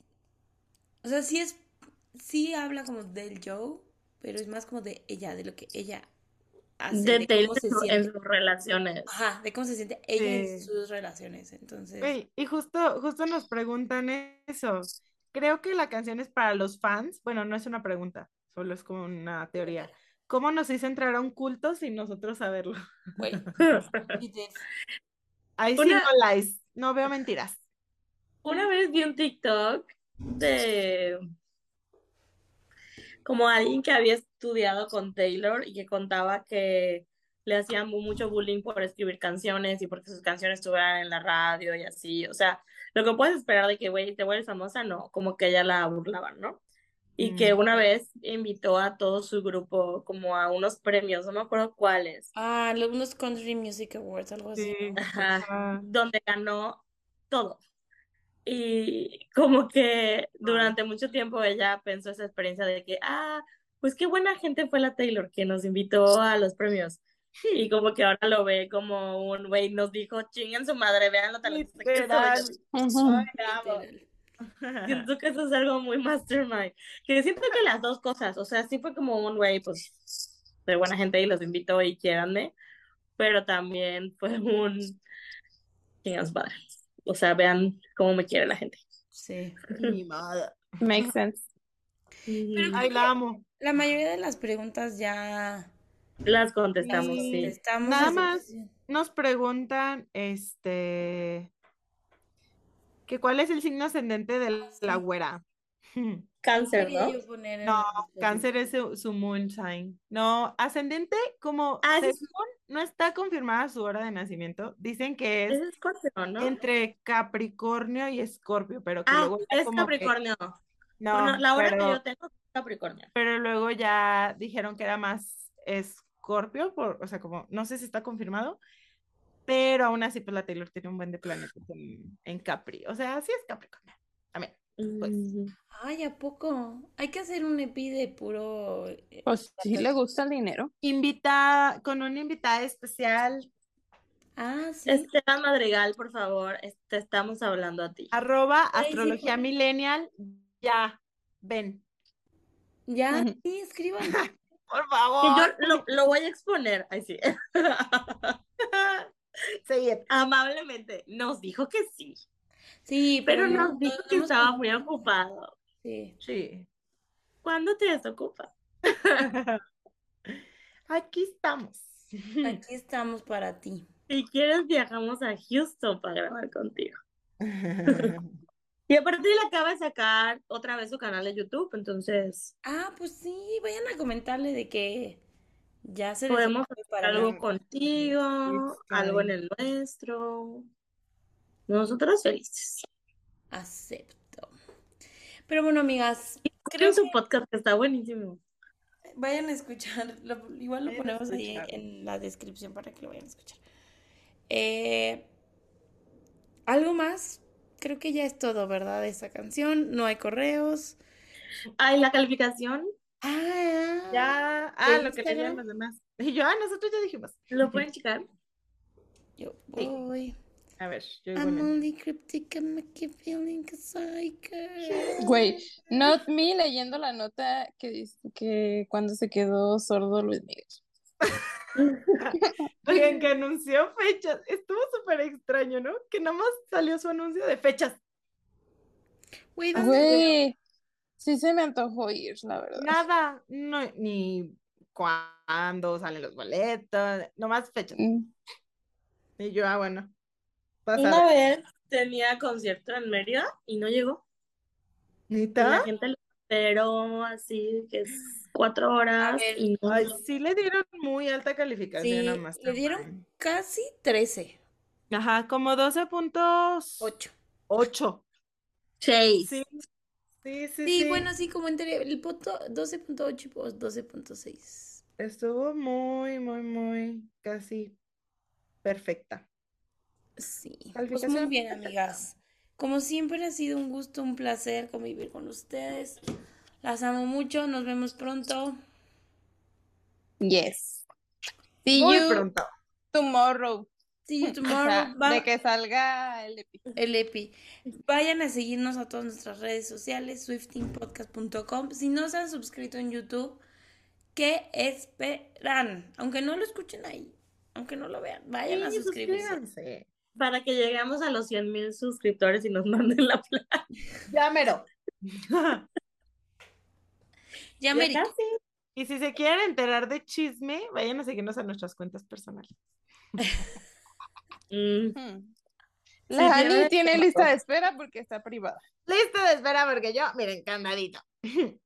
O sea, sí es... Sí habla como del Joe, pero es más como de ella, de lo que ella hace, de de Taylor cómo se en sus relaciones. Ajá, de cómo se siente ella en sus relaciones. Entonces, Güey, y justo, justo nos preguntan eso. Creo que la canción es para los fans. Bueno, no es una pregunta, solo es como una teoría. ¿Cómo nos hizo entrar a un culto sin nosotros saberlo? güey, Ahí sí Una- no lies, no veo mentiras. Una vez vi un TikTok de como alguien que había estudiado con Taylor y que contaba que le hacían mu- mucho bullying por escribir canciones y porque sus canciones estuvieran en la radio y así. O sea, lo que puedes esperar de que, güey, te vuelves famosa, no, como que ella la burlaban, ¿no? Y que Mm. una vez invitó a todo su grupo como a unos premios, no me acuerdo cuáles, Ah, unos Country Music Awards, algo así, Sí. Ajá. Ajá. donde ganó todo. Y como que durante mucho tiempo ella pensó esa experiencia de que, ah, pues qué buena gente fue la Taylor que nos invitó a los premios. Y como que ahora lo ve como un güey nos dijo, chinguen su madre, vean lo talentosa que soy. Siento que eso es algo muy mastermind. Que siento que las dos cosas, o sea, sí fue como un güey, pues, de buena gente y los invitó y quiéranme, pero también fue un chingan su madre. O sea, vean cómo me quiere la gente. Sí. Ni modo. Makes sense. Pero Ay, la amo. La mayoría de las preguntas ya Las contestamos, Sí. sí. Nada más. Nos preguntan, este, que cuál es el signo ascendente de la güera. Cáncer, ¿no? No, cáncer es su, su moon sign. No, ascendente, como Ah, según no está confirmada su hora de nacimiento, dicen que es Es Escorpio, ¿no? entre Capricornio y Escorpio, pero que Ah, luego es como que- Capricornio. no, Bueno, la hora pero, que yo tengo es Capricornio. pero luego ya dijeron que era más Escorpio, por, o sea, como no sé si está confirmado, pero aún así pues la Taylor tiene un buen de planetas en, en Capri, o sea, sí es Capricornio. También. Pues. Mm, Ay, ¿a poco? Hay que hacer un epi de puro... eh, Pues sí le gusta el dinero. Invita, con una invitada especial, Ah, sí. Esteban Madrigal, por favor, te estamos hablando a ti. arroba Ay, sí, astrología por- millennial, ya, ven, Ya, sí, escriban. por Que favor. yo lo, lo voy a exponer, ay sí. Seguir. Amablemente, nos dijo que sí, Sí, pero no- nos dijo que estaba muy ocupado. Sí. Sí. ¿Cuándo te desocupas? Aquí estamos. Aquí estamos para ti. Si quieres, viajamos a Houston para grabar contigo. Y aparte él acaba de sacar otra vez su canal de YouTube, entonces Ah, pues sí, vayan a comentarle de que ya se podemos hacer algo la- contigo, algo en el nuestro. Nosotros felices. Acepto. Pero bueno, amigas, Creo su que podcast que está buenísimo. vayan a escuchar. lo- igual lo Vayan ponemos ahí en la descripción para que lo vayan a escuchar. Eh, ¿algo más? Creo que ya es todo, ¿verdad? De esta canción. No hay correos. Ay, la calificación, Ah, Ya, ah, lo que Instagram? leían los demás. Y yo, ah, nosotros ya dijimos. ¿lo pueden checar? yo Sí. voy. A ver, yo I'm only cryptic and make you feeling psycho. Güey, not me leyendo la nota que dice que cuando se quedó sordo Luis Miguel. Oigan, que anunció fechas. Estuvo súper extraño, ¿no? Que nada más salió su anuncio de fechas. Güey, ¿dónde Güey, sí se me antojó ir, la verdad. Nada, no, ni cuándo salen los boletos, nomás fechas. Mm. Y yo, ah, bueno. Una vez tenía concierto en Mérida y no llegó. Y la gente lo esperó así, que es cuatro horas ver, y no Ay, sí le dieron muy alta calificación Sí, a Mastermind. le dieron casi 13. Ajá, como 12 puntos. 8. 8. Chase. Sí, sí, sí, Sí, sí. bueno, sí, como entre el punto 12.8 y pues 12.6. Estuvo muy, muy, muy casi perfecta. Sí, pues muy bien, perfecta. amigas. Como siempre ha sido un gusto, un placer convivir con ustedes. Las amo mucho, nos vemos pronto. Yes. See Muy you pronto. tomorrow. See you O tomorrow. sea, Va- de que salga el epi- el EPI. Vayan a seguirnos a todas nuestras redes sociales, swiftingpodcast.com. Si no se han suscrito en YouTube, ¿qué esperan? Aunque no lo escuchen ahí, aunque no lo vean, vayan a suscribirse. suscríbanse. Para que lleguemos a los 100 mil suscriptores y nos manden la plata. Ya mero. Ya. Y si se quieren enterar de chisme, vayan a seguirnos a nuestras cuentas personales. Mm, Hmm. Sí, La Ani tiene- tiene lista de espera porque está privada. Lista de espera porque yo, miren, candadito.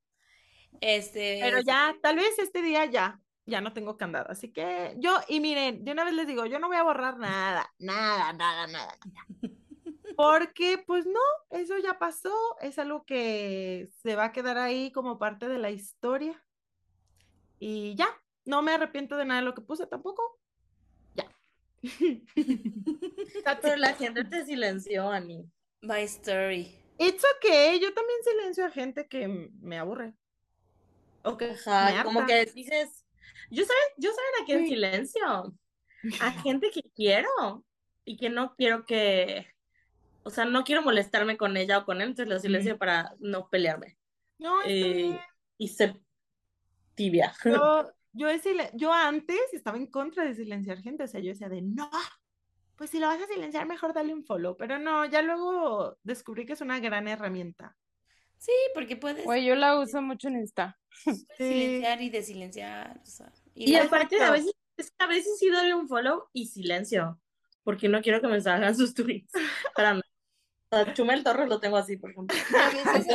Este, Pero ya, tal vez este día ya, ya no tengo candado. Así que yo, y miren, de una vez les digo, yo no voy a borrar nada, nada, nada, nada, nada. Porque, pues no, eso ya pasó, es algo que se va a quedar ahí como parte de la historia. Y ya, no me arrepiento de nada de lo que puse tampoco. Pero la gente te silenció, Ani. My story. It's okay, yo también silencio a gente que me aburre. O que Ajá, me como que dices, yo saben, yo saben a quién Sí. silencio. A gente que quiero y que no quiero que, o sea, no quiero molestarme con ella o con él, entonces lo silencio para no pelearme. No, Eh, y ser tibia. Yo, yo, yo antes estaba en contra de silenciar gente, o sea, yo decía de no, pues si lo vas a silenciar, mejor dale un follow, pero no, ya luego descubrí que es una gran herramienta. Sí, porque puedes, Güey, yo la uso mucho en Insta. Sí. silenciar y desilenciar. O sea, Y la- aparte a veces, es que a veces sí doy un follow y silencio, porque no quiero que me salgan sus tweets. Para mí. O sea, Chumel Torres lo tengo así, por ejemplo. a veces.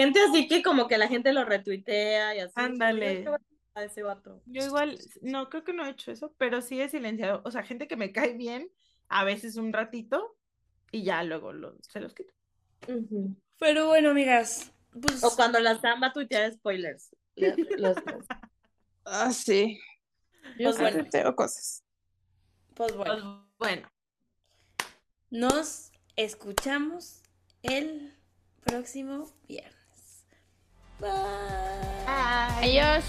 Gente así que como que la gente lo retuitea y así. Ándale. A ese vato. Yo igual, no, creo que no he hecho eso, pero sí he silenciado. O sea, gente que me cae bien, a veces un ratito, y ya luego lo- se los quito. Pero bueno, amigas, pues O cuando las dan va a tuitear spoilers. Le- los- Ah, sí. Yo Pues bueno. tuiteo cosas. pues bueno, Pues, bueno, nos escuchamos el próximo viernes. Bye. Adiós.